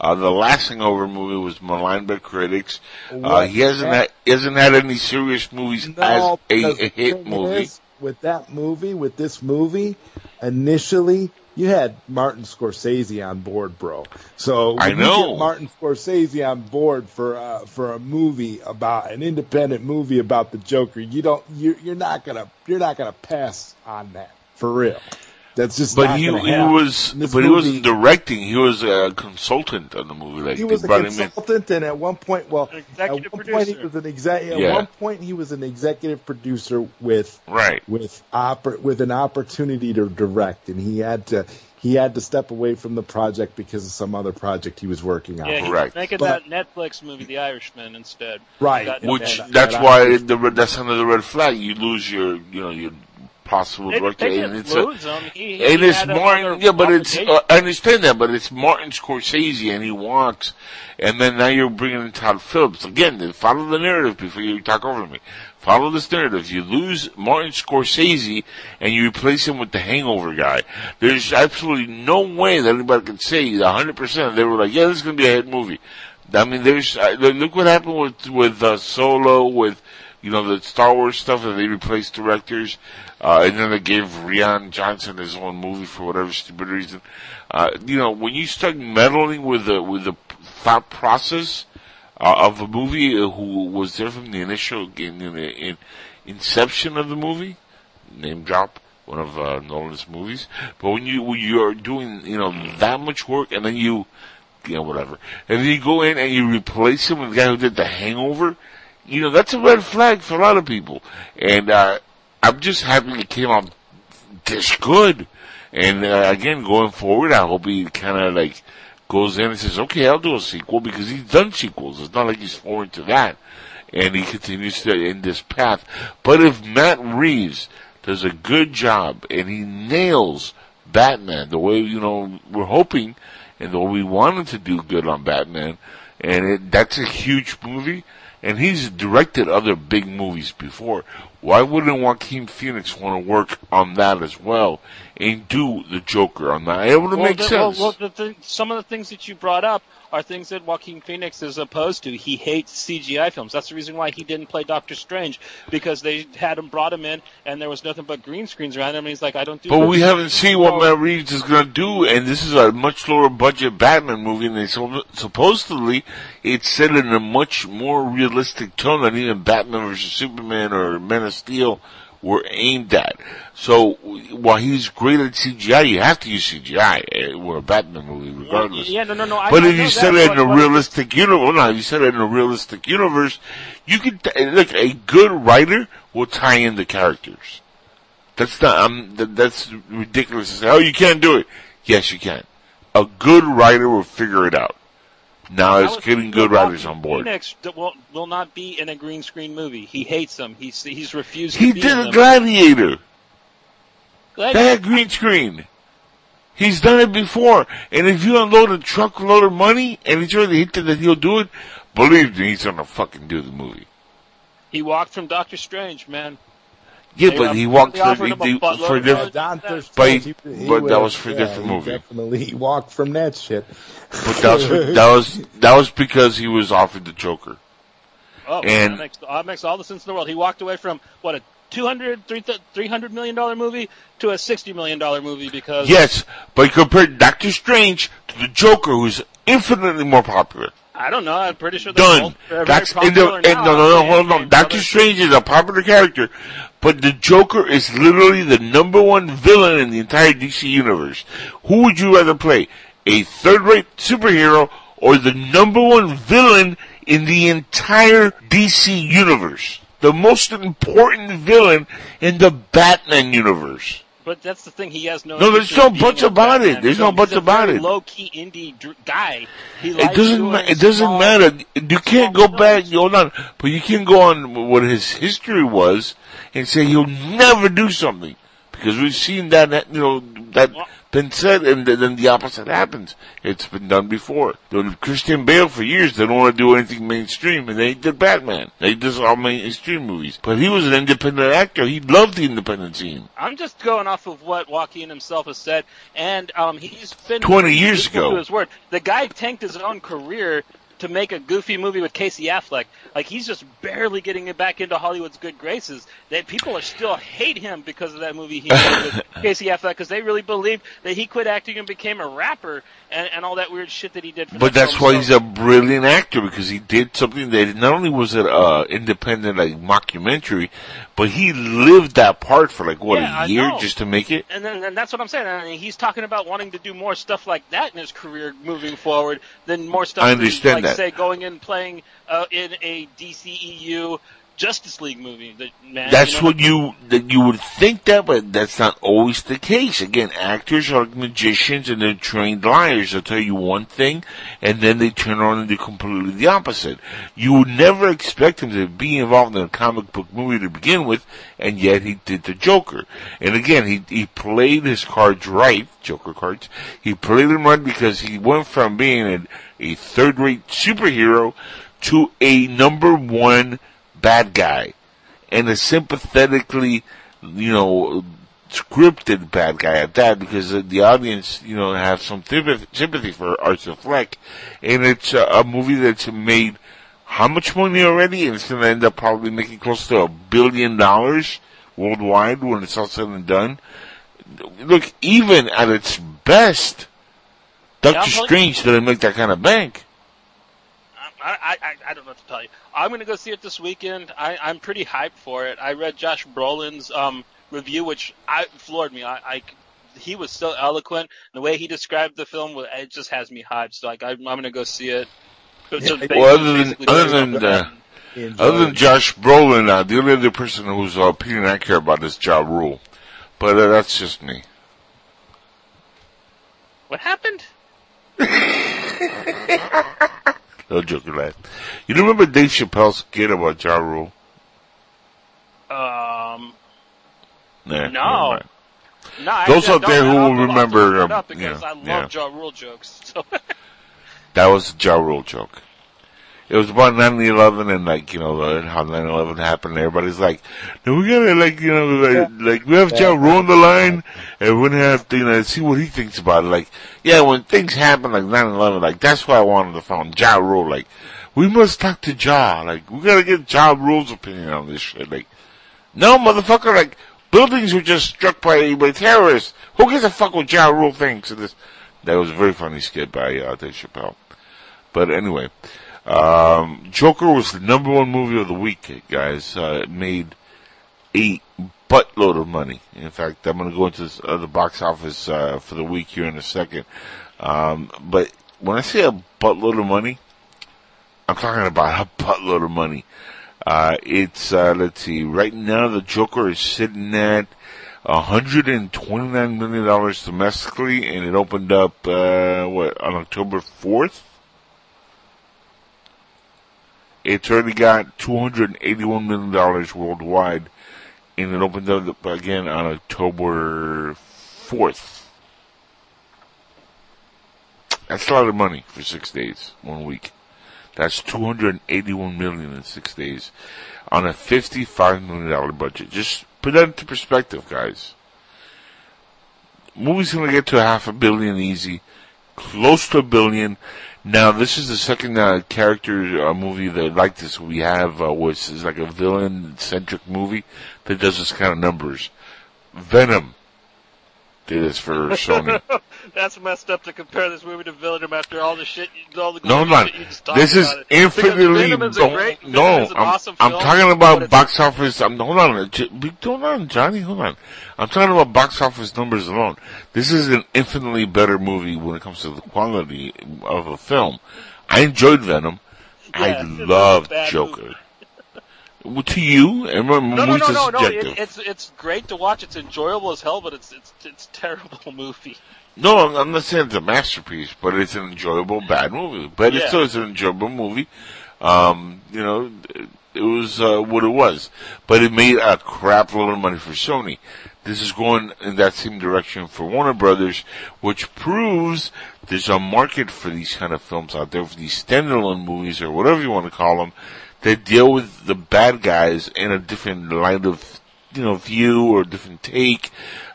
Uh, the last Hangover movie was maligned by critics. Uh, he hasn't had hasn't had any serious movies No, as a, a hit movie. is, with that movie, with this movie, initially you had Martin Scorsese on board, bro. So I know. get Martin Scorsese on board for uh, for a movie about an independent movie about the Joker. You don't you you're not gonna you're not gonna pass on that for real. That's just But not he he was In this but he wasn't directing. He was a consultant on the movie. Like he was a brought him in. consultant, and at one point, well, An at executive one point he was an exec. At Yeah. one point, he was an executive producer with Right. with oppor- with an opportunity to direct, and he had to he had to step away from the project because of some other project he was working on. Yeah, he's Correct. making But- that Netflix movie, The Irishman, instead. Right. Which that- that's that why the red- that's under the red flag. You lose your you know your possible They, director, they and it's a, him. He, and he it's Martin. Yeah, but it's uh, I understand that, but it's Martin Scorsese, and he walks, and then now you're bringing in Todd Phillips again. Then follow the narrative before you talk over me. Follow this narrative. You lose Martin Scorsese, and you replace him with the Hangover guy. There's absolutely no way that anybody can say 100 percent they were like, yeah, this is gonna be a hit movie. I mean, there's uh, look what happened with with uh, Solo, with you know the Star Wars stuff, that they replaced directors, uh, and then they gave Rian Johnson his own movie for whatever stupid reason. Uh, you know, when you start meddling with the with the thought process uh, of a movie, uh, who was there from the initial in, in, in inception of the movie, name drop one of uh, Nolan's movies. But when you when you're doing you know that much work, and then you you know whatever, and then you go in and you replace him with the guy who did The Hangover, you know that's a red flag for a lot of people. And uh, I'm just happy it came out this good. And uh, again, going forward, I hope he kind of like goes in and says, "Okay, I'll do a sequel," because he's done sequels. It's not like he's foreign to that, and he continues to in this path. But if Matt Reeves does a good job and he nails Batman the way you know we're hoping, and the way we wanted to do good on Batman, and it, that's a huge movie. And he's directed other big movies before. Why wouldn't Joaquin Phoenix want to work on that as well and do the Joker on that? It would well, make the, sense. Well, well the th- some of the things that you brought up are things that Joaquin Phoenix is opposed to. He hates CGI films. That's the reason why he didn't play Doctor Strange because they had him brought him in and there was nothing but green screens around him. And he's like, I don't do. but we haven't seen what. Matt Reeves is going to do, and this is a much lower budget Batman movie, and they so, supposedly it's set in a much more realistic tone than even Batman vs Superman or Man of Steel were aimed at. So while he's great at CGI, you have to use CGI uh, with a Batman movie, regardless. Yeah, no, no, no. I, But I if know you set that, it in a realistic universe, no, if you set it in a realistic universe, you can t- look. A good writer will tie in the characters. That's not. Um, th- that's ridiculous to say. Oh, you can't do it. Yes, you can. A good writer will figure it out. Now it's getting good writers on board. Phoenix will, will not be in a green screen movie. He hates them. He's he's refused. He to be did in a. Gladiator. Glad- They had green screen. He's done it before. And if you unload a truckload of money and he's already hinted that he'll do it, believe me, he's gonna fucking do the movie. He walked from Doctor Strange, man. Yeah, They but he walked they for, offered he, he, for a different, Don But Thurston, But he- he- he but that was for a yeah, different movie. Definitely, he walked from that shit. but that was, for, <laughs> that was, that was because he was offered the Joker. Oh, And- that makes, that makes all the sense in the world. He walked away from what a 200 300 million dollar movie to a 60 million dollar movie because Yes, but compared Doctor Strange to the Joker, who's infinitely more popular. I don't know. I'm pretty sure they're Done. both very That's and popular the, and no, no, no, hold on. Doctor Strange is a popular character, but the Joker is literally the number one villain in the entire DC universe. Who would you rather play? A third-rate superhero or the number one villain in the entire DC universe? The most important villain in the Batman universe. But that's the thing. He has no. No, there's no buts about it. There's no buts about it. Low key indie dr- guy. He It doesn't. Ma- it doesn't small- matter. You can't go back. Hold on, but you can go on what his history was and say he'll never do something because we've seen that. You know that been said, and then the opposite happens. It's been done before. The Christian Bale for years they don't want to do anything mainstream, and they did Batman. They did all mainstream movies, but he was an independent actor. He loved the independent scene. I'm just going off of what Joaquin himself has said, and um, he's been 20 years ago. To his word, the guy tanked his own career to make a goofy movie with Casey Affleck. Like he's just barely getting it back into Hollywood's good graces. That people are still hate him because of that movie he made with <laughs> Casey Affleck because they really believed that he quit acting and became a rapper and, and all that weird shit that he did. For But that that's why he's a brilliant actor because he did something that not only was it uh independent like mockumentary, but he lived that part for like what Yeah, a year just to make it. And then and that's what I'm saying. I mean, he's talking about wanting to do more stuff like that in his career moving forward than more stuff. I understand like, that. Say going and playing uh, in a DCEU Justice League movie. That, man, That's you know, what you that you would think that, but that's not always the case. Again, actors are like magicians and they're trained liars. They'll tell you one thing, and then they turn on and do completely the opposite. You would never expect him to be involved in a comic book movie to begin with, and yet he did the Joker. And again, he he played his cards right, Joker cards. He played them right because he went from being a, a third-rate superhero to a number one bad guy and a sympathetically, you know, scripted bad guy at that because the, audience, you know, have some sympathy, for Arthur Fleck. And it's a, a movie that's made how much money already? And it's going to end up probably making close to a billion dollars worldwide when it's all said and done. Look, even at its best, Doctor I'm Strange didn't make that kind of bank. I, I, I don't know what to tell you. I'm going to go see it this weekend. I, I'm pretty hyped for it. I read Josh Brolin's um, review, which I floored me. I, I he was so eloquent. The way he described the film, it just has me hyped. So like, I'm, I'm going to go see it. It's just Well, other than other than uh, other than. Josh Brolin, uh, the only other person whose uh, opinion I care about is Ja Rule, but uh, that's just me. what happened? <laughs> No joking, lad. You remember Dave Chappelle's skit about Ja Rule? Um, Nah, No. no, Those out there who I'll- will I'll have to remember, um, because yeah, I love yeah. Ja Rule jokes. So That was a Ja Rule joke. It was about 9-11 and like, you know, how 9-11 happened everybody's like, no, we gotta like, you know, like, like we have Ja Rule on the line and we're gonna have to, you know, see what he thinks about it. Like, yeah, when things happen like 9-11, like that's why I wanted to find Ja Rule. Like, we must talk to Ja. Like, we gotta get Ja Rule's opinion on this shit. Like, no, motherfucker, like, buildings were just struck by, by terrorists. Who gives a fuck what Ja Rule thinks of this? That was a very funny skit by, uh, Dave Chappelle. But anyway, um, Joker was the number one movie of the week, guys. Uh, it made a buttload of money. In fact, I'm going to go into this, uh, the box office uh, for the week here in a second. Um, but when I say a buttload of money, I'm talking about a buttload of money. Uh, it's uh, let's see. Right now, the Joker is sitting at 129 million dollars domestically, and it opened up uh, what on October 4th. It's already got 281 million dollars worldwide, and it opened up again on October 4th. That's a lot of money for six days, one week. That's 281 million in six days on a 55 million dollar budget. Just put that into perspective, guys. Movie's gonna get to a half a billion easy, close to a billion. Now, this is the second uh, character uh, movie that like this we have, uh, which is like a villain centric movie that does this kind of numbers. Venom did this for <laughs> Sony. That's messed up to compare this movie to Villain after all the shit, all the No, glorious no, shit you just this is it. Infinitely Venom no, great, no. Venom I'm, awesome I'm film, talking about box office. I'm hold on, hold on, Johnny, hold on. I'm talking about box office numbers alone. This is an infinitely better movie when it comes to the quality of a film. I enjoyed Venom. Yeah, I loved Joker. Well, to you, and No, no, no, no, no. It, it's it's great to watch. It's enjoyable as hell, but it's it's it's a terrible <laughs> movie. No, I'm- not saying it's a masterpiece, but it's an enjoyable bad movie. But Yeah. it's still it's an enjoyable movie. Um, you know, it, it was uh, what it was, but it made a crap load of money for Sony. This is going in that same direction for Warner Brothers, which proves there's a market for these kind of films out there, for these standalone movies or whatever you want to call them, that deal with the bad guys in a different light of, you know, view or different take,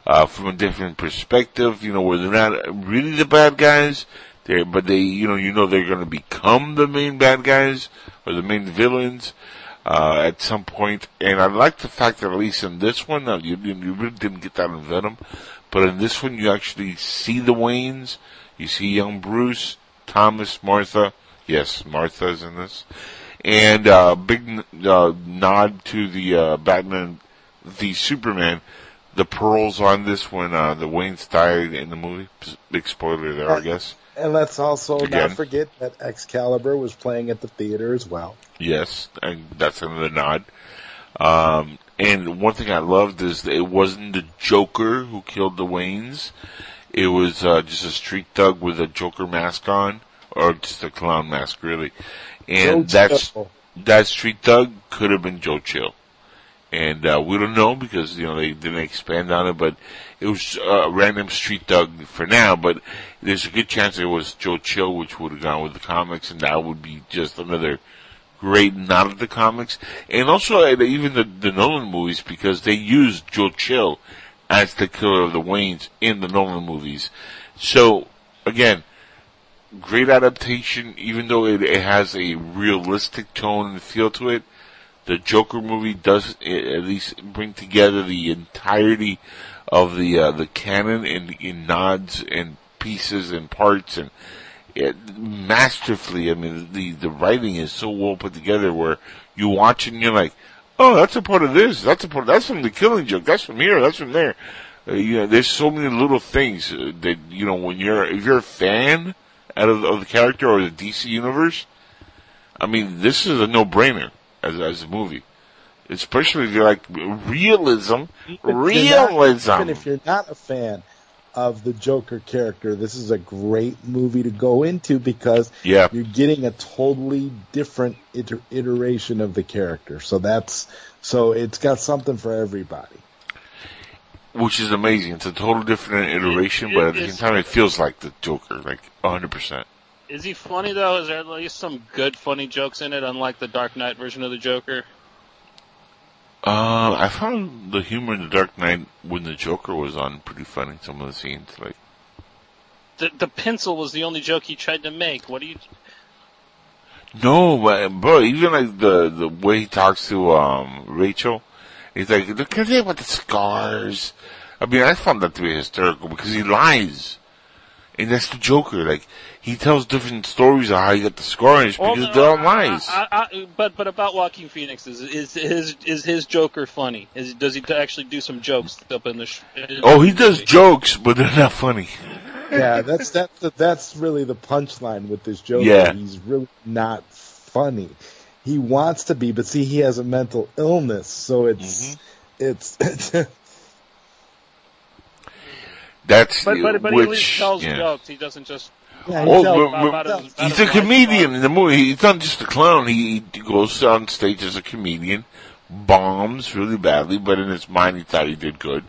uh, from a different perspective, you know, where they're not really the bad guys, they but they, you know, you know they're gonna become the main bad guys or the main villains. uh, at some point. and I like the fact that at least in this one, uh, you, you really didn't get that in Venom, but in this one you actually see the Waynes, you see young Bruce, Thomas, Martha, yes, Martha's in this, and uh, big uh, nod to the uh, Batman the Superman. The pearls on this when uh, the Waynes died in the movie. Big spoiler there, I guess. And let's also Again. not forget that Excalibur was playing at the theater as well. Yes, and that's another nod. Um, and one thing I loved is that it wasn't the Joker who killed the Waynes. It was uh, just a street thug with a Joker mask on, or just a clown mask, really. And Joe that's Chill. that street thug could have been Joe Chill. And uh, we don't know because you know they didn't expand on it, but it was a random street thug for now. But there's a good chance it was Joe Chill, which would have gone with the comics, and that would be just another great nod of the comics, and also uh, even the, the Nolan movies because they used Joe Chill as the killer of the Waynes in the Nolan movies. So again, great adaptation, even though it, it has a realistic tone and feel to it. The Joker movie does uh, at least bring together the entirety of the uh, the canon in, in nods and pieces and parts and it, masterfully. I mean, the the writing is so well put together where you watch and you're like, oh, that's a part of this. That's a part. That's from the Killing Joke. That's from here. That's from there. Uh, you know, there's so many little things uh, that you know when you're if you're a fan out of, of the character or the DC universe. I mean, this is a no-brainer as as a movie, especially if you're like realism, If you're not- realism. even if you're not a fan of the Joker character, this is a great movie to go into because Yeah. you're getting a totally different iter- iteration of the character. So that's so it's got something for everybody. which is amazing. It's a total different iteration, It- but at the same time, it feels like the Joker, like 100%. Is he funny though? Is there at least some good funny jokes in it, unlike the Dark Knight version of the Joker? Uh, I found the humor in the Dark Knight when the Joker was on pretty funny. Some of the scenes, like The the pencil was the only joke he tried to make. What do you? no, but, bro, even like the the way he talks to um Rachel, he's like, "Look, tell you about the scars?" I mean, I found that to be hysterical because he lies, and that's the Joker. Like he tells different stories of how he got the scars because Well, they're all I- lies. I, I, but but about Joaquin Phoenix is is his is his Joker funny? Is does he actually do some jokes up in the? Sh- oh, he does jokes, but they're not funny. Yeah, that's that's that's really the punchline with this Joker. Yeah. He's really not funny. He wants to be, but see, he has a mental illness, so it's mm-hmm. it's, <laughs> it's That's But but but which, he at least tells yeah. jokes. He doesn't just. yeah, he Oh, but- about- but about his- he's a comedian in the movie. He's not just a clown. He, he goes on stage as a comedian, bombs really badly, but in his mind he thought he did good.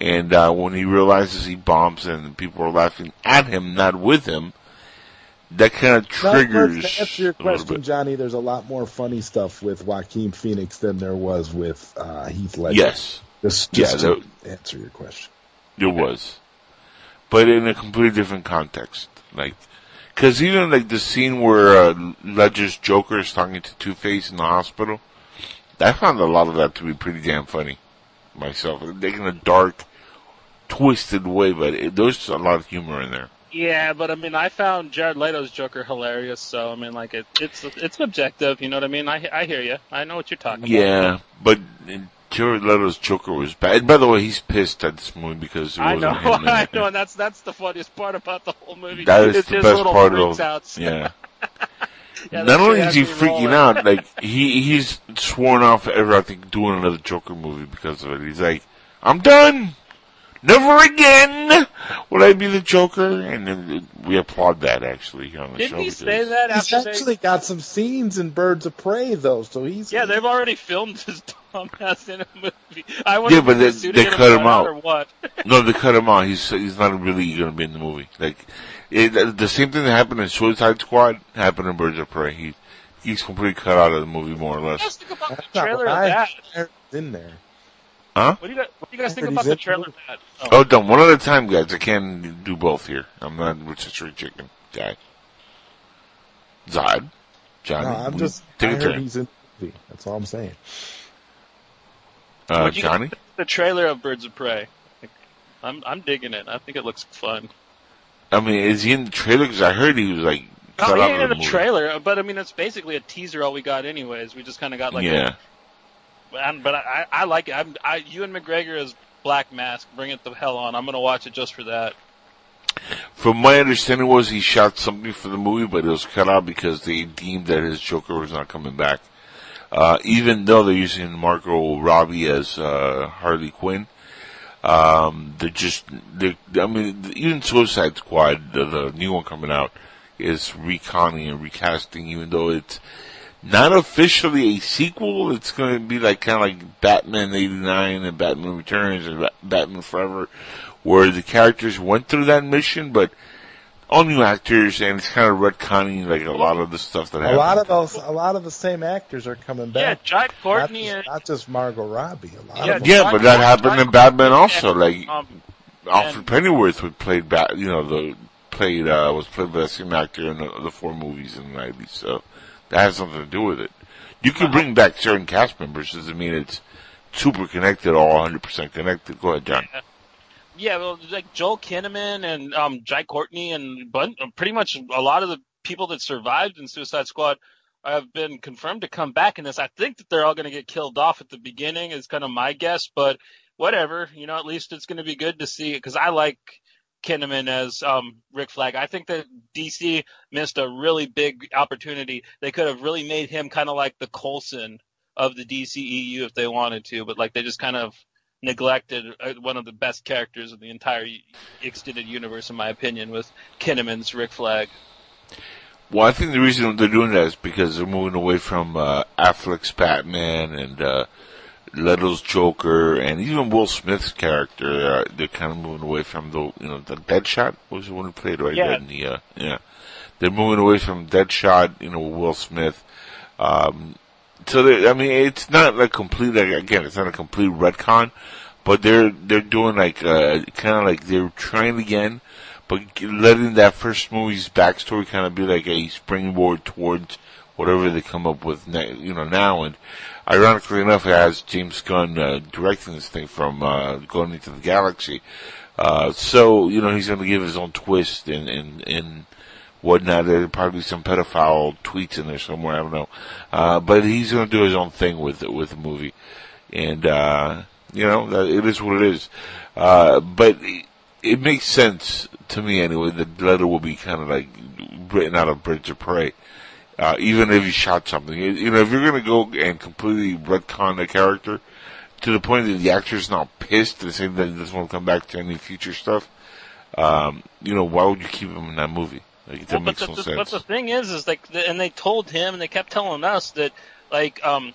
And uh, when he realizes he bombs and people are laughing at him, not with him, that kind of Now, triggers. To answer your question. Johnny, there's a lot more funny stuff with Joaquin Phoenix than there was with uh, Heath Ledger. Yes, just, Yeah, just to answer your question. it was, but in a completely different context. Like, because even like the scene where uh, Ledger's Joker is talking to Two Face in the hospital, I found a lot of that to be pretty damn funny myself. Like in a dark, twisted way, but it, there's a lot of humor in there. Yeah, but I mean, I found Jared Leto's Joker hilarious. So I mean, like it, it's it's objective. You know what I mean? I I hear you. I know what you're talking about. Yeah, but Jared Leto's Joker was bad. And by the way, he's pissed at this movie because it I wasn't know, him <laughs> I know, and that's that's the funniest part about the whole movie. That is it's the best part of outs. yeah. <laughs> Yeah, Not only is he freaking rolling. out, like he he's sworn off ever I think doing another Joker movie because of it. He's like, I'm done. Never again will I be the Joker, and then we applaud that actually on the Didn't show. he say that He's after actually got some scenes in Birds of Prey, though, so he's? Yeah, they've already filmed his dumbass in a movie. I wonder Yeah, but they're they- shooting they it cut him out. or what. <laughs> No, they cut him out. He's he's not really going to be in the movie. Like it, the same thing that happened in Suicide Squad happened in Birds of Prey. He he's completely cut out of the movie more or What do you less. guys think about the That's not trailer what of that? in there. What do you guys, what do you guys think about the trailer the of that? Oh. Oh, done one at a time, guys. I can't do both here. I'm not rotisserie chicken guy. Zod, Johnny, No, I'm just. take I a heard turn. he's in movie. That's all I'm saying. Uh, you Johnny? The trailer of Birds of Prey. I'm I'm digging it. I think it looks fun. I mean, is he in the trailer? Because I heard he was like Oh, cut out yeah, of in the the trailer, but I mean, it's basically a teaser. All we got, anyways. We just kind of got like, yeah. A, and- but I, I like it. I'm, I, Ewan McGregor as Black Mask. Bring it the hell on. I'm gonna watch it just for that. From my understanding was he shot something for the movie, but it was cut out because they deemed that his Joker was not coming back. Uh, even though they're using Margot Robbie as, uh, Harley Quinn, um, they're just, they're, I mean, even Suicide Squad, the, the new one coming out, is reconning and recasting, even though it's not officially a sequel. It's going to be like kind of like Batman '89 and Batman Returns and Batman Forever, where the characters went through that mission, but all new actors, and it's kind of retconning like a lot of the stuff that A happened. lot of those, a lot of the same actors are coming Yeah, back. Jai not, Courtney just, and not just Margot Robbie. A lot Yeah, of yeah, but that happened in Batman also. and, Like um, Alfred and- Pennyworth would played Bat, you know, the played uh, was played by the same actor in the, the four movies in the nineties. So that has something to do with it. You can bring back certain cast members. Doesn't mean it's super connected, all 100 percent connected. Go ahead, John. Yeah, well, like Joel Kinnaman and um, Jai Courtney and bun- pretty much a lot of the people that survived in Suicide Squad have been confirmed to come back in this. I think that they're all going to get killed off at the beginning is kind of my guess, but whatever. You know, at least it's going to be good to see because I like Kinnaman as um, Rick Flag. I think that DC missed a really big opportunity. They could have really made him kind of like the Coulson of the DCEU if they wanted to, but like they just kind of neglected uh, one of the best characters of the entire extended universe, in my opinion, with Kinnaman's Rick Flag. Well, I think the reason they're doing that is because they're moving away from uh, Affleck's Batman and uh, Leto's Joker and even Will Smith's character. Uh, they're kind of moving away from the you know the Deadshot was the one who played right Yeah. there in the uh, yeah. They're moving away from Deadshot, you know, Will Smith. Um, so they, I mean, it's not like complete. Like, again, it's not a complete retcon, but they're they're doing like uh, kind of like they're trying again, but letting that first movie's backstory kind of be like a springboard towards whatever they come up with, ne- you know, now. And ironically enough, it has James Gunn uh, directing this thing from uh, Guardians of the Galaxy. Uh, so you know, he's going to give his own twist and and and whatnot. There'll probably be some pedophile tweets in there somewhere. I don't know, uh, but he's going to do his own thing with with the movie, and uh, you know, it is what it is. Uh, but it, makes sense to me anyway. The Leto will be kind of like written out of Birds of Prey. Uh, even if you shot something, You- know, if you're going to go and completely retcon a character to the point that the actor's now pissed and saying that he doesn't want to come back to any future stuff, um, you know, why would you keep him in that movie? Like, that Well, makes but, no the, sense. but the thing is, is like, the, and they told him, and they kept telling us that, like, um,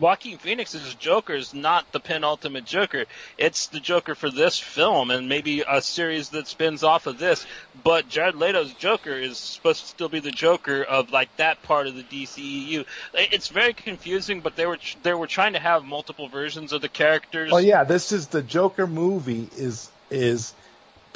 Joaquin Phoenix's Joker is not the penultimate Joker. It's the Joker for this film, and maybe a series that spins off of this. But Jared Leto's Joker is supposed to still be the Joker of like that part of the DCEU. It's very confusing, but they were they were trying to have multiple versions of the characters. Oh yeah, this is the Joker movie is is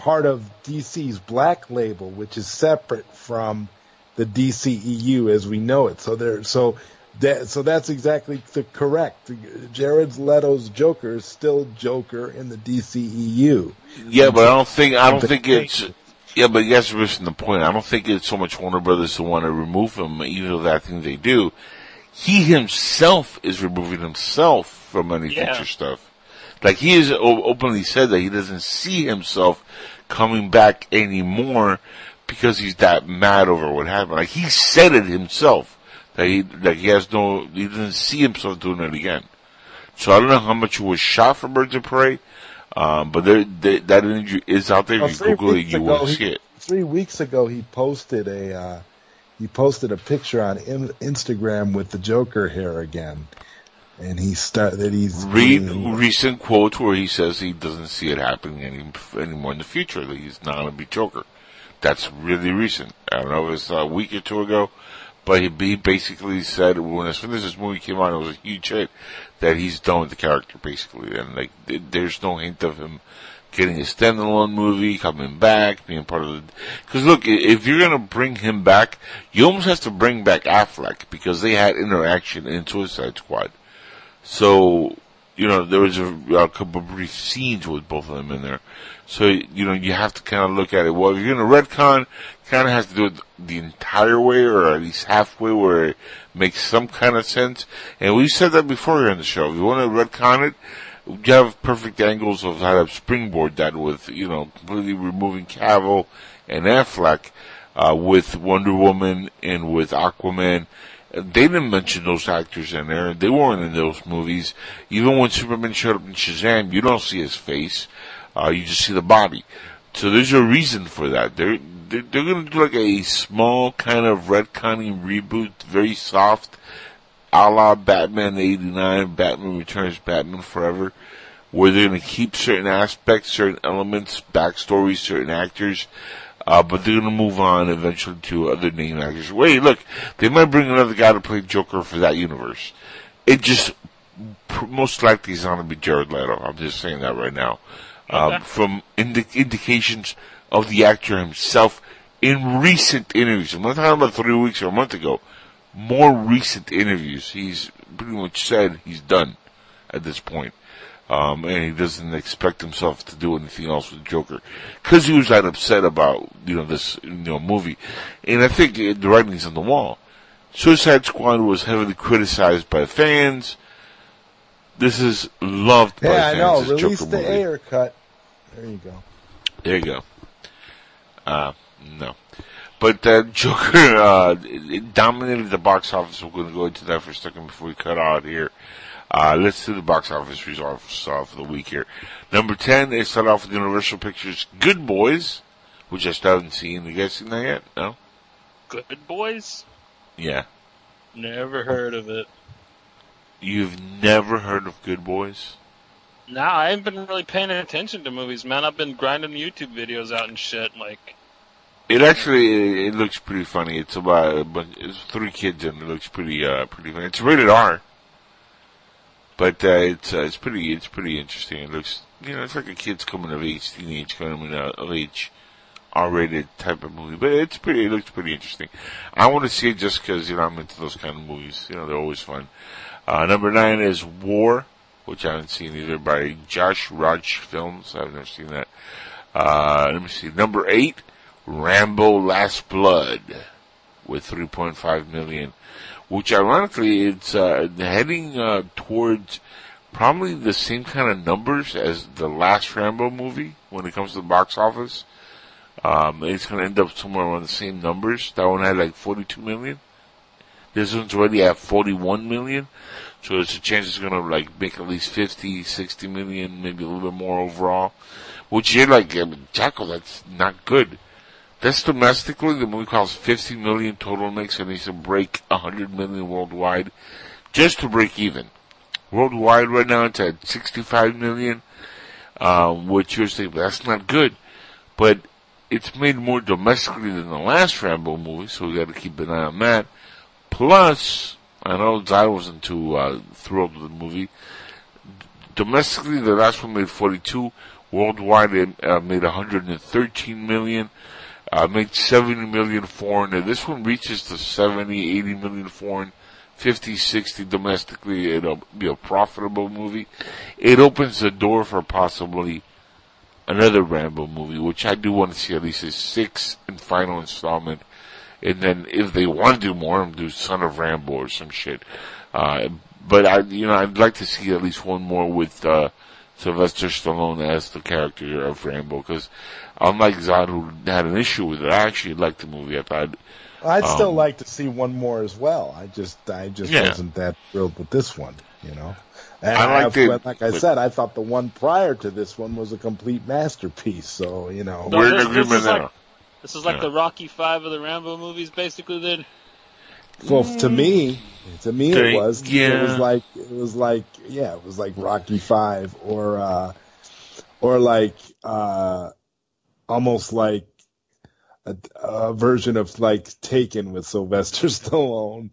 part of DC's Black Label, which is separate from the DCEU as we know it. So there, so that, so that's exactly the correct. Jared Leto's Joker is still Joker in the DCEU. Yeah, but I don't think I don't The think it's. Yeah, but you guys are missing the point. I don't think it's so much Warner Brothers to want to remove him, even though that thing they do. He himself is removing himself from any Yeah. future stuff. Like he has openly said that he doesn't see himself coming back anymore because he's that mad over what happened. Like he said it himself that he that he has no he doesn't see himself doing it again. So I don't know how much he was shot for Birds of Prey, um, but there, there, that interview is out there. Well, If you Google it, you ago, will see it. Three weeks ago, he posted a uh, he posted a picture on in- Instagram with the Joker hair again, and he start that he's Read recent quotes where he says he doesn't see it happening any anymore in the future. That he's not going to be Joker. That's really recent. I don't know if it's a week or two ago, but he, he basically said when as soon as this movie came out, it was a huge hit. That he's done with the character basically, and like there's no hint of him getting a standalone movie, coming back, being part of the. Because look, if you're gonna bring him back, you almost have to bring back Affleck because they had interaction in Suicide Squad. So, you know, there was a, a couple of brief scenes with both of them in there. So, you know, you have to kind of look at it. Well, if you're going to retcon, kind of has to do it the entire way or at least halfway where it makes some kind of sense. And we said that before here on the show. If you want to retcon it, you have perfect angles of how to springboard that with, you know, completely removing Cavill and Affleck, uh, with Wonder Woman and with Aquaman. They didn't mention those actors in there. They weren't in those movies. Even when Superman showed up in Shazam, you don't see his face. Uh, you just see the body. So there's a reason for that. They're, they're, they're gonna do like a small kind of retconning reboot, very soft, a la Batman 89, Batman Returns, Batman Forever, where they're gonna keep certain aspects, certain elements, backstories, certain actors, uh, but they're gonna move on eventually to other name actors. Wait, look, they might bring another guy to play Joker for that universe. It just, most likely is not gonna be Jared Leto. I'm just saying that right now. Um, from indi- indications of the actor himself in recent interviews. I'm not talking about three weeks or a month ago. More recent interviews. He's pretty much said he's done at this point. Um, and he doesn't expect himself to do anything else with Joker. Cause he was that upset about, you know, this, you know, movie. And I think uh, the writing's on the wall. Suicide Squad was heavily criticized by fans. This is loved by fans. Yeah, I know. this Release Joker the movie. air cut. There you go. There you go. Uh, no. But uh, <laughs> Joker uh, it, it dominated the box office. We're going to go into that for a second before we cut out here. Uh, let's do the box office results uh, for the week here. Number 10, they start off with Universal Pictures' Good Boys, which I still haven't seen. You guys seen that yet? No? Good boys? Yeah. Never heard of it. You've never heard of Good Boys? No, I haven't been really paying attention to movies, man. I've been grinding YouTube videos out and shit. Like, It actually, it, it looks pretty funny. It's about, but it's three kids and it looks pretty, uh, pretty funny. It's rated R. But, uh, it's, uh, it's pretty, it's pretty interesting. It looks, you know, it's like a kid's coming of age, teenage coming of age, R-rated type of movie. But it's pretty, it looks pretty interesting. I want to see it just cause, you know, I'm into those kind of movies. You know, they're always fun. Uh, number nine is War, which I haven't seen either by Yash Raj Films. I've never seen that. Uh, let me see. Number eight, Rambo Last Blood with 3.5 million, which ironically it's uh, heading uh, towards probably the same kind of numbers as the last Rambo movie when it comes to the box office. Um, it's going to end up somewhere around the same numbers. That one had like 42 million. This one's already at 41 million. So there's a chance it's gonna like make at least 50, 60 million, maybe a little bit more overall. Which you're like, I mean, Jackal, that's not good. That's domestically, the movie costs 50 million total makes and needs to break 100 million worldwide just to break even. Worldwide right now it's at 65 million, um, which you're saying, that's not good. But it's made more domestically than the last Rambo movie, so we gotta keep an eye on that. Plus, I know Zod wasn't too uh, thrilled with the movie. Domestically, the last one made 42. Worldwide, it uh, made 113 million. Uh, made 70 million foreign. And this one reaches to 70, 80 million foreign, 50, 60 domestically. It'll be a profitable movie. It opens the door for possibly another Rambo movie, which I do want to see at least a sixth and final installment. And then if they want to do more, do Son of Rambo or some shit. Uh, but I, you know, I'd like to see at least one more with, uh, Sylvester Stallone as the character of Rambo, because unlike Zod, who had an issue with it, I actually liked the movie. I thought, I'd still Um, like to see one more as well. I just, I just Yeah. wasn't that thrilled with this one, you know. And I liked I- it, like I but- said, I thought the one prior to this one was a complete masterpiece. So you know, No, we're in this- this agreement is like- this is like Yeah. the Rocky Five of the Rambo movies, basically. Then well, to me, to me it They- was. It was like, it was like, yeah, it was like Rocky Five or, uh, or like, uh, almost like a, a version of like Taken with Sylvester <laughs> Stallone.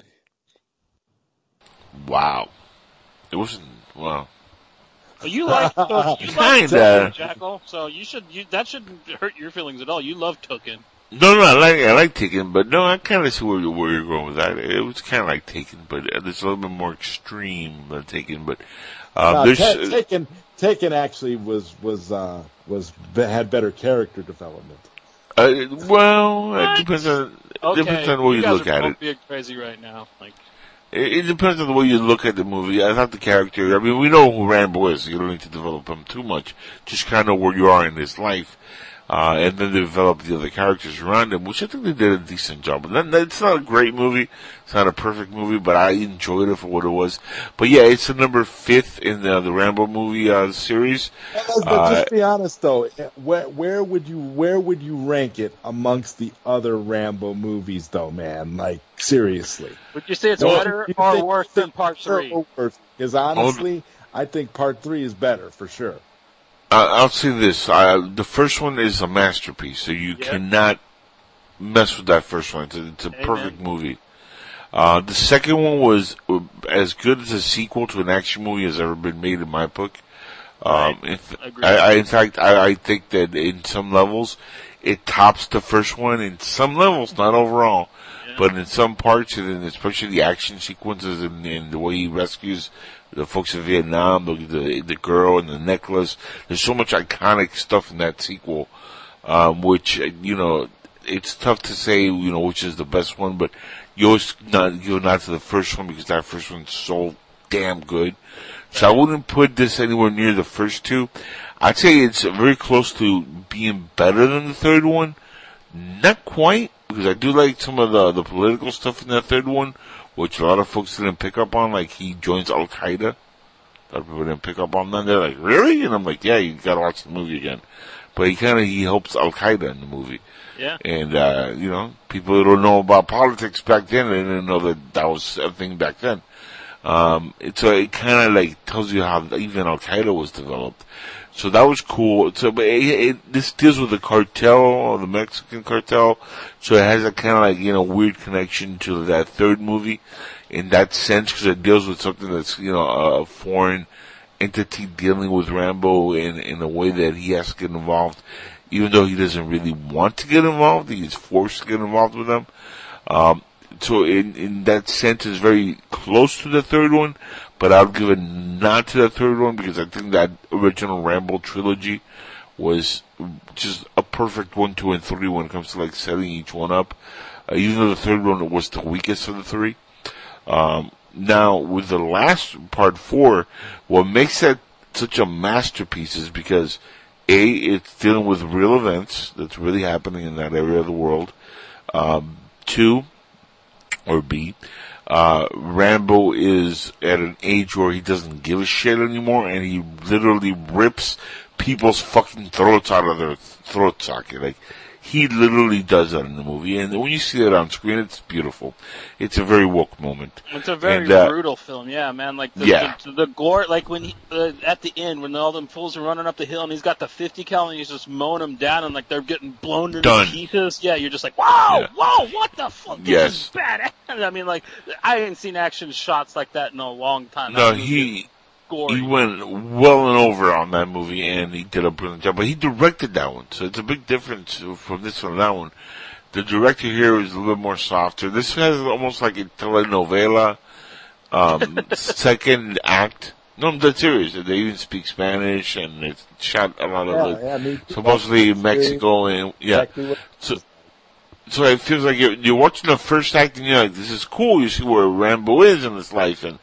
Wow. It wasn't, wow. Well, You like <laughs> you Kinda. like Taken, Jackal, so you should you that shouldn't hurt your feelings at all. You love Taken. No, no, I like I like Taken, but no, I kind of see where, you- where you're going with that. It was kind of like Taken, but it's a little bit more extreme than Taken. But um, No, there's Ta- Taken Taken actually was was uh, was had better character development. uh, well, What? it depends on Okay, depends on the way you, guys look are at both it. being crazy right now. Like, it. It depends on the way you look at the movie. I thought the character. I mean, we know who Rambo is. You don't need to develop him too much. Just kind of where you are in his life. Uh, and then they develop the other characters around him, which I think they did a decent job. And then, it's not a great movie. It's not a perfect movie, but I enjoyed it for what it was. But yeah, it's the number fifth in the, the Rambo movie, uh, series. But Uh, just be honest though, where where would you where would you rank it amongst the other Rambo movies though, man? Like seriously. would you say it's Well, better or worse than Part Three? or? Because honestly, I think part three is better for sure. I'll say this: uh, the first one is a masterpiece, so you Yeah. cannot mess with that first one. It's a, it's a perfect movie. Uh, the second one was uh, as good as a sequel to an action movie has ever been made in my book. Um, if. I, I, in fact, I, I think that in some levels, it tops the first one in some levels, not overall, but in some parts, and especially the action sequences and, and the way he rescues the folks in Vietnam, the, the the girl and the necklace. There's so much iconic stuff in that sequel, um, which uh, you know it's tough to say, you know, which is the best one, but you always not a nod to the first one because that first one's so damn good. So I wouldn't put this anywhere near the first two. I'd say it's very close to being better than the third one. Not quite, because I do like some of the, the political stuff in that third one, which a lot of folks didn't pick up on, like he joins Al Qaeda. A lot of people didn't pick up on that. They're like, really? And I'm like, yeah, you gotta watch the movie again. But he kinda, he helps Al Qaeda in the movie. Yeah. And, uh, you know, people who don't know about politics back then, they didn't know that that was a thing back then. Um, so it kind of like tells you how even Al Qaeda was developed. So that was cool. So, but it, it, this deals with the cartel, the Mexican cartel. So it has a kind of like, you know, weird connection to that third movie in that sense because it deals with something that's, you know, a foreign entity dealing with Rambo in, in a way that he has to get involved. Even though he doesn't really want to get involved, he is forced to get involved with them. Um, so in, in that sense, it's very close to the third one, but I'll give a nod to the third one because I think that original Rambo trilogy was just a perfect one, two, and three when it comes to like setting each one up. Uh, even though the third one was the weakest of the three. Um, now with the last part four, what makes that such a masterpiece is because a it's dealing with real events that's really happening in that area of the world. Um, two, or B, uh, Rambo is at an age where he doesn't give a shit anymore and he literally rips people's fucking throats out of their throat socket. Like, he literally does that in the movie. And when you see it on screen, it's beautiful. It's a very woke moment. It's a very And, uh, brutal film, yeah, man. Like the, Yeah. the, the gore, like when he uh, at the end when all them fools are running up the hill and he's got the 50 cal and he's just mowing them down and like they're getting blown to Done. pieces. Yeah, you're just like, wow, Yeah. whoa, what the fuck? This Yes. is bad. <laughs> I mean, like I ain't seen action shots like that in a long time. No, That he, gory. he went well and over on that movie and he did a brilliant job. But he directed that one, so it's a big difference from this one and that one. The director here is a little more softer. This has almost like a telenovela, um, <laughs> second act. No, I'm dead serious. They even speak Spanish and it's shot a lot of Yeah, like, yeah, me too. supposedly Mexico and yeah. Exactly So, so it feels like you're, you're watching the first act and you're like, this is cool. You see where Rambo is in his life and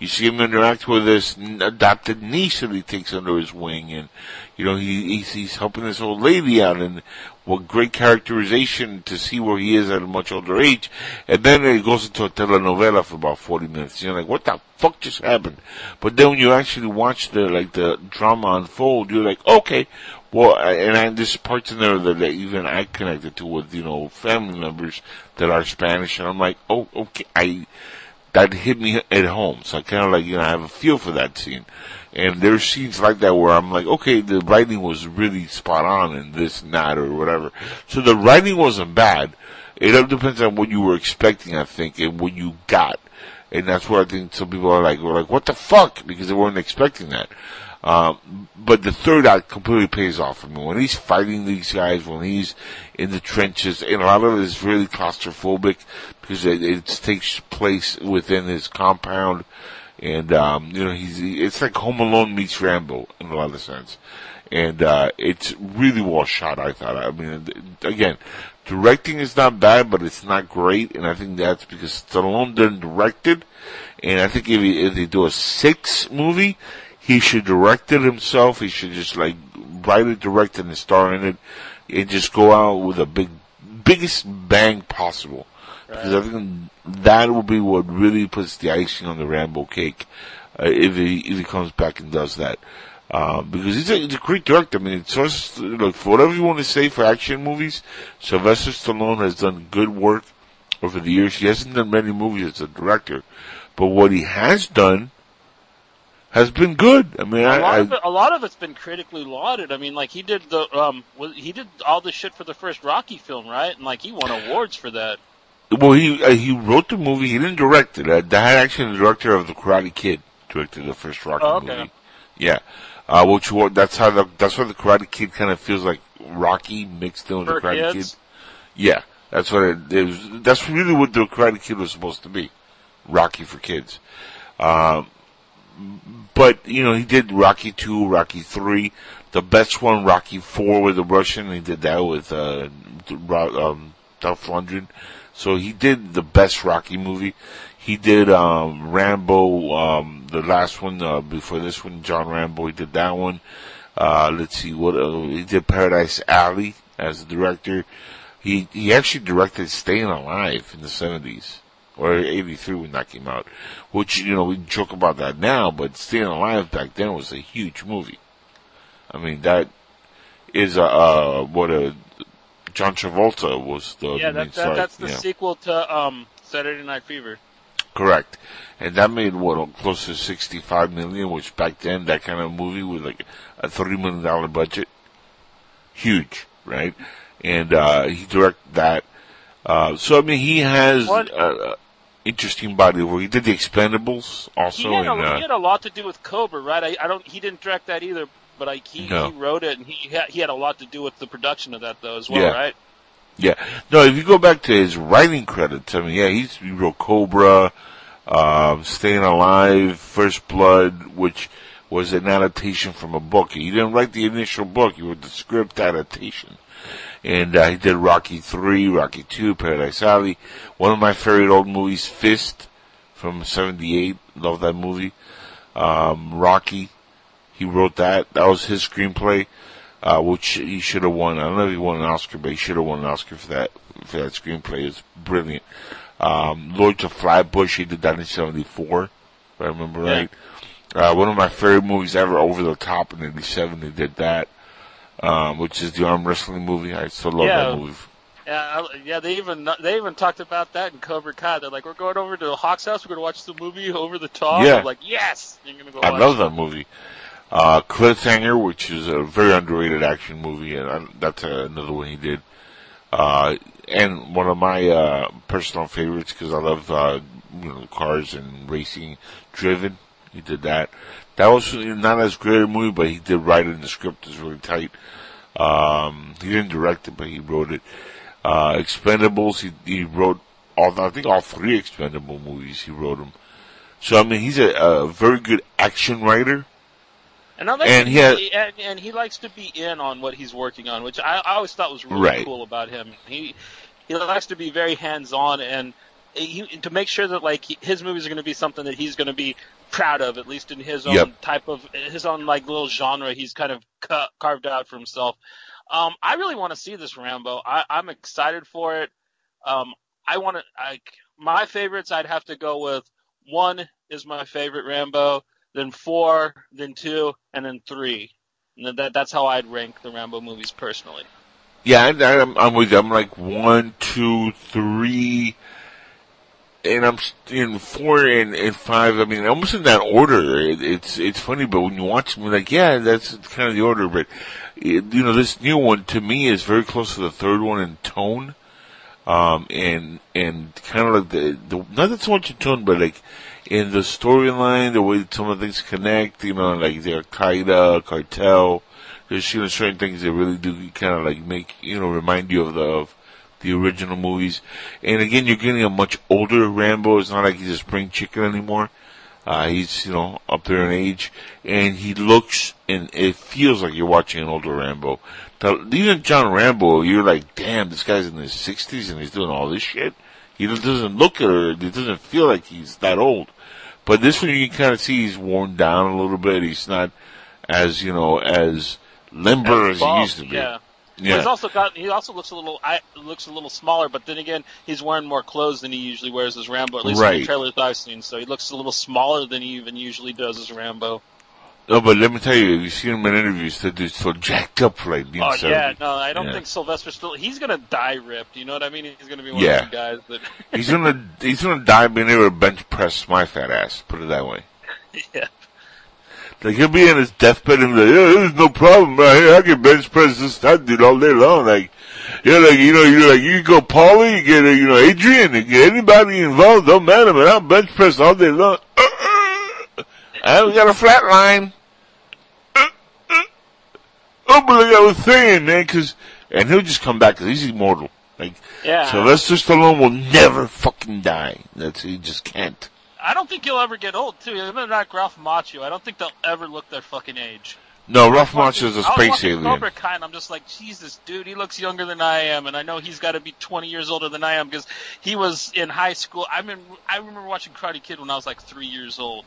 you see him interact with this adopted niece that he takes under his wing and, you know, he, he's, he's helping this old lady out and what great characterization to see where he is at a much older age. And then it goes into a telenovela for about 40 minutes. You're like, what the fuck just happened? But then when you actually watch the, like, the drama unfold, you're like, okay, well, and I, there's parts in there that, that even I connected to with, you know, family members that are Spanish, and I'm like, oh, okay, I, that hit me at home, so I kind of like, you know, I have a feel for that scene. And there's scenes like that where I'm like, okay, the writing was really spot on in this and that or whatever. So the writing wasn't bad. It all depends on what you were expecting, I think, and what you got. And that's where I think some people are like, were like, what the fuck? Because they weren't expecting that. Um, but the third act completely pays off for me. When he's fighting these guys, when he's in the trenches, and a lot of it is really claustrophobic because it, it takes place within his compound. And, um, you know, he's, it's like Home Alone meets Rambo in a lot of sense. And, uh, it's really well shot, I thought. I mean, again, directing is not bad, but it's not great. And I think that's because Stallone didn't direct it. And I think if, he, if they do a six movie, he should direct it himself. He should just like write it, direct it, and star in it, and just go out with a big, biggest bang possible. Because I think that will be what really puts the icing on the Rambo cake uh, if he if he comes back and does that. Um, because he's a, he's a great director. I mean, it's just, look, for whatever you want to say for action movies, Sylvester Stallone has done good work over the years. He hasn't done many movies as a director, but what he has done has been good. I mean, A I, lot I of it, a lot of it's been critically lauded. I mean, like he did the um, he did all the shit for the first Rocky film, right? And like he won awards for that. Well, he uh, he wrote the movie. He didn't direct it. Uh, that actually the director of the Karate Kid directed the first Rocky Oh, okay. movie. Yeah, uh, which wa- that's how the, that's why the Karate Kid kind of feels like Rocky mixed in with For the Karate kids? Kid. Yeah, that's what it, it was. That's really what the Karate Kid was supposed to be, Rocky for kids. Um, but you know, he did Rocky two, Rocky three, the best one, Rocky four with the Russian. He did that with uh, um, Dolph Lundgren. So he did the best Rocky movie. He did um, Rambo, um, the last one uh, before this one, John Rambo. He did that one. Uh, let's see what uh, he did. Paradise Alley as the director. He he actually directed Staying Alive in the seventies or eighty three when that came out. Which you know we joke about that now, but Staying Alive back then was a huge movie. I mean that is a uh, what a John Travolta was the yeah, main that, that that's the yeah. sequel to um Saturday Night Fever. Correct. And that made what close to sixty five million, which back then that kind of movie with like a three million dollar budget, huge, right? And uh he directed that. Uh so I mean he has What? uh, uh, interesting body of work. He did the Expendables He also, had, and a, uh, he had a lot to do with Cobra, right? I, I don't. He didn't direct that either, but like he, No. he wrote it, and he had, he had a lot to do with the production of that though as well, Yeah. right? Yeah. No, if you go back to his writing credits, I mean, yeah, he's, he wrote Cobra, um, Staying Alive, First Blood, which was an adaptation from a book. He didn't write the initial book, he wrote the script adaptation. And, uh, he did Rocky 3, Rocky 2, Paradise Alley. One of my favorite old movies, Fist, from 78. Love that movie. Um, Rocky, he wrote that. That was his screenplay uh, which he should have won. I don't know if he won an Oscar, but he should have won an Oscar for that for that screenplay. It's brilliant. Um, Lords of Flatbush, he did that in '74, if I remember Yeah. right. Uh, one of my favorite movies ever, Over the Top in '87, They did that, um, which is the arm wrestling movie. I still love Yeah. that movie. Yeah, yeah. They even they even talked about that in Cobra Kai. They're like, we're going over to the Hawk's house. We're going to watch the movie Over the Top. Yeah. I'm like, yes. You're going to go. I love it. that movie. Uh, Cliffhanger, which is a very underrated action movie, and I, that's uh, another one he did. Uh, and one of my, uh, personal favorites, cause I love, uh, you know, cars and racing, Driven. He did that. That was not as great a movie, but he did write it and the script is really tight. Um, he didn't direct it, but he wrote it. Uh, Expendables, he, he wrote all, I think all three Expendable movies, he wrote them. So I mean, he's a, a very good action writer. And, And he has- and, and he likes to be in on what he's working on, which I, I always thought was really Right. cool about him. He he likes to be very hands on and he, to make sure that like his movies are going to be something that he's going to be proud of, at least in his own Yep. type of his own like little genre he's kind of ca- carved out for himself. Um, I really want to see this Rambo. I, I'm excited for it. Um, I want to like my favorites. I'd have to go with one is my favorite Rambo, then four, then two, and then three. And that that's how I'd rank the Rambo movies personally. Yeah, I, I'm, I'm with you. I'm like one, two, three, and I'm in four and, and five. I mean, almost in that order. It, it's it's funny, but when you watch them, like, yeah, that's kind of the order. But it, you know, this new one to me is very close to the third one in tone, um, and and kind of like the the not that so much in tone, but like in the storyline, the way some of the things connect, you know, like the Al Qaeda cartel. There's you know certain things that really do kind of like make you know remind you of the of the original movies. And again, you're getting a much older Rambo. It's not like he's a spring chicken anymore. Uh, he's, you know, up there in age, and he looks and it feels like you're watching an older Rambo. The, even John Rambo, you're like, damn, this guy's in his 60s and he's doing all this shit. He doesn't look at her, it doesn't feel like he's that old. But this one you can kind of see he's worn down a little bit. He's not as, you know, as limber as, As he used to be. Yeah. Yeah. He's also got. He also looks a little. I, looks a little smaller, but then again, he's wearing more clothes than he usually wears as Rambo. At least in the trailers I've seen, so he looks a little smaller than he even usually does as Rambo. No, but let me tell you, if you seen him in interviews, that dude's so jacked up for like being Oh 70. yeah, no, I don't Yeah. think Sylvester still. He's gonna die ripped. You know what I mean? He's gonna be one Yeah. of the guys that. <laughs> He's gonna, he's gonna die being able to bench press my fat ass, put it that way. yeah. Like he'll be in his deathbed and be like, yeah, there's no problem right here. I can bench press this that dude all day long. Like, yeah, like you know, you're like you go Paulie, you get uh, you know Adrian, you get anybody involved, don't matter, man. I'll bench press all day long. <laughs> I haven't got a flat line. But like I was saying, man, cause, and he'll just come back cause he's immortal. Like, Yeah. Sylvester Stallone will never fucking die. That's, he just can't. I don't think he'll ever get old too. And that Ralph Macchio. I don't think they'll ever look their fucking age. No, Ralph Macchio's a I was space alien. Cobra Kai, and I'm just like, Jesus, dude, he looks younger than I am, and I know he's got to be 20 years older than I am because he was in high school. I mean, I remember watching Karate Kid when I was like three years old.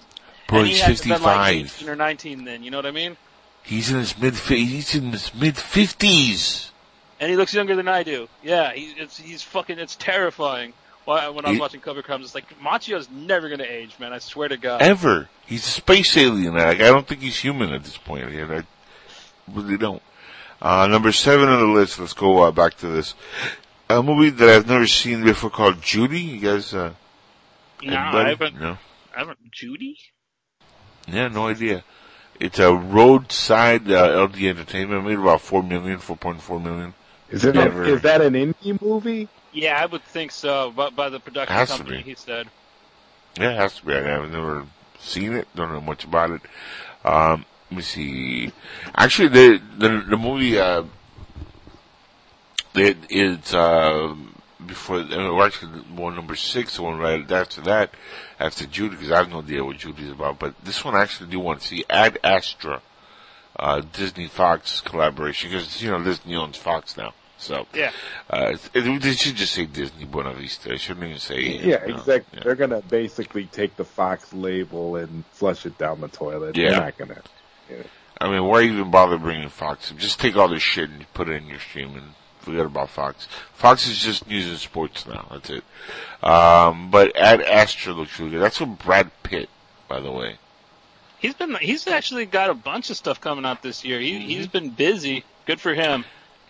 Bro, and he he's had to been like 55. 18 or 19 then. You know what I mean? He's in his mid he's in his mid fifties. And he looks younger than I do. Yeah, he, it's, he's fucking. It's terrifying. When I was He- watching Kai, I'm just like, Macchio's never gonna age, man. I swear to God. Ever. He's a space alien. Like I don't think he's human at this point. Yeah, I really don't. Uh, number seven on the list. Let's go uh, back to this. A movie that I've never seen before called Judy. You guys, uh, no? I haven't. No. I haven't. Judy? Yeah, no idea. It's a roadside uh, LD Entertainment. Made about four million, four point four million. Is it? Never. Is that an indie movie? Yeah, I would think so. But by the production Has company, he said. Yeah, it has to be. I've never seen it. Don't know much about it. Um, let me see. Actually, the the, the movie uh, it it's uh, before uh, well, actually one number six, the one right after that, after Judy, because I have no idea what Judy's about. But this one I actually do want to see. Ad Astra, uh, Disney Fox collaboration, because you know Disney owns Fox now. So Yeah. uh, it, they should just say Disney Buena Vista. I shouldn't even say Yeah, you know, exactly. yeah. They're gonna basically take the Fox label and flush it down the toilet. Yeah. They're not gonna. I mean, why even bother bringing Fox? Just take all this shit and put it in your stream and forget about Fox. Fox is just news and sports now. That's it. Um, but Ad Astra looks really good. That's with Brad Pitt, by the way. He's been. He's actually got a bunch of stuff coming out this year. Mm-hmm. He, He's been busy. Good for him.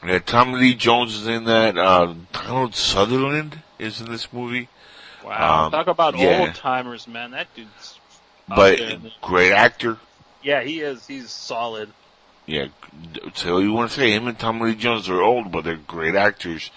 Yeah, Tommy Lee Jones is in that. Uh, Donald Sutherland is in this movie. Wow. Um, Talk about yeah. old timers, man. That dude's. But great actor. yeah, he is. He's solid. Yeah, so you want to say him and Tommy Lee Jones are old, but they're great actors.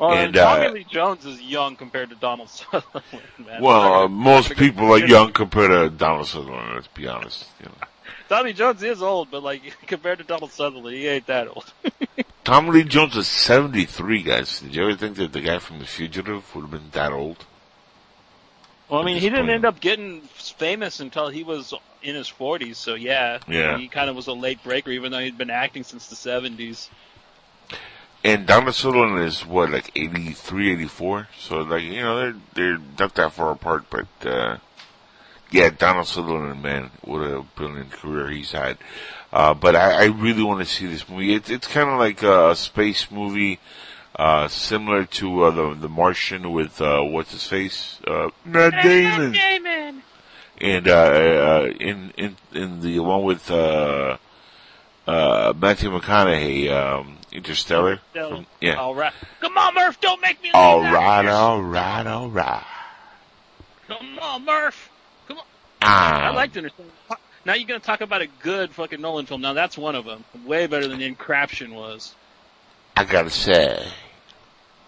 Well, and Tommy uh, Lee Jones is young compared to Donald <laughs> Sutherland, man. well, uh, most people are young compared to Donald Sutherland. Let's be honest. You know. Tommy Jones is old, but like <laughs> compared to Donald Sutherland, he ain't that old. <laughs> Tommy Lee Jones is 73, guys. Did you ever think that the guy from The Fugitive would have been that old? Well, I mean, he didn't end up getting famous until he was in his 40s, so yeah. Yeah. He kind of was a late breaker, even though he'd been acting since the 70s. And Donald Sutherland is what, like 83, 84? So like, you know, they're, they're not that far apart, but, uh, yeah, Donald Sutherland, man, what a brilliant career he's had. Uh, but I, I really want to see this movie. It's, it's kind of like a space movie, uh, similar to, uh, the, the Martian with, uh, what's his face? Uh, Matt Damon. Damon! And uh, uh, in in in the one with uh, uh, Matthew McConaughey, um, Interstellar. From- yeah. All right. Come on, Murph, don't make me All right, all right, all right. Come on, Murph. Come on. I Ah, liked Interstellar. Now you're going to talk about a good fucking Nolan film. Now that's one of them. Way better than Encraption was. I gotta say,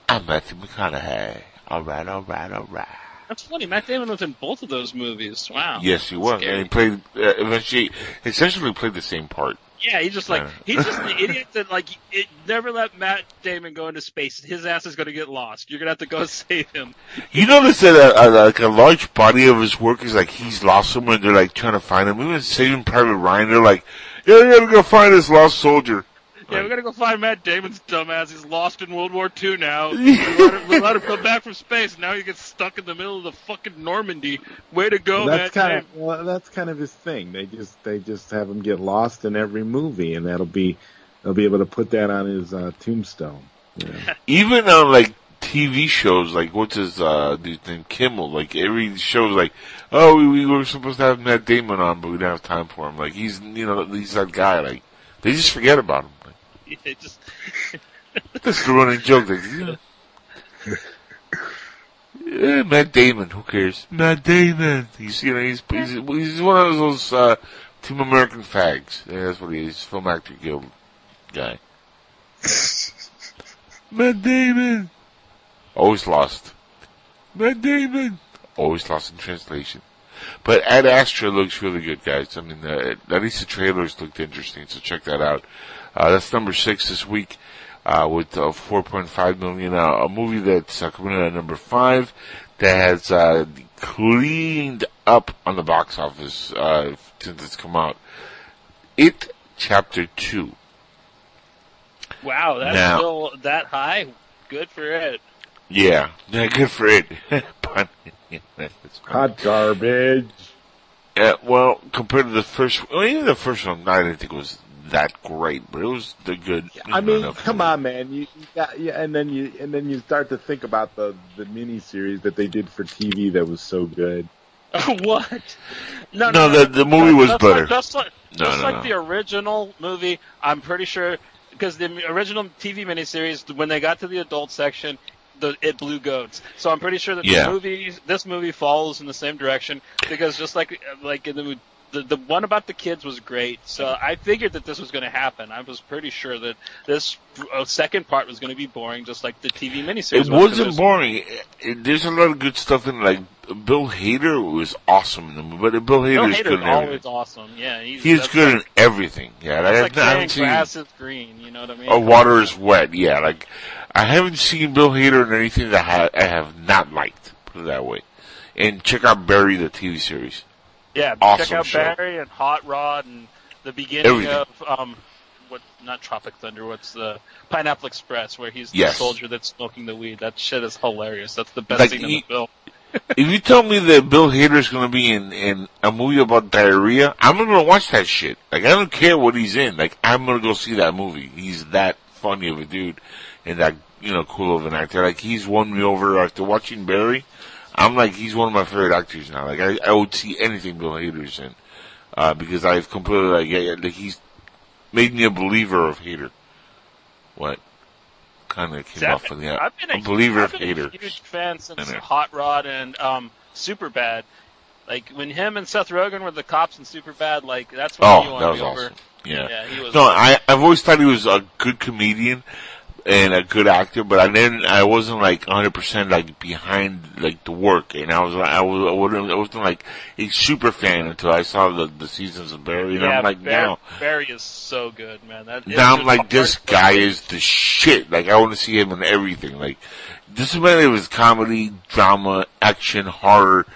I'm Matthew McConaughey. All right, all right, all right. That's funny. Matt Damon was in both of those movies. Wow. Yes, he was, Scary. and he played uh, eventually, essentially played the same part. Yeah, he's just like he's just the idiot that like it, never let Matt Damon go into space. His ass is going to get lost. You're going to have to go <laughs> save him. You notice that uh, uh, like a large body of his work is like he's lost somewhere. and They're like trying to find him. Even Saving Private Ryan, they're like, yeah, we gotta go find this lost soldier. Yeah, we got to go find Matt Damon's dumbass. He's lost in World War II now. <laughs> we, let him, we let him come back from space. Now he gets stuck in the middle of the fucking Normandy. Way to go, that's Matt kind Damon. of well, that's kind of his thing. They just they just have him get lost in every movie, and that'll be they'll be able to put that on his uh, tombstone. Yeah. <laughs> Even on like TV shows, like what's his uh dude's name, Kimmel. Like every show's like, oh, we, we were supposed to have Matt Damon on, but we didn't have time for him. Like he's you know he's that guy. Like they just forget about him. Like, It just that's the running joke. Like, yeah. Yeah, Matt Damon. Who cares? Matt Damon. He's you know he's he's, he's one of those uh, Team American fags. Yeah, that's what he is. Film actor guild guy. <laughs> Matt Damon. Always lost. Matt Damon. Always lost in translation. But Ad Astra looks really good, guys. I mean, uh, at least the trailers looked interesting, so check that out. Uh, that's number six this week, uh, with, uh, 4.5 million, uh, a movie that's uh, coming in at number five that has, uh, cleaned up on the box office, uh, since it's come out. It Chapter 2. wow, that's Now- still that high. Good for it. Yeah, yeah, good for it. Pun- yeah, that's fine. Hot garbage. Yeah, well, compared to the first, well, even the first one, I didn't think it was that great, but it was the good. I mean, enough. come on, man. You, you got, yeah, and then you and then you start to think about the the mini series that they did for TV that was so good. <laughs> what? No, No, the- the movie was just better. Like, just like, No, just no, like no. the original movie, I'm pretty sure because the original TV miniseries, when they got to the adult section, the, it blew goats. So I'm pretty sure that Yeah. the movie, this movie follows in the same direction because just like like in the the, the one about the kids was great. So I figured that this was going to happen. I was pretty sure that this uh, second part was going to be boring, just like the TV miniseries. It wasn't boring. It- it- there's a lot of good stuff in it. Like Bill Hader was awesome in the movie, but Bill Bill Hader's good in always everything. awesome. Yeah, he's, He's good like, in everything. Yeah, I, like I haven't seen. grass is green. You know what I mean? Or water is wet. Yeah, like I haven't seen Bill Hader in anything that ha- I have not liked. Put it that way. And check out Barry, the TV series. Yeah, Awesome check out show. Barry and Hot Rod and the beginning Everything. of um, what? Not Tropic Thunder. What's the Pineapple Express? Where he's Yes. the soldier that's smoking the weed. That shit is hilarious. That's the best Like, scene in he- the film. <laughs> if you tell me that Bill Hader is gonna be in, in a movie about diarrhea, I'm gonna watch that shit. Like, I don't care what he's in. Like, I'm gonna go see that movie. He's that funny of a dude and that, you know, cool of an actor. Like, he's won me over after watching Barry. I'm like, he's one of my favorite actors now. Like, I, I would see anything Bill Hader's in. Uh, because I've completely, like, yeah, yeah, like, he's made me a believer of Hader. What? Kinda came See, I've off of the, I've been a believer I've of been Hader. a huge fan since. Hot Rod and um, Superbad. Like when him and Seth Rogen were the cops in Super Bad, like that's when he Oh, won that me was over. awesome. Yeah. Yeah, he was. No, I I've always thought he was a good comedian and a good actor, but I didn't. I wasn't like 100 percent like behind like the work, and I was I was I wasn't, I wasn't like a super fan until I saw the the seasons of Barry, and yeah, I'm like Barry, now. Barry is so good, man. That, Now I'm like, this guy is the shit. Like, I want to see him in everything. Like, this is man, it was comedy, drama, action, horror.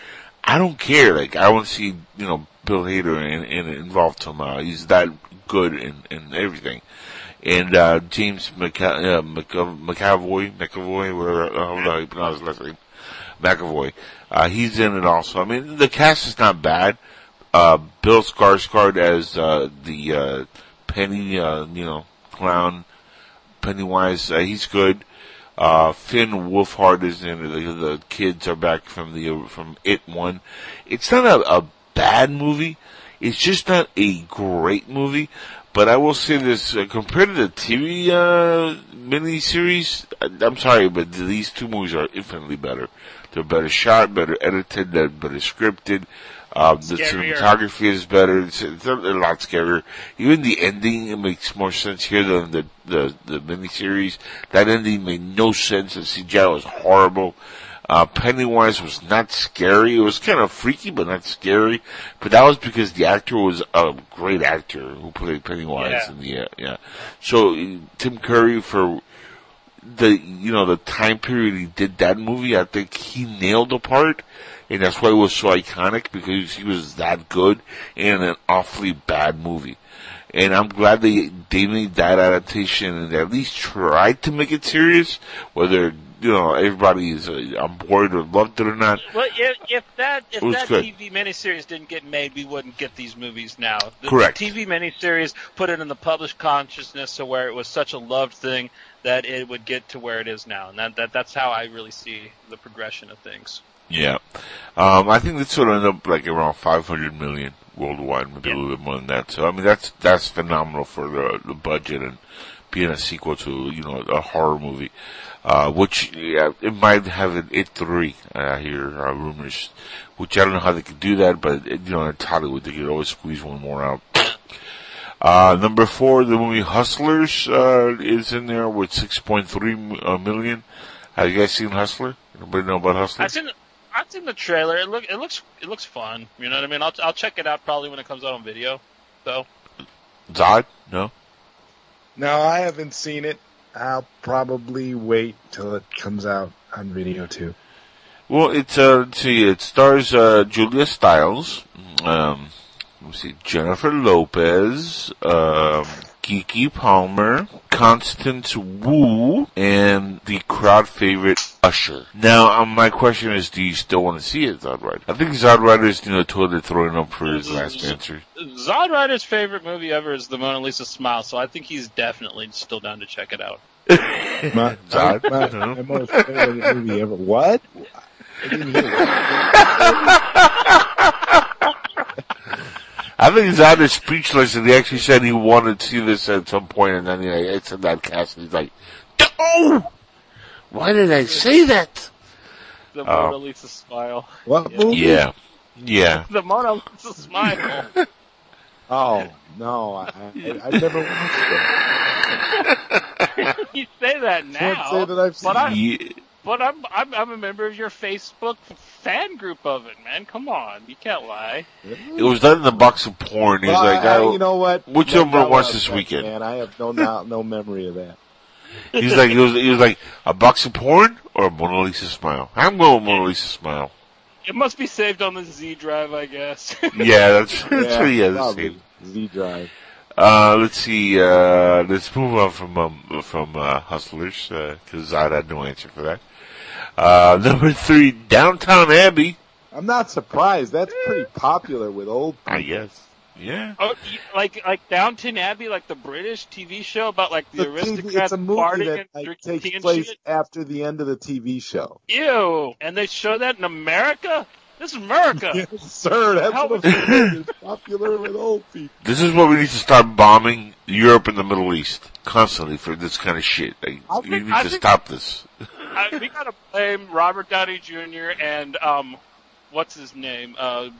I don't care. Like, I want to see, you know, Bill Hader in, in, involved somehow. He's that good in, in everything. And, uh, James McA- uh, McA- McAvoy, McAvoy, whatever, uh, how you pronounce his last name? McAvoy. Uh, he's in it also. I mean, the cast is not bad. Uh, Bill Skarsgård as, uh, the, uh, Penny, uh, you know, clown, Pennywise, uh, he's good. Uh, Finn Wolfhard is in it. The, the kids are back from the, from It One. It's not a, a bad movie. It's just not a great movie. But I will say this, uh, compared to the TV, uh, miniseries, I- I'm sorry, but these two movies are infinitely better. They're better shot, better edited, they're better scripted. Uh, the Scarier. cinematography is better. It's, it's a, a lot scarier. Even the ending, it makes more sense here than the, the, the miniseries. That ending made no sense. The CGI was horrible. Uh, Pennywise was not scary. It was kind of freaky, but not scary. But that was because the actor was a great actor who played Pennywise Yeah. in the, uh, yeah. So, Tim Curry for the, you know, the time period he did that movie, I think he nailed the part. And that's why it was so iconic because he was that good in an awfully bad movie. And I'm glad they, they made that adaptation and at least tried to make it serious, whether, you know, everybody is uh, on board or loved it or not. Well, if, if that if that good. TV miniseries didn't get made, we wouldn't get these movies now. The, Correct. The TV miniseries put it in the published consciousness to where it was such a loved thing that it would get to where it is now, and that, that that's how I really see the progression of things. Yeah. Um, I think this would end up like around 500 million worldwide, maybe a little bit more than that. So, I mean, that's, that's phenomenal for the, the budget and being a sequel to, you know, a horror movie. Uh, which, yeah, it might have an It 3, I hear, uh, rumors. Which I don't know how they could do that, but, you know, it's Hollywood, they could always squeeze one more out. <sniffs> Uh, number four, the movie Hustlers, uh, is in there with 6.3 uh, million. Have you guys seen Hustler? Anybody know about Hustler? I've seen I've seen the trailer. It look it looks it looks fun. You know what I mean? I'll I'll check it out probably when it comes out on video. So Zod? No? No, I haven't seen it. I'll probably wait till it comes out on video too. Well, it's, uh, see, it stars, uh, Julia Stiles, um, let's see, Jennifer Lopez, um, Keke Palmer, Constance Wu, and the crowd favorite Usher. Now, um, my question is, do you still want to see it, Zodwriter? I think Zodwriter is, you know, totally throwing up for his last answer. Zodwriter's favorite movie ever is the Mona Lisa Smile, so I think he's definitely still down to check it out. <laughs> My, Zod? my, No. my most favorite movie ever. What? <laughs> <laughs> I think he's hear I think Zod is speechless and he actually said he wanted to see this at some point and then he, it's in that cast and he's like, oh! Why did I say that? The Oh. Mona Lisa Smile. What movie? Yeah. Yeah. The Mona Lisa Smile. <laughs> Oh no, I, I I've never watched it. <laughs> you say that now, Can't say that I've seen but I Yeah. but I'm, I'm I'm a member of your Facebook fan group of it, man. Come on, you can't lie. It was done in the box of porn. He's Well, like, I, I, you know what? which That- number that was was this weekend? Man, I have no no, no memory of that. <laughs> he's like, he was, he was like, a box of porn or a Mona Lisa smile? I'm going with Mona Lisa smile. It must be saved on the Z drive, I guess. <laughs> Yeah, that's, <laughs> that's Yeah, what he has to Z Drive. Uh, let's see, uh, let's move on from, um, from, uh, Hustlers, uh, cause I had no answer for that. Uh, <laughs> number three, Downtown Abbey. I'm not surprised. That's pretty popular with old people. I guess. Yeah. oh, like like Downton Abbey, like the British TV show about like the, The TV aristocrats it's a movie partying that and like, takes place shit. after the end of the TV show. Ew! And they show that in America. This is America. <laughs> Yes, sir. That's How what would- <laughs> I'm saying. It's popular with old people. This is what we need to start bombing Europe and the Middle East constantly for this kind of shit. Like, I we need I to think- stop this. I, we gotta blame Robert Downey Jr. and um, what's his name? Uh,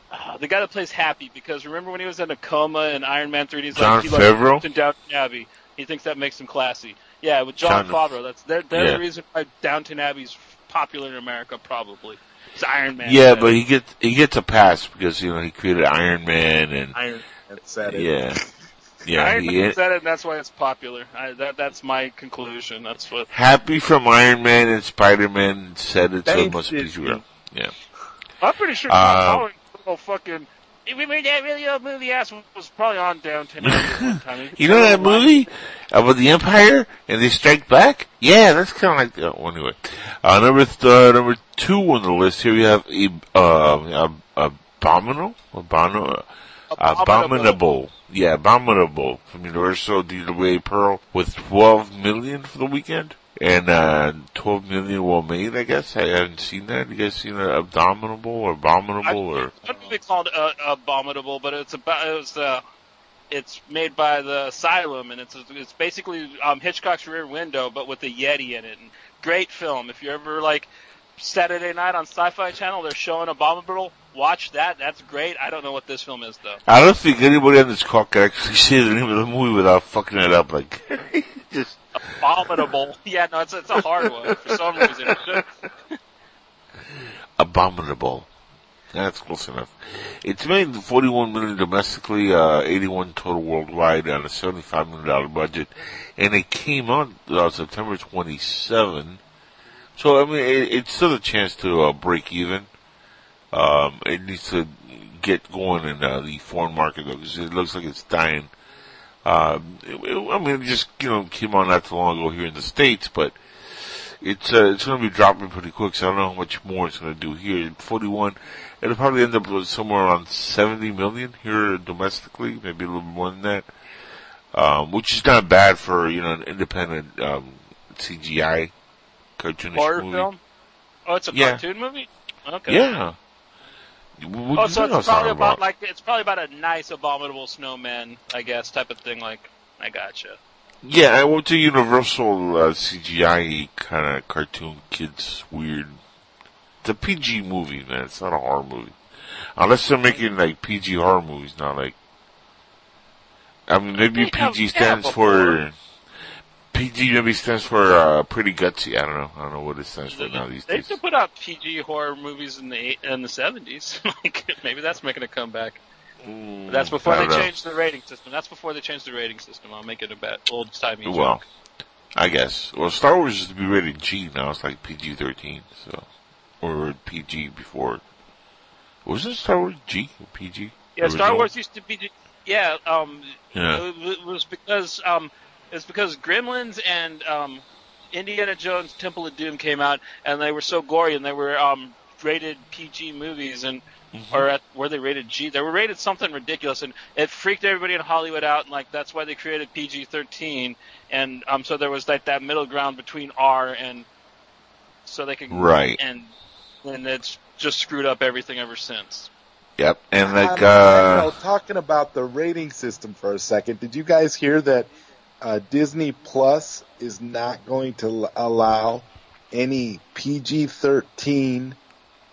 the guy that plays Happy. Because remember when he was in a coma in Iron Man 3? He's Jon like, he like Favreau? worked in Downton Abbey. He thinks that makes him classy. Yeah, with John Jon- Favreau. That's they're, they're Yeah. the reason why Downton Abbey's popular in America. Probably. It's Iron Man. Yeah, but he gets he gets a pass because you know he created Iron Man and Iron Man said it. yeah, yeah. Iron He, Man said it, and that's why it's popular. I, that that's my conclusion. That's what. happy from Iron Man and Spider Man said it, so it must be true. Yeah. I'm pretty sure Uh, Tom Holland, little fucking. We made that really old movie ass was probably on Downton Abbey one time. <laughs> You know that movie about the Empire and they strike back? Yeah, that's kind of like. Oh, anyway, uh, number th- uh, number two on the list here we have a uh, uh, abominable, abominable, abominable. Yeah, abominable from Universal DWA Pearl with 12 million for the weekend. And, uh, 12 million well made, I guess. I haven't seen that. You guys seen uh, Abominable or Abominable or? It's a movie called uh, Abominable, but it's about it was uh, it's made by the Asylum, and it's it's basically um, Hitchcock's Rear Window, but with a Yeti in it. And great film. If you're ever like Saturday night on Sci-Fi Channel, they're showing Abominable. Watch that. That's great. I don't know what this film is though. I don't think anybody on this call can actually <laughs> say the name of the movie without fucking it up. Like, <laughs> just Abominable. <laughs> yeah, no, it's it's a hard one for some reason. Abominable. That's close enough. It's made 41 million domestically, uh, 81 total worldwide on a 75 million dollar budget, and it came out uh, September 27. So I mean, it, it's still a chance to uh, break even. Um, it needs to get going in uh, the foreign market though, because it looks like it's dying. Um, it, it- I mean, it just you know came on not too long ago here in the states, but it's uh, it's going to be dropping pretty quick. So I don't know how much more it's going to do here. 41, it'll probably end up with somewhere around 70 million here domestically, maybe a little more than that. Um, which is not bad for you know an independent um, CGI cartoonish Horror movie. film? Oh, it's a Yeah. cartoon movie? Okay. Yeah. What Oh, so it's probably talking about like it's probably about a nice abominable snowman, I guess, type of thing. Like, I gotcha. Yeah, I went to Universal uh, CGI kind of cartoon kids weird. It's a PG movie, man. It's not a horror movie, unless they're making like PG horror movies now. Like, I mean, maybe PG stands for before. PG. Stands for uh, pretty gutsy. I don't know. I don't know what it stands for now these They days. used to put out PG horror movies in the eight, in the seventies. <laughs> like, maybe that's making a comeback. But that's before they know. changed the rating system. That's before they changed the rating system. I'll make it a bet. Old timey Well, joke. I guess. Well, Star Wars used to be rated G. Now it's like PG thirteen. So, or PG before. Wasn't Star Wars G or PG? Yeah, Star Wars used to be. Yeah, um, Yeah. it was- it was because um, it's because Gremlins and um, Indiana Jones Temple of Doom came out, and they were so gory, and they were um, rated PG movies, and Mm-hmm. or at, were they rated G? They were rated something ridiculous, and it freaked everybody in Hollywood out, and like that's why they created PG thirteen, and um, so there was like that middle ground between R and so they could Right. and and it's just screwed up everything ever since. Yep. And like, I know, uh, talking about the rating system for a second, did you guys hear that uh, Disney Plus is not going to allow any PG-13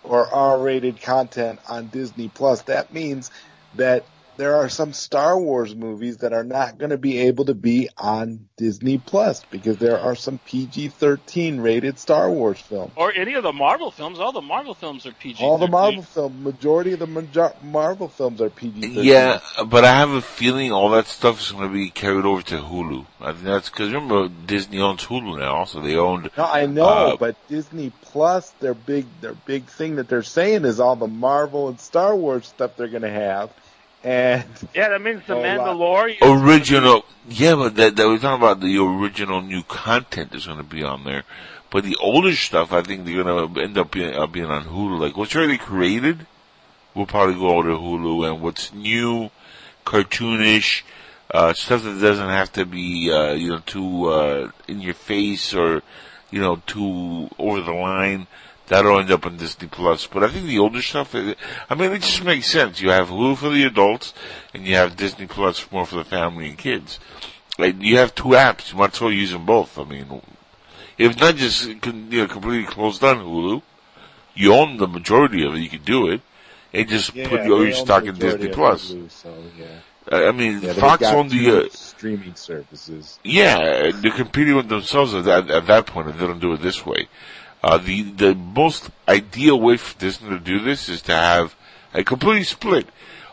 or R-rated content on Disney Plus? That means that there are some Star Wars movies that are not going to be able to be on Disney Plus because there are some PG-13 rated Star Wars films. Or any of the Marvel films. All the Marvel films are PG. All the Marvel film, majority of the major- Marvel films are PG-13. yeah, but I have a feeling all that stuff is going to be carried over to Hulu. I think that's because remember Disney owns Hulu now, so they owned. No, I know, Uh, but Disney Plus, their big, their big thing that they're saying is all the Marvel and Star Wars stuff they're going to have, and Yeah, that means the Oh. Mandalorian. Original, yeah, but that, that we're talking about the original new content is going to be on there. But the older stuff, I think they're going to end up being, uh, being on Hulu. Like what's already created, will probably go over to Hulu, and what's new, cartoonish, uh, stuff that doesn't have to be, uh, you know, too, uh, in your face or, you know, too over the line. That'll end up on Disney Plus. But I think the older stuff, I mean, it just makes sense. You have Hulu for the adults, and you have Disney Plus more for the family and kids. Like, you have two apps. You might as well use them both. I mean, if not just you know, completely closed down Hulu, you own the majority of it. You can do it, and just yeah, put all your stock in Disney Plus. Hulu, so yeah, I mean, yeah Fox owned the. Uh, streaming services. yeah, they're competing with themselves at that, at that point if they don't do it this way. Uh, the, the most ideal way for Disney to do this is to have a completely split.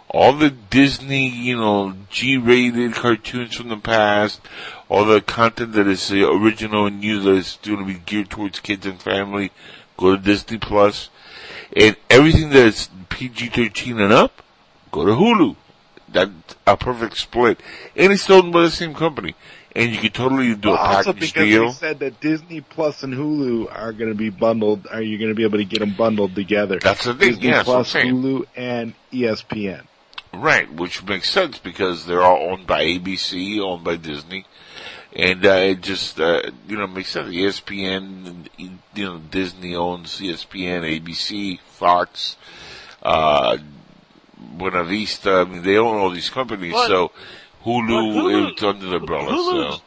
All the Disney, you know, G-rated cartoons from the past, all the content that is uh, original and new that is going to be geared towards kids and family, go to Disney And everything that's PG-13 and up, go to Hulu. That's a perfect split. And it's owned by the same company. And you can totally do a package also because deal. they said that Disney Plus and Hulu are going to be bundled. Are you going to be able to get them bundled together? That's the thing, Disney yeah, that's what I'm Plus. Hulu, and ESPN. Right, which makes sense because they're all owned by ABC, owned by Disney. And, uh, it just, uh, you know, makes sense. ESPN, you know, Disney owns ESPN, ABC, Fox, uh, Buena Vista. I mean, they own all these companies, But- so Hulu, Hulu- is under the umbrella, Hulu's, so.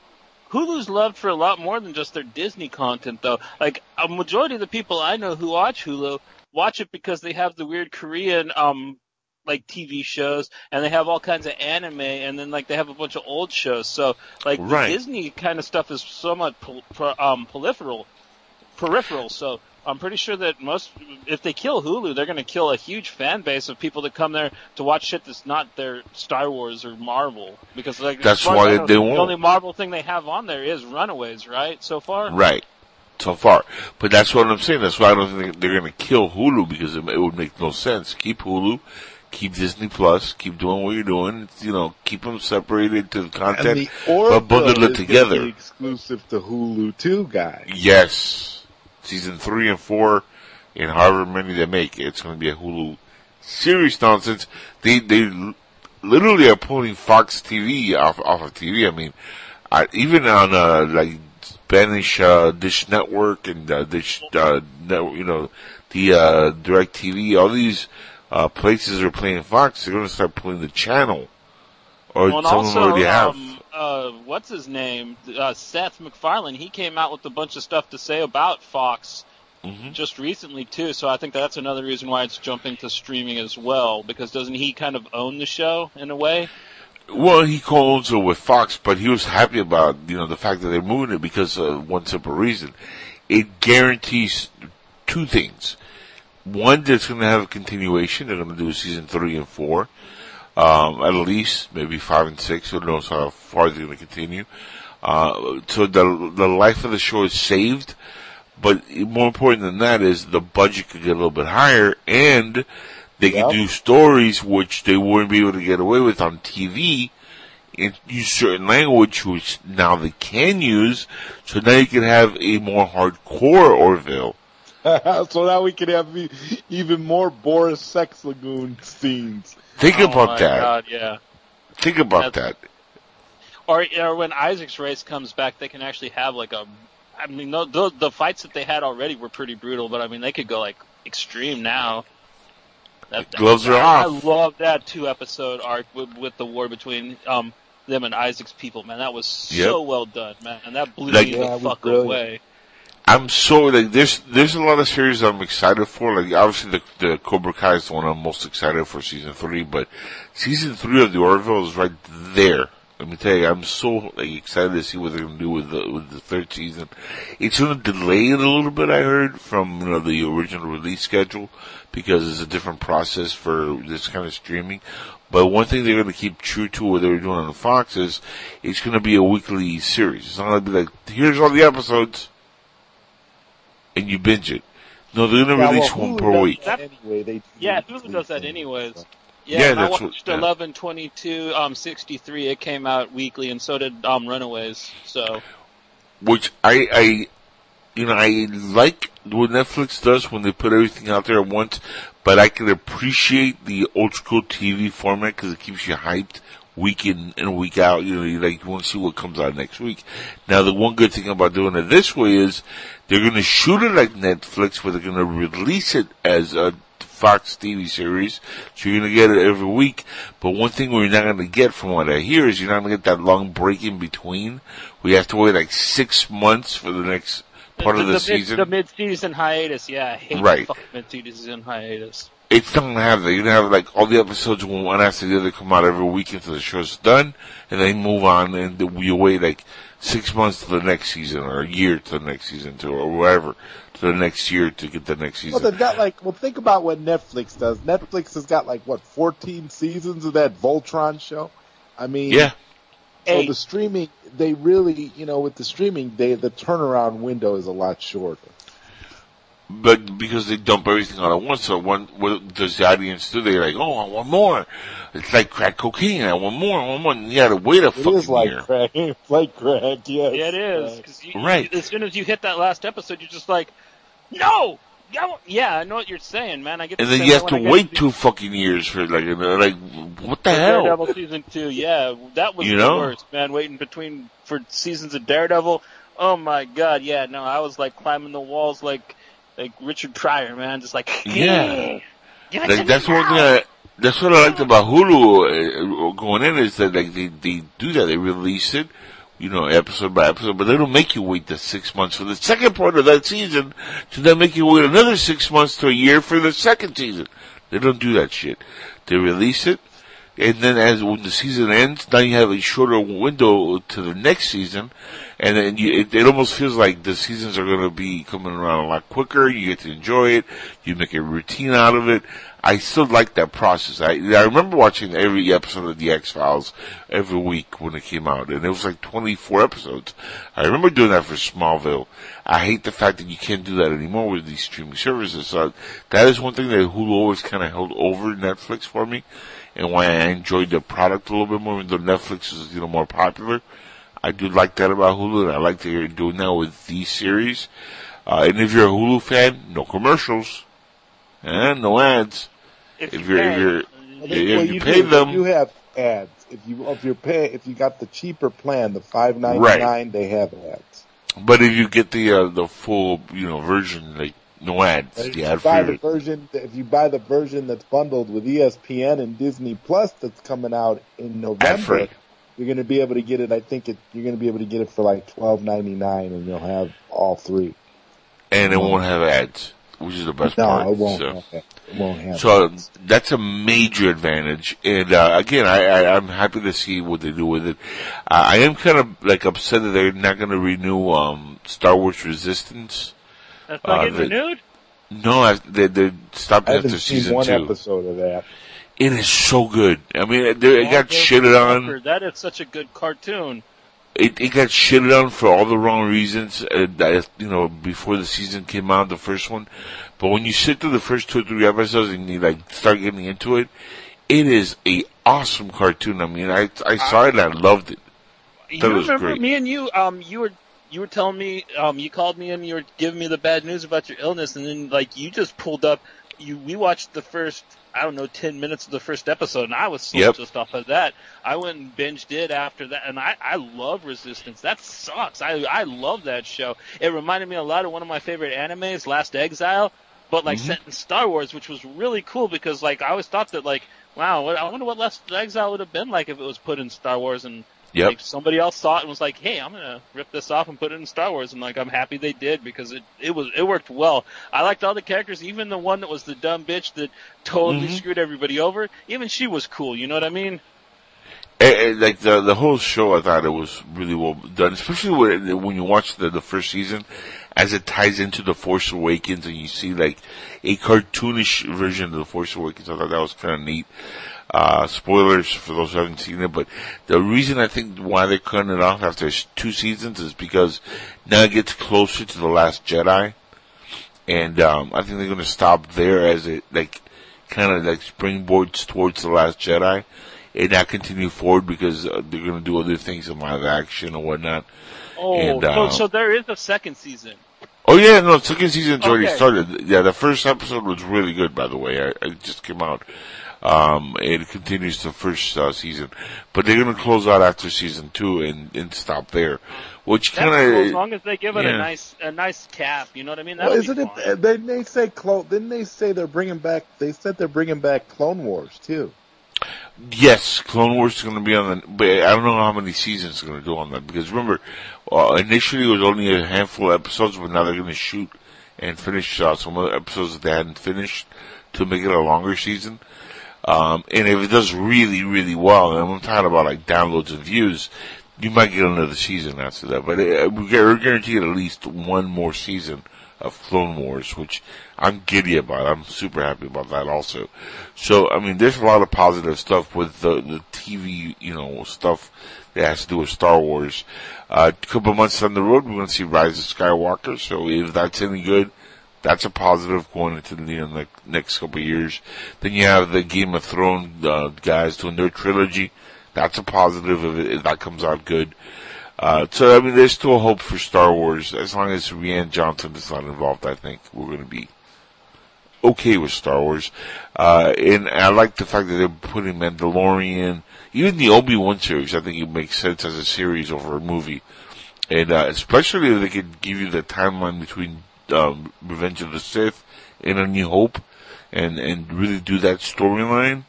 Hulu's loved for a lot more than just their Disney content, though. Like a majority of the people I know who watch Hulu watch it because they have the weird Korean um like TV shows, and they have all kinds of anime, and then like they have a bunch of old shows. So like Right. the Disney kind of stuff is somewhat pol- pro- um peripheral, peripheral. So I'm pretty sure that most, if they kill Hulu, they're going to kill a huge fan base of people that come there to watch shit that's not their Star Wars or Marvel. Because like, That's as why I know, they The won't. The only Marvel thing they have on there is Runaways, right? So far. Right. So far. But that's what I'm saying. That's why I don't think they're going to kill Hulu because it, it would make no sense. Keep Hulu, keep Disney Plus, keep doing what you're doing. You know, keep them separated to the content, the but Orville bundle it is gonna together. be exclusive to Hulu too, guys. Yes. Season three and four, and however many they make, it's going to be a Hulu series nonsense. They, they literally are pulling Fox TV off, off of TV. I mean, I, even on, uh, like, Spanish, uh, Dish Network and, uh, Dish, uh, network, you know, the, uh, Direct TV, all these, uh, places are playing Fox. They're going to start pulling the channel. Or Well, and some of them also, already have. Uh, what's his name? Uh, Seth MacFarlane. He came out with a bunch of stuff to say about Fox Mhm. just recently too. So I think that's another reason why it's jumping to streaming as well. Because doesn't he kind of own the show in a way? Well, he co-owns it with Fox, but he was happy about you know the fact that they're moving it because of one simple reason: it guarantees two things. One, that it's going to have a continuation. They're going to do season three and four, um, at least maybe five and six. Who knows how far they're going to continue? Uh, so the the life of the show is saved. But more important than that is the budget could get a little bit higher and they Yep. could do stories which they wouldn't be able to get away with on TV and use certain language which now they can use. So now you can have a more hardcore Orville. <laughs> so now we can have even more Bortus Sex Lagoon scenes. Think Oh about my that. God, yeah. Think about that. Or, or when Isaac's race comes back, they can actually have like a. I mean, the, the the fights that they had already were pretty brutal, but I mean, they could go like extreme now. That, that- Gloves are I, off. I love that two episode arc with, with the war between um them and Isaac's people. Man, that was so Yep. well done, man, and that blew Like- me Yeah, the fuck brilliant. away. I'm so like there's there's a lot of series I'm excited for. Like obviously the the Cobra Kai is the one I'm most excited for season three, but season three of the Orville is right there. Let me tell you, I'm so like excited to see what they're gonna do with the with the third season. It's gonna delay it a little bit. I heard from you know the original release schedule because it's a different process for this kind of streaming. But one thing they're gonna keep true to what they were doing on Fox is it's gonna be a weekly series. It's not gonna be like here's all the episodes and you binge it. No, they're gonna Yeah, release well, one per does week. that Anyway, they Yeah, do Hulu does that things. anyways. Yeah, Yeah, and I that's what- watched yeah. eleven twenty two um sixty three. It came out weekly, and so did um Runaways. So Which I, I, you know, I like what Netflix does when they put everything out there at once, but I can appreciate the old school TV format because it keeps you hyped week in and week out. You know, you like you want to see what comes out next week. Now, the one good thing about doing it this way is they're going to shoot it like Netflix, but they're going to release it as a Fox TV series, so you're gonna get it every week. But one thing we're not gonna get from what I hear is you're not gonna get that long break in between. We have to wait like six months for the next part of the, mid, season. the mid season hiatus. Yeah, I hate Right. the mid season hiatus. It's not gonna have that. You're gonna have like all the episodes one after the other come out every week until the show's done, and then move on, and then you wait like six months to the next season, or a year to the next season, to or whatever, to the next year to get the next season. Well, season. they've got like, well, think about what Netflix does. Netflix has got like, what, 14 seasons of that Voltron show? I mean, yeah, so the streaming, they really, you know, with the streaming, they, the turnaround window is a lot shorter. But because they dump everything out at once, so one, what does the audience do? They're like, oh, I want more. It's like crack cocaine. I want more. I want more. And you gotta wait a It fucking is like year. crack, it's <laughs> like crack, yes. Yeah, it is. 'cause you, Right. As soon as you hit that last episode, you're just like, no. I Yeah, I know what you're saying, man. I get. And then same you have to when I get wait two fucking years for like, like, what the hell? Daredevil season two, yeah, that was You the know? worst, man. Waiting between for seasons of Daredevil. Oh my god, yeah, no, I was like climbing the walls like like Richard Pryor, man, just like Yeah. Like that's now. I, that's what I liked about Hulu uh, going in is that like they they do that. They release it, you know, episode by episode, but they don't make you wait the six months for the second part of that season to then make you wait another six months to a year for the second season. They don't do that shit. They release it. And then as when the season ends, now you have a shorter window to the next season, and then you, it, it almost feels like the seasons are going to be coming around a lot quicker. You get to enjoy it. You make a routine out of it. I still like that process. I I remember watching every episode of the X Files every week when it came out, and it was like 24 episodes. I remember doing that for Smallville. I hate the fact that you can't do that anymore with these streaming services. So that is one thing that Hulu always kind of held over Netflix for me, and why I enjoyed the product a little bit more. Even though Netflix is you know more popular, I do like that about Hulu, and I like that you're doing that with these series. Uh, and if you're a Hulu fan, no commercials, and no ads. If, If you you're, pay, if you're, I think, yeah, well, you you pay do, them. You have ads. If you if you're pay if you got the cheaper plan, the five ninety nine, they have ads. But if you get the uh, the full you know version, like no ads, If you buy the version, if you buy the version that's bundled with ESPN and Disney Plus, that's coming out in November, you're going to be able to get it. I think it, you're going to be able to get it for like twelve ninety nine, and you'll have all three. and it won't have ads, which is the best No, part. it won't. So, have that. It won't have. so ads. that's a major advantage. And uh, again, I, I, I'm happy to see what they do with it. Uh, I am kind of like upset that they're not going to renew um, Star Wars Resistance. That's not uh, getting the- renewed. No, I, they they stopped I after seen season one two. episode of that. It is so good. I mean, it, it got Although, shitted on. Tucker, That is such a good cartoon. it, it got shitted on for all the wrong reasons. Uh, that, you know, before the season came out, the first one. But when you sit through the first two or three episodes and you like start getting into it, it is a awesome cartoon. I mean, I I saw it and I loved it. You That was remember great. me and you? Um, you were you were telling me. Um, you called me and you were giving me the bad news about your illness, and then like you just pulled up. You we watched the first I don't know ten minutes of the first episode, and I was so Yep. just off of that. I went and binged it after that, and I I love Resistance. That sucks. I I love that show. It reminded me a lot of one of my favorite animes, Last Exile, but like Mhm. set in Star Wars, which was really cool because like I always thought that like wow, what, I wonder what Last Exile would have been like if it was put in Star Wars and Yep. like somebody else saw it and was like, "Hey, I'm gonna rip this off and put it in Star Wars," and like I'm happy they did because it it was it worked well. I liked all the characters, even the one that was the dumb bitch that totally Mhm. screwed everybody over. Even she was cool. You know what I mean? Eh, eh, like the the whole show, I thought it was really well done, especially when when you watch the the first season, as it ties into the Force Awakens, and you see like a cartoonish version of the Force Awakens. I thought that was kind of neat. Uh, spoilers for those who haven't seen it, but the reason I think why they're cutting it off after two seasons is because now it gets closer to the Last Jedi, and um, I think they're going to stop there as it like kind of like springboards towards the Last Jedi, and not continue forward because uh, they're going to do other things in live action or whatnot. Oh, And, so, uh, so there is a second season. Oh yeah, no, second season's already started. Yeah, the first episode was really good, by the way. I, it just came out. Um, it continues the first uh, season, but they're going to close out after season two and, and stop there, which That's cool, as long as they give it yeah. a nice a nice cap. You know what I mean? Well, That'll isn't it? fine. uh, They they say clone. Didn't they say they're bringing back? They said they're bringing back Clone Wars too. Yes, Clone Wars is going to be on the, but I don't know how many seasons it's going to do on that because remember, uh, initially it was only a handful of episodes, but now they're going to shoot and finish uh, some other episodes that they hadn't finished to make it a longer season. Um, and if it does really, really well, and I'm talking about like downloads and views, you might get another season after that. But uh, we gu- we're guaranteed at least one more season of Clone Wars, which I'm giddy about. I'm super happy about that also. So, I mean, there's a lot of positive stuff with the, the TV, you know, stuff that has to do with Star Wars. Uh, a couple months down the road, we're going to see Rise of Skywalker. So if that's any good, that's a positive going into the, you know, the next couple years. Then you have the Game of Thrones uh, guys doing their trilogy. That's a positive if, if that comes out good. Uh, so I mean, there's still hope for Star Wars as long as Rian Johnson is not involved. I think we're going to be okay with Star Wars. Uh, and I like the fact that they're putting Mandalorian, even the Obi Wan series. I think it makes sense as a series over a movie, and uh, especially if they could give you the timeline between um, Revenge of the Sith and A New Hope, and and really do that storyline,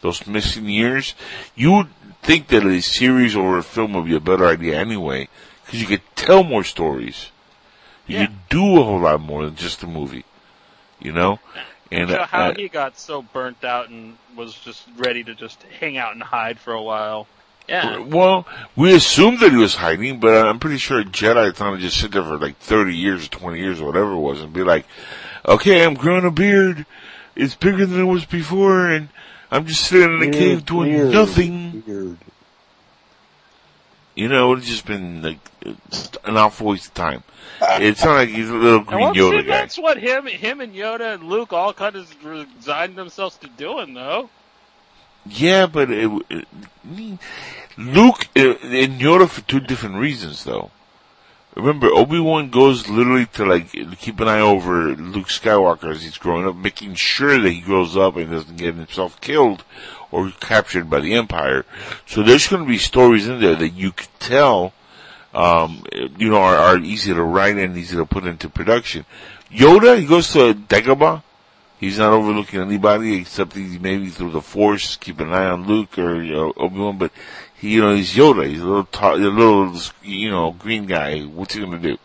those missing years. You think that a series or a film would be a better idea anyway, because you could tell more stories. You Yeah. could do a whole lot more than just a movie, you know. And So how uh, he got so burnt out and was just ready to just hang out and hide for a while. Yeah. well, we assumed that he was hiding, but I'm pretty sure Jedi to just sit there for like 30 years or 20 years or whatever it was and be like, okay, I'm growing a beard. It's bigger than it was before and I'm just sitting in a cave doing Weird, nothing. weird. You know, it's just been like an awful waste of time. It's not like he's a little green well, see, Yoda guy. that's what him, him and Yoda and Luke all kind of resigned themselves to doing, though. Yeah, but it, it, Luke uh, and Yoda for two different reasons, though. Remember, Obi Wan goes literally to like keep an eye over Luke Skywalker as he's growing up, making sure that he grows up and doesn't get himself killed or captured by the Empire. So there's going to be stories in there that you could tell, um, you know, are, are easy to write and easy to put into production. Yoda, he goes to Dagobah. He's not overlooking anybody except maybe through the Force, keep an eye on Luke or you know, Obi Wan. But he, you know, he's Yoda. He's a little, a little, you know, green guy. What's he gonna do?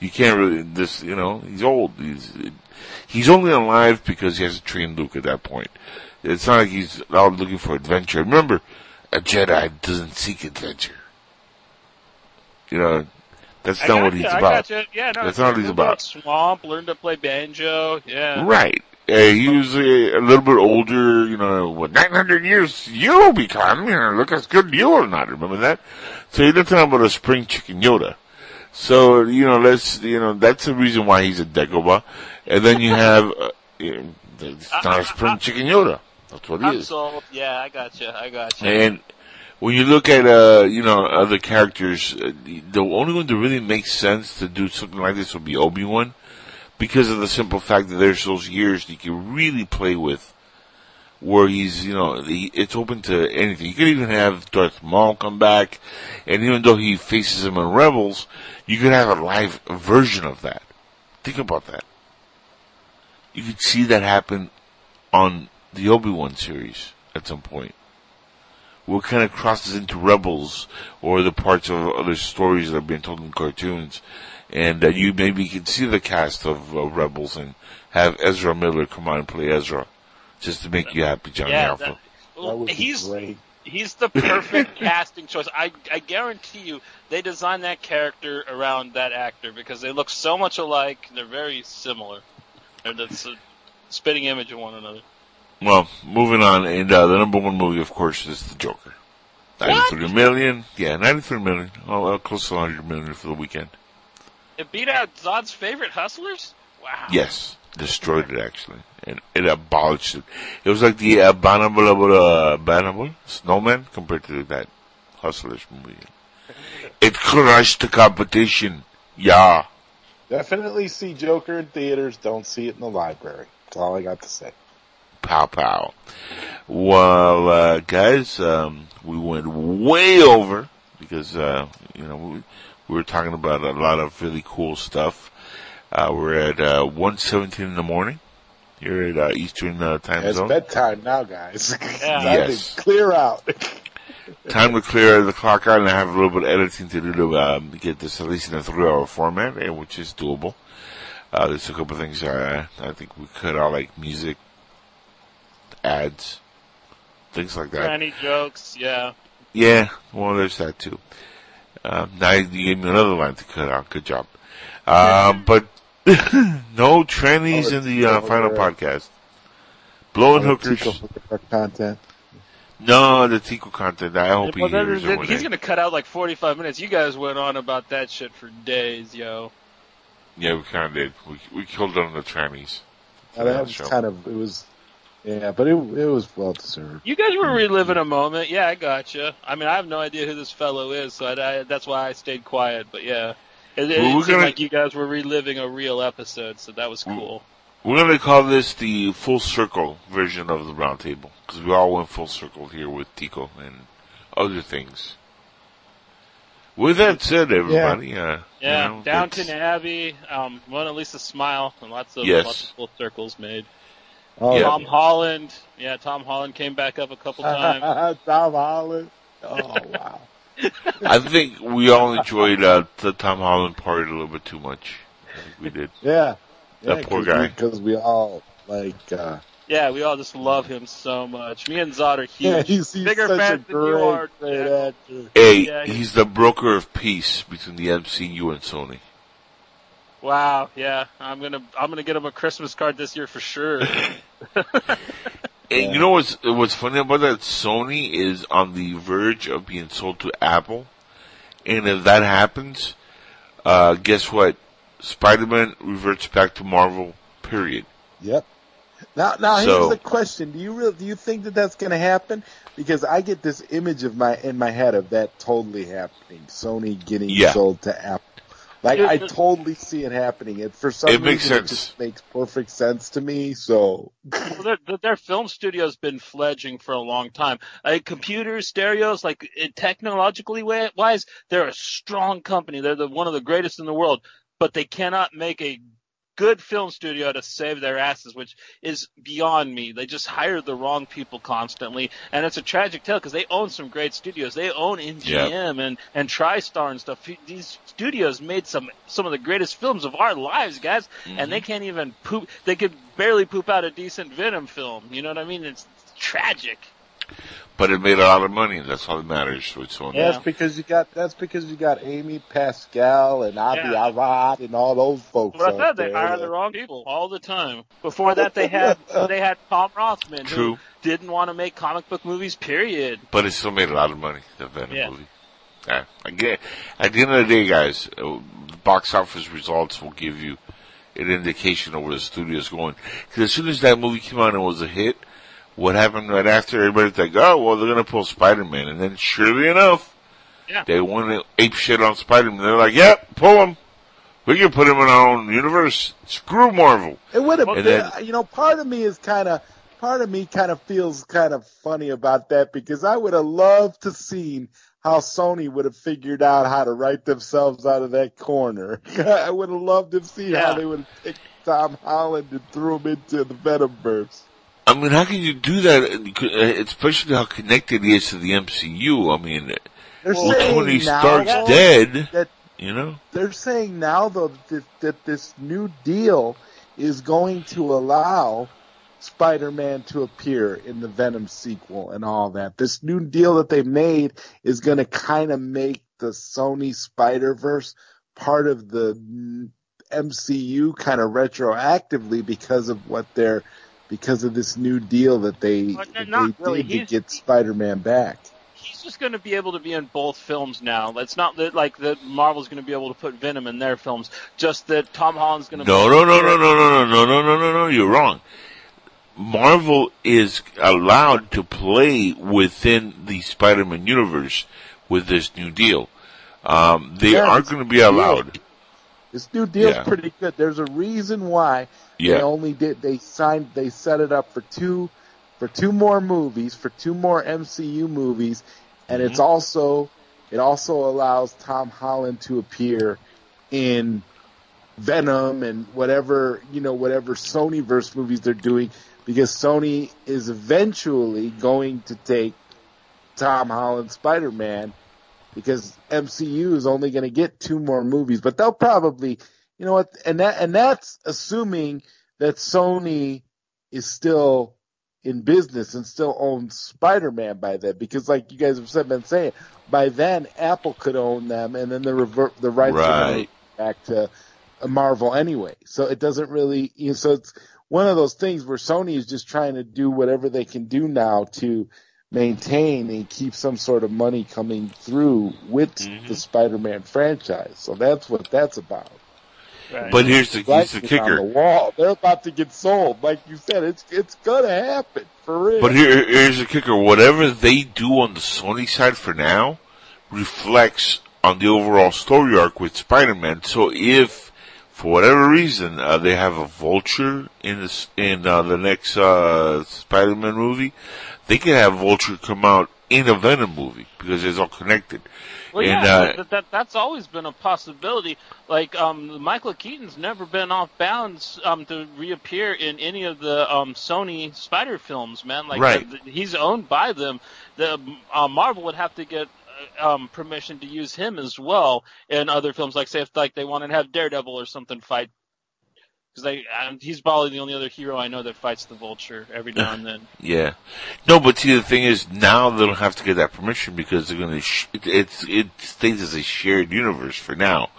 You can't really. This, you know, he's old. He's he's only alive because he has to train Luke at that point. It's not like he's out looking for adventure. Remember, a Jedi doesn't seek adventure. You know, that's not what you, he's I about. Yeah, no, That's not what he's move to a about. Swamp, learn to play banjo. Yeah. Right. Uh, he was uh, a little bit older, you know, what, 900 years you'll become, you know, look as good you will not, remember that? So you're not talking about a spring chicken Yoda. So, you know, let's, you know, that's the reason why he's a Dagobah. And then you have, uh, it's not a spring chicken Yoda. That's what he I'm is. sold. Yeah, I got you. I got you. And when you look at, uh, you know, other characters, uh, the only one that really makes sense to do something like this would be Obi-Wan. Because of the simple fact that there's those years that you can really play with. Where he's, you know, he, it's open to anything. You could even have Darth Maul come back. And even though he faces him in Rebels, you could have a live version of that. Think about that. You could see that happen on the Obi-Wan series at some point what kind of crosses into Rebels or the parts of other stories that are being told in cartoons, and uh, you maybe can see the cast of uh, Rebels and have Ezra Miller come on and play Ezra, just to make you happy, Johnny yeah, Alpha. that, well, That he's great. he's the perfect <laughs> casting choice. I I guarantee you they designed that character around that actor because they look so much alike. They're very similar. They're the spitting image of one another. Well, moving on, and uh, the number one movie, of course, is The Joker. Ninety-three million, yeah, ninety-three million. Oh, close to hundred million for the weekend. It beat out Zod's favorite Hustlers. Wow. Yes, destroyed it actually, and it abolished it. It was like the abominable, uh, abominable snowman compared to that Hustlers movie. It crushed the competition. Yeah. Definitely see Joker in theaters. Don't see it in the library. That's all I got to say. Pow pow. Well, uh, guys, um, we went way over because, uh, you know, we, we were talking about a lot of really cool stuff. Uh, we're at, uh, 1.17 in the morning here at, uh, Eastern, uh, time It's zone. bedtime now, guys. <laughs> Yeah. Time Yes. to clear out. <laughs> Time to clear the clock out and I have a little bit of editing to do to, um, get this at least in a three hour format, eh, which is doable. Uh, there's a couple of things, uh, I think we cut out like music, ads, things like that. Granny jokes. Yeah. Yeah, well, there's that too. Um, now you gave me another line to cut out. Good job. Um, but <laughs> no trannies in the uh, final podcast. Blowing hookers. Tico content. No, the Tico content. I hope Well, he then- hears it he's gonna cut out like 45 minutes. You guys went on about that shit for days, yo. Yeah, we kind of did. We we killed on the trannies. Now, that Yeah, was sure. kind of it was, yeah, but it it was well deserved. You guys were reliving a moment. Yeah, I gotcha. I mean, I have no idea who this fellow is, so I, I, that's why I stayed quiet. But yeah, it, it, Well, we're seemed gonna- like you guys were reliving a real episode, so that was cool. We're gonna call this the full circle version of the round table because we all went full circle here with Tico and other things. With that said, everybody, uh, Yeah, you know, Downton that's- Abbey, um, Mona Lisa Smile, and lots of Yes. lots of full circles made. Oh, Yeah. Tom Holland, yeah, Tom Holland came back up a couple <laughs> times. Tom Holland. Oh wow. <laughs> I think we all enjoyed uh, the Tom Holland part a little bit too much. I think we did. Yeah. That poor guy. Because we all Like, uh, Yeah, we all just love him so much. Me and Zod are huge. yeah, he's, he's Bigger such a fans than you great, are. Yeah. actor. Hey, Yeah, he- he's the broker of peace between the MCU and Sony. Wow, yeah, I'm gonna I'm gonna get him a Christmas card this year for sure. <laughs> And you know what's what's funny about that? Sony is on the verge of being sold to Apple, and if that happens, uh, guess what? Spider-Man reverts back to Marvel. Period. Yep. Now, now So- here's the question: Do you really do you think that that's going to happen? Because I get this image of my in my head of that totally happening. Sony getting Yeah. sold to Apple. Like I totally see it happening. It for some It makes reason sense. it just makes perfect sense to me. So well, their, their- their film studio's been fledging for a long time. Like computers, stereos, like technologically wise, they're a strong company. They're the one of the greatest in the world, but they cannot make a good film studio to save their asses, which is beyond me. They just hire the wrong people constantly, and it's a tragic tale because they own some great studios. They own MGM and and TriStar and stuff. These studios made some some of the greatest films of our lives, guys, and mm-hmm. they can't even poop. They could barely poop out a decent Venom film. You know what I mean? It's tragic. But it made a lot of money. That's all that matters with Sony. Yeah. that's because you got that's because you got Amy Pascal and Avi Yeah. Arad and all those folks. But I out said they there hire the wrong people all the time. Before that, they had <laughs> they had Tom Rothman, True. who didn't want to make comic book movies. Period. But it still made a lot of money. The Venom Yeah. movie. Yeah. Again, at the end of the day, guys, uh, the box office results will give you an indication of where the studio's going. Because as soon as that movie came out and was a hit, what happened right after? Everybody's like, "Oh, well, they're gonna pull Spider-Man," and then surely enough, Yeah. they went to ape shit on Spider-Man. They're like, "Yep, pull him. We can put him in our own universe. Screw Marvel." It would have And been, then- uh, you know, part of me is kind of, part of me kind of feels kind of funny about that because I would have loved to seen how Sony would have figured out how to write themselves out of that corner. <laughs> I would have loved to see how they would have picked Tom Holland and threw him into the Venomverse. I mean, how can you do that? uh, Especially how connected he is to the MCU. I mean, They're saying Tony now Stark's dead, that you know. they're saying now though that, that this new deal is going to allow Spider-Man to appear in the Venom sequel and all that. This new deal that they made is going to kind of make the Sony Spider-Verse part of the MCU kind of retroactively because of what they're because of this new deal that they, But that they really. did to He's- get Spider-Man back. He's just going to be able to be in both films now. It's not that like that Marvel's going to be able to put Venom in their films. Just that Tom Holland's going to. No, no, no, no, no, no, no, no, no, no, no, no. You're wrong. Marvel is allowed to play within the Spider-Man universe with this new deal. Um, they Yeah, aren't going to be allowed. This new deal's Yeah. pretty good. There's a reason why they only did they signed they set it up for two for two more movies, for two more MCU movies, and it's Mm-hmm. also it also allows Tom Holland to appear in Venom and whatever, you know, whatever Sony verse movies they're doing because Sony is eventually going to take Tom Holland Spider-Man because MCU is only going to get two more movies, but they'll probably, you know what, and that and that's assuming that Sony is still in business and still owns Spider-Man by then, because like you guys have said, been saying, by then Apple could own them, and then the revert the rights Right. back to Marvel anyway. So it doesn't really, you know, so it's one of those things where Sony is just trying to do whatever they can do now to maintain and keep some sort of money coming through with Mm-hmm. the Spider-Man franchise. So that's what that's about. Right. But here's the, here's the Writing on the kicker. wall. They're about to get sold. Like you said, it's it's gonna happen for real. But here, here's the kicker. Whatever they do on the Sony side for now reflects on the overall story arc with Spider-Man. So if, for whatever reason, uh, they have a Vulture in this, in uh, the next uh, Spider-Man movie, they can have Vulture come out in a Venom movie because it's all connected. Well, and yeah, uh, that, that that's always been a possibility. Like, um, Michael Keaton's never been off bounds um, to reappear in any of the um, Sony Spider films, man. Like, Right. the- he's owned by them. The uh, Marvel would have to get uh, um, permission to use him as well in other films. Like, say if like they want to have Daredevil or something fight because he's probably the only other hero I know that fights the Vulture every now and then. <laughs> Yeah. No, but see, the thing is, now they don't have to get that permission because they're going to, sh- it, it's, it stays as a shared universe for now.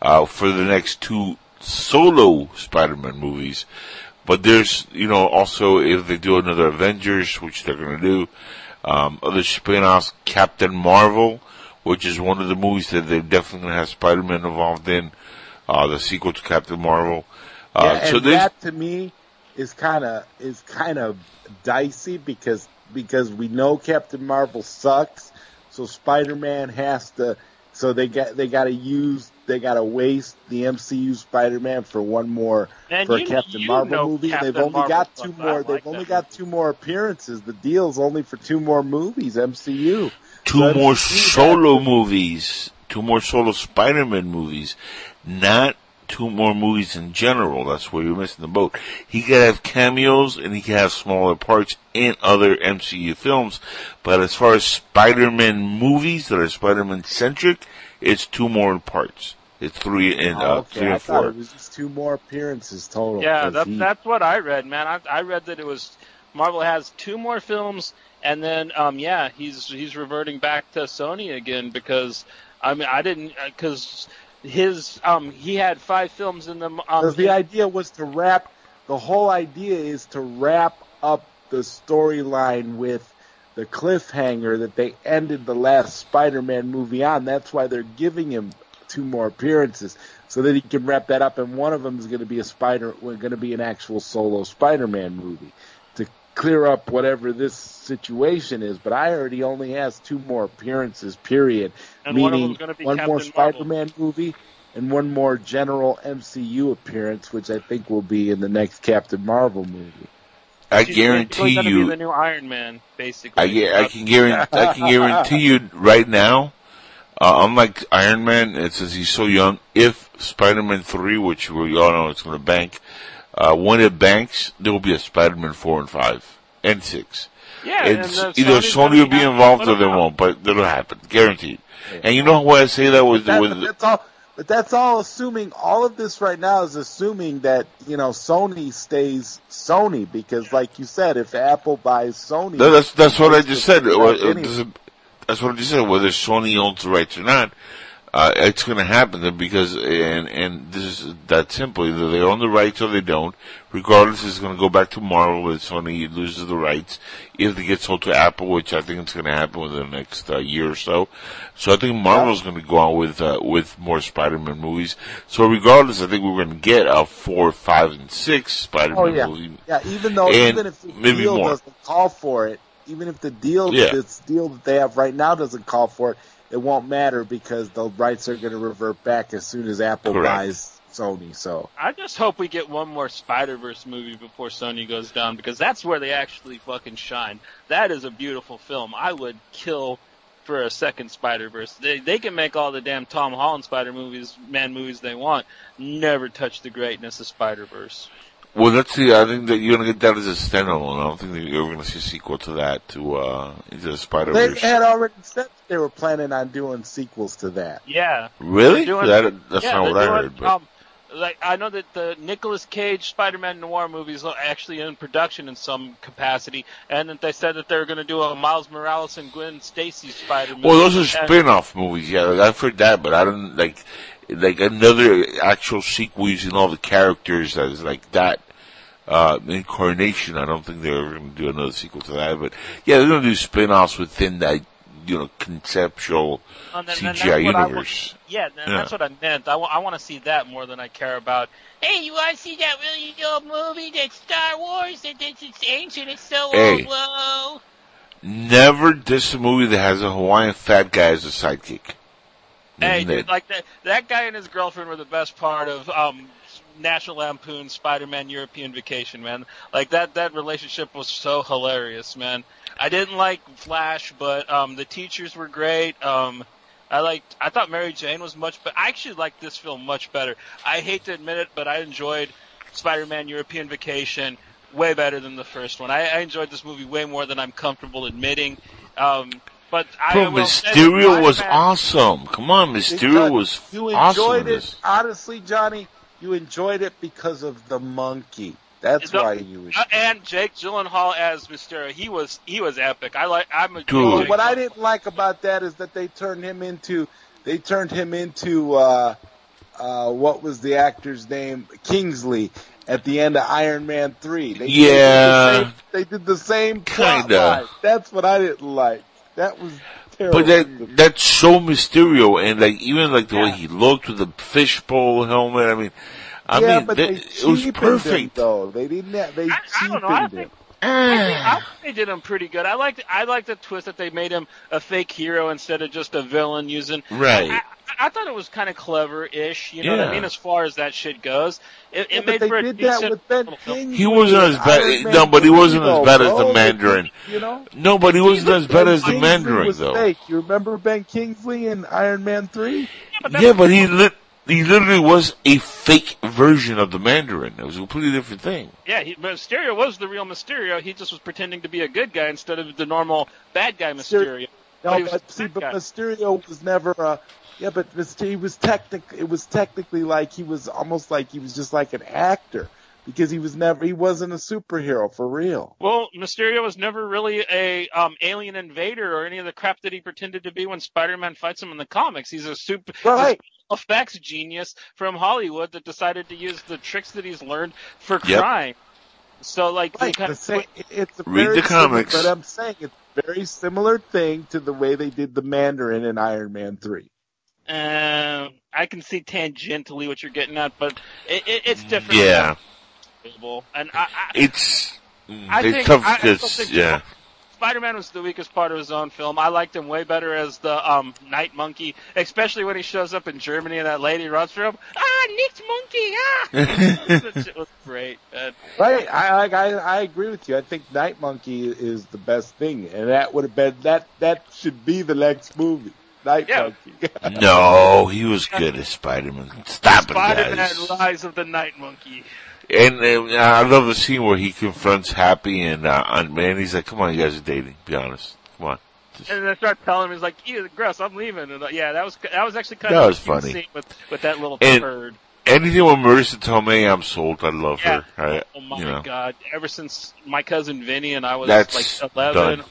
Uh, for the next two solo Spider-Man movies. But there's, you know, also if they do another Avengers, which they're going to do, um, other spin-offs, Captain Marvel, which is one of the movies that they're definitely going to have Spider-Man involved in, uh, the sequel to Captain Marvel. Uh, yeah, so and that to me is kind of is kind of dicey because because we know Captain Marvel sucks, so Spider Man has to. So they got they got to use they got to waste the MCU Spider Man for one more Man, for a Captain Marvel movie. Captain they've only Marvel got two more. like They've that only got two more appearances. The deal's only for two more movies. MCU. two So more to that- solo movies, two more solo Spider-Man movies, not two more movies in general. That's where you're missing the boat. He could have cameos and he could have smaller parts in other MCU films, but as far as Spider-Man movies that are Spider-Man centric, it's two more parts. It's three and uh, Oh, okay, three I and thought four. it was just two more appearances total. Yeah, that's he- that's what I read, man. I I read that it was Marvel has two more films, and then um yeah, he's he's reverting back to Sony again because I mean I didn't because his um he had five films in them. Um, the idea was to wrap, the whole idea is to wrap up the storyline with the cliffhanger that they ended the last Spider-Man movie on. That's why they're giving him two more appearances so that he can wrap that up. And one of them is going to be a Spider, we're going to be an actual solo Spider-Man movie to clear up whatever this situation is. But I he only has two more appearances. Period. And one of Meaning them's gonna be one more Captain Spider-Man movie and one more general MCU appearance, which I think will be in the next Captain Marvel movie. I He's guarantee gonna you, be the new Iron Man, basically. I, gue- I can guarantee, I can guarantee you right now, uh, unlike Iron Man, it says he's so young. If Spider-Man 3, which we all know it's going to bank, uh, when it banks, there will be a Spider-Man 4 and 5 and 6. Yeah, It's and, either Sony's Sony will be involved or they won't, but it'll happen, guaranteed. And you know why I say that with that, with. That's all. But that's all assuming. All of this right now is assuming that you know Sony stays Sony because, like you said, if Apple buys Sony, No, that's that's what I just said. Right, Well, it anyway. That's what I just said. Whether Sony owns the rights or not, uh, it's going to happen then because and and this is that simple. Either they own the rights or they don't. Regardless, it's going to go back to Marvel if Sony loses the rights. If they get sold to Apple, which I think it's going to happen within the next uh, year or so. So I think Marvel's going to go on with uh, with more Spider-Man movies. So regardless, I think we're going to get a four, five, and six Spider-Man Oh yeah, movie. yeah. Even though, And even if the maybe deal more. doesn't call for it, even if the deal, Yeah. this deal that they have right now doesn't call for it, it won't matter because the rights are going to revert back as soon as Apple Correct. buys Sony. So I just hope we get one more Spider Verse movie before Sony goes down because that's where they actually fucking shine. That is a beautiful film. I would kill for a second Spider Verse. They they can make all the damn Tom Holland Spider movies, man movies they want. Never touch the greatness of Spider Verse. Well, that's the. see. I think that you're going to get that as a standalone. I don't think that you're going to see a sequel to that to uh into the Spider Verse. they had already said they were planning on doing sequels to that. Yeah. Really? They're doing- that, that's yeah, not what they're I heard. But Um, like I know that the Nicolas Cage Spider-Man noir movies are actually in production in some capacity, and that they said that they were going to do a Miles Morales and Gwen Stacy Spider-Man. well, those are And- spin-off movies. Yeah, like, I've heard that, but I don't like like another actual sequel using all the characters as like that uh incarnation. I don't think they're ever going to do another sequel to that. But yeah, they're going to do spin-offs within that you know conceptual And then- then CGI I want- universe. Yeah, Yeah. that's what I meant. I want to see that more than I care about. Hey, you want to see that really old movie that's Star Wars? That it's, it's ancient, it's so Hey. old. Whoa. Never diss a movie that has a Hawaiian fat guy as a sidekick. Hey, dude, like that that guy and his girlfriend were the best part of um National Lampoon Spider-Man European Vacation, man. Like that that relationship was so hilarious, man. I didn't like Flash, but um the teachers were great. Um I liked I thought Mary Jane was much but I actually liked this film much better. I hate to admit it, but I enjoyed Spider-Man European Vacation way better than the first one. I, I enjoyed this movie way more than I'm comfortable admitting. Um but I Bro, will say Mysterio was Spider-Man- awesome. Come on, Mysterio Because was you awesome. enjoyed in it, this. honestly, Johnny. you enjoyed it because of the monkey. That's The- why you. Uh, and Jake Gyllenhaal as Mysterio, he was he was epic. I like I'm a Dude. Jake What I didn't like about that is that they turned him into they turned him into uh uh what was the actor's name Kingsley at the end of Iron Man three. They Yeah. Did the same, they did the same plot Kinda. That's what I didn't like. That was terrible. But that that's so Mysterio, and like even like the way he looked with the fishbowl helmet. I mean, I yeah, mean, but that, they it was cheapened perfect. Him, though they didn't. Have, they I- I don't know. I think- ah. I think, they did him pretty good. I liked I liked the twist that they made him a fake hero instead of just a villain using. Right. I, I, I thought it was kind of clever-ish. You know what I mean? As far as that shit goes, it, Yeah, it but made they for a did decent that with Ben. Kingsley. He wasn't as bad- no, but he wasn't as bad as the. Mandarin. You know. No, but he wasn't as bad as the Mandarin though. Fake. You remember Ben Kingsley in Iron Man three? Yeah, but he lit. He literally was a fake version of the Mandarin. It was a completely different thing. Yeah, he, Mysterio was the real Mysterio. He just was pretending to be a good guy instead of the normal bad guy Mysterio. No, But was but see, but guy. Mysterio was never a. Yeah, but Myster- he was technic. It was technically like he was almost like he was just like an actor because he was never. He wasn't a superhero for real. Well, Mysterio was never really a um, alien invader or any of the crap that he pretended to be when Spider-Man fights him in the comics. He's a super Right. Effects genius from Hollywood that decided to use the tricks that he's learned for Yep. crime. So, like, they Right. kind The of same, it's a Read very the similar- comics. but I'm saying it's a very similar thing to the way they did the Mandarin in Iron Man three. Um, I can see tangentially what you're getting at, but it, it, it's different. Yeah, and I, I, it's I it's think- tough I- I because think- yeah. Spider-Man was the weakest part of his own film. I liked him way better as the um, Night Monkey, especially when he shows up in Germany and that lady runs for him. Ah, Nick Monkey! Ah, <laughs> that shit was great. man. Right. I. I, I agree with you. I think Night Monkey is the best thing, and that would have been that. That should be the next movie. Night Yeah. Monkey. <laughs> No, he was good as Spider-Man. Stop it, guys. Spider-Man: guys. Rise of the Night Monkey. And uh, I love the scene where he confronts Happy and uh, and he's like, "Come on, you guys are dating. Be honest. Come on." And they start telling him, he's like, "Ew, gross, I'm leaving." And uh, yeah, that was that was actually kind That of was funny. scene with with that little And- turd. Anything with Marisa Tomei, I'm sold. I love Yeah. her. I, Oh my you know, god! Ever since my cousin Vinny and I was That's like eleven, done.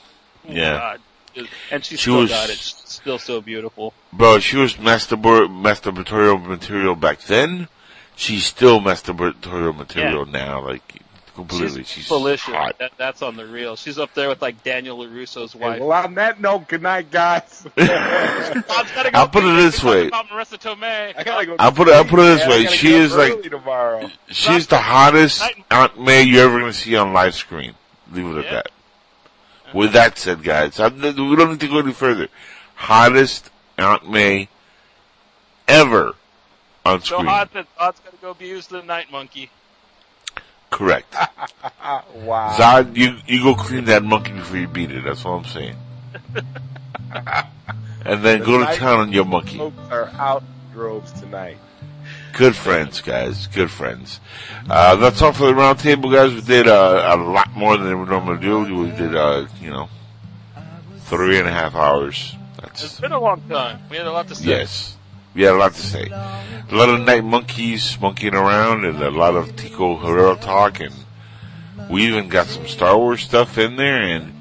oh Yeah. God. and she, She still was- got it. She's still so beautiful. bro, she was masturbatory material back then. She's still masturbatory material now. Like completely, she's, She's delicious. hot. That, that's on the real. She's up there with like Daniel LaRusso's wife. well, on that note, good night, guys. Go <laughs> I'll put it this way. About Marisa Tomei. I gotta go. I'll put it. I'll put it this Man, I way. She is like tomorrow. she's the hottest Aunt May you're ever going to see on live screen. Leave it at Yeah. that. With that said, guys, I, we don't need to go any further. Hottest Aunt May ever on So screen. hot that Bob's gotta go abuse the night monkey. Correct. <laughs> Wow. Zod, you you go clean that monkey before you beat it. That's all I'm saying. <laughs> and then go to town on your monkey. Folks are out in droves tonight. Good friends, guys. Good friends. Uh, that's all for the roundtable, guys. We did uh, a lot more than we normally do. We did, uh, you know, three and a half hours. It's That's been a long time. We had a lot to say. yes. We had a lot to say. A lot of night monkeys monkeying around, and a lot of Tico Herrera talk, and we even got some Star Wars stuff in there, and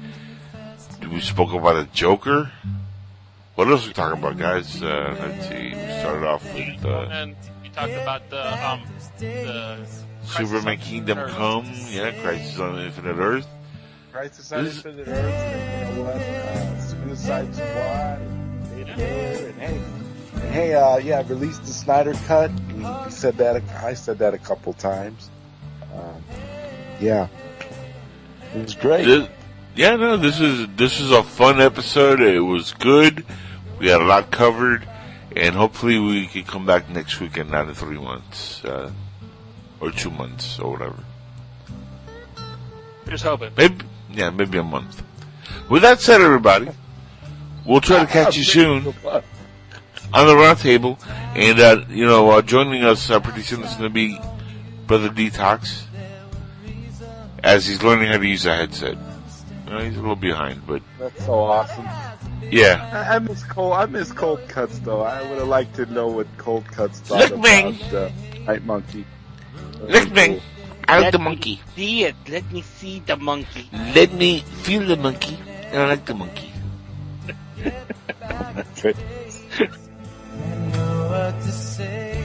we spoke about a Joker. What else we talking about, guys? Uh, let's see. We started off with uh, And we talked about the um the Superman Kingdom Earth. Come, yeah, Crisis on Infinite Earth. Crisis on This- Infinite Earth, and you know what? Uh, Suicide Squad, and Vader, and hey, and hey, uh, yeah, released the Snyder Cut. We, we said that. a- I said that a couple times. Um, yeah, it was great. This, yeah, no, this is this is a fun episode. It was good. We had a lot covered, and hopefully we can come back next week and not in three months uh, or two months or whatever. Just hoping. Maybe, yeah, maybe a month. With that said, everybody, we'll try to catch you <laughs> soon on the round table, and uh, you know, uh, joining us uh, pretty soon is going to be Brother Detox, as he's learning how to use a headset. Uh, he's a little behind, but That's so awesome. yeah. I, I miss cold. I miss cold cuts though. I would have liked to know what cold cuts thought Look, Bing. about. Uh, Right, monkey. Lick me. I like the monkey. See it. Let me see the monkey. Let me feel the monkey. And I like the monkey. <laughs> What to say.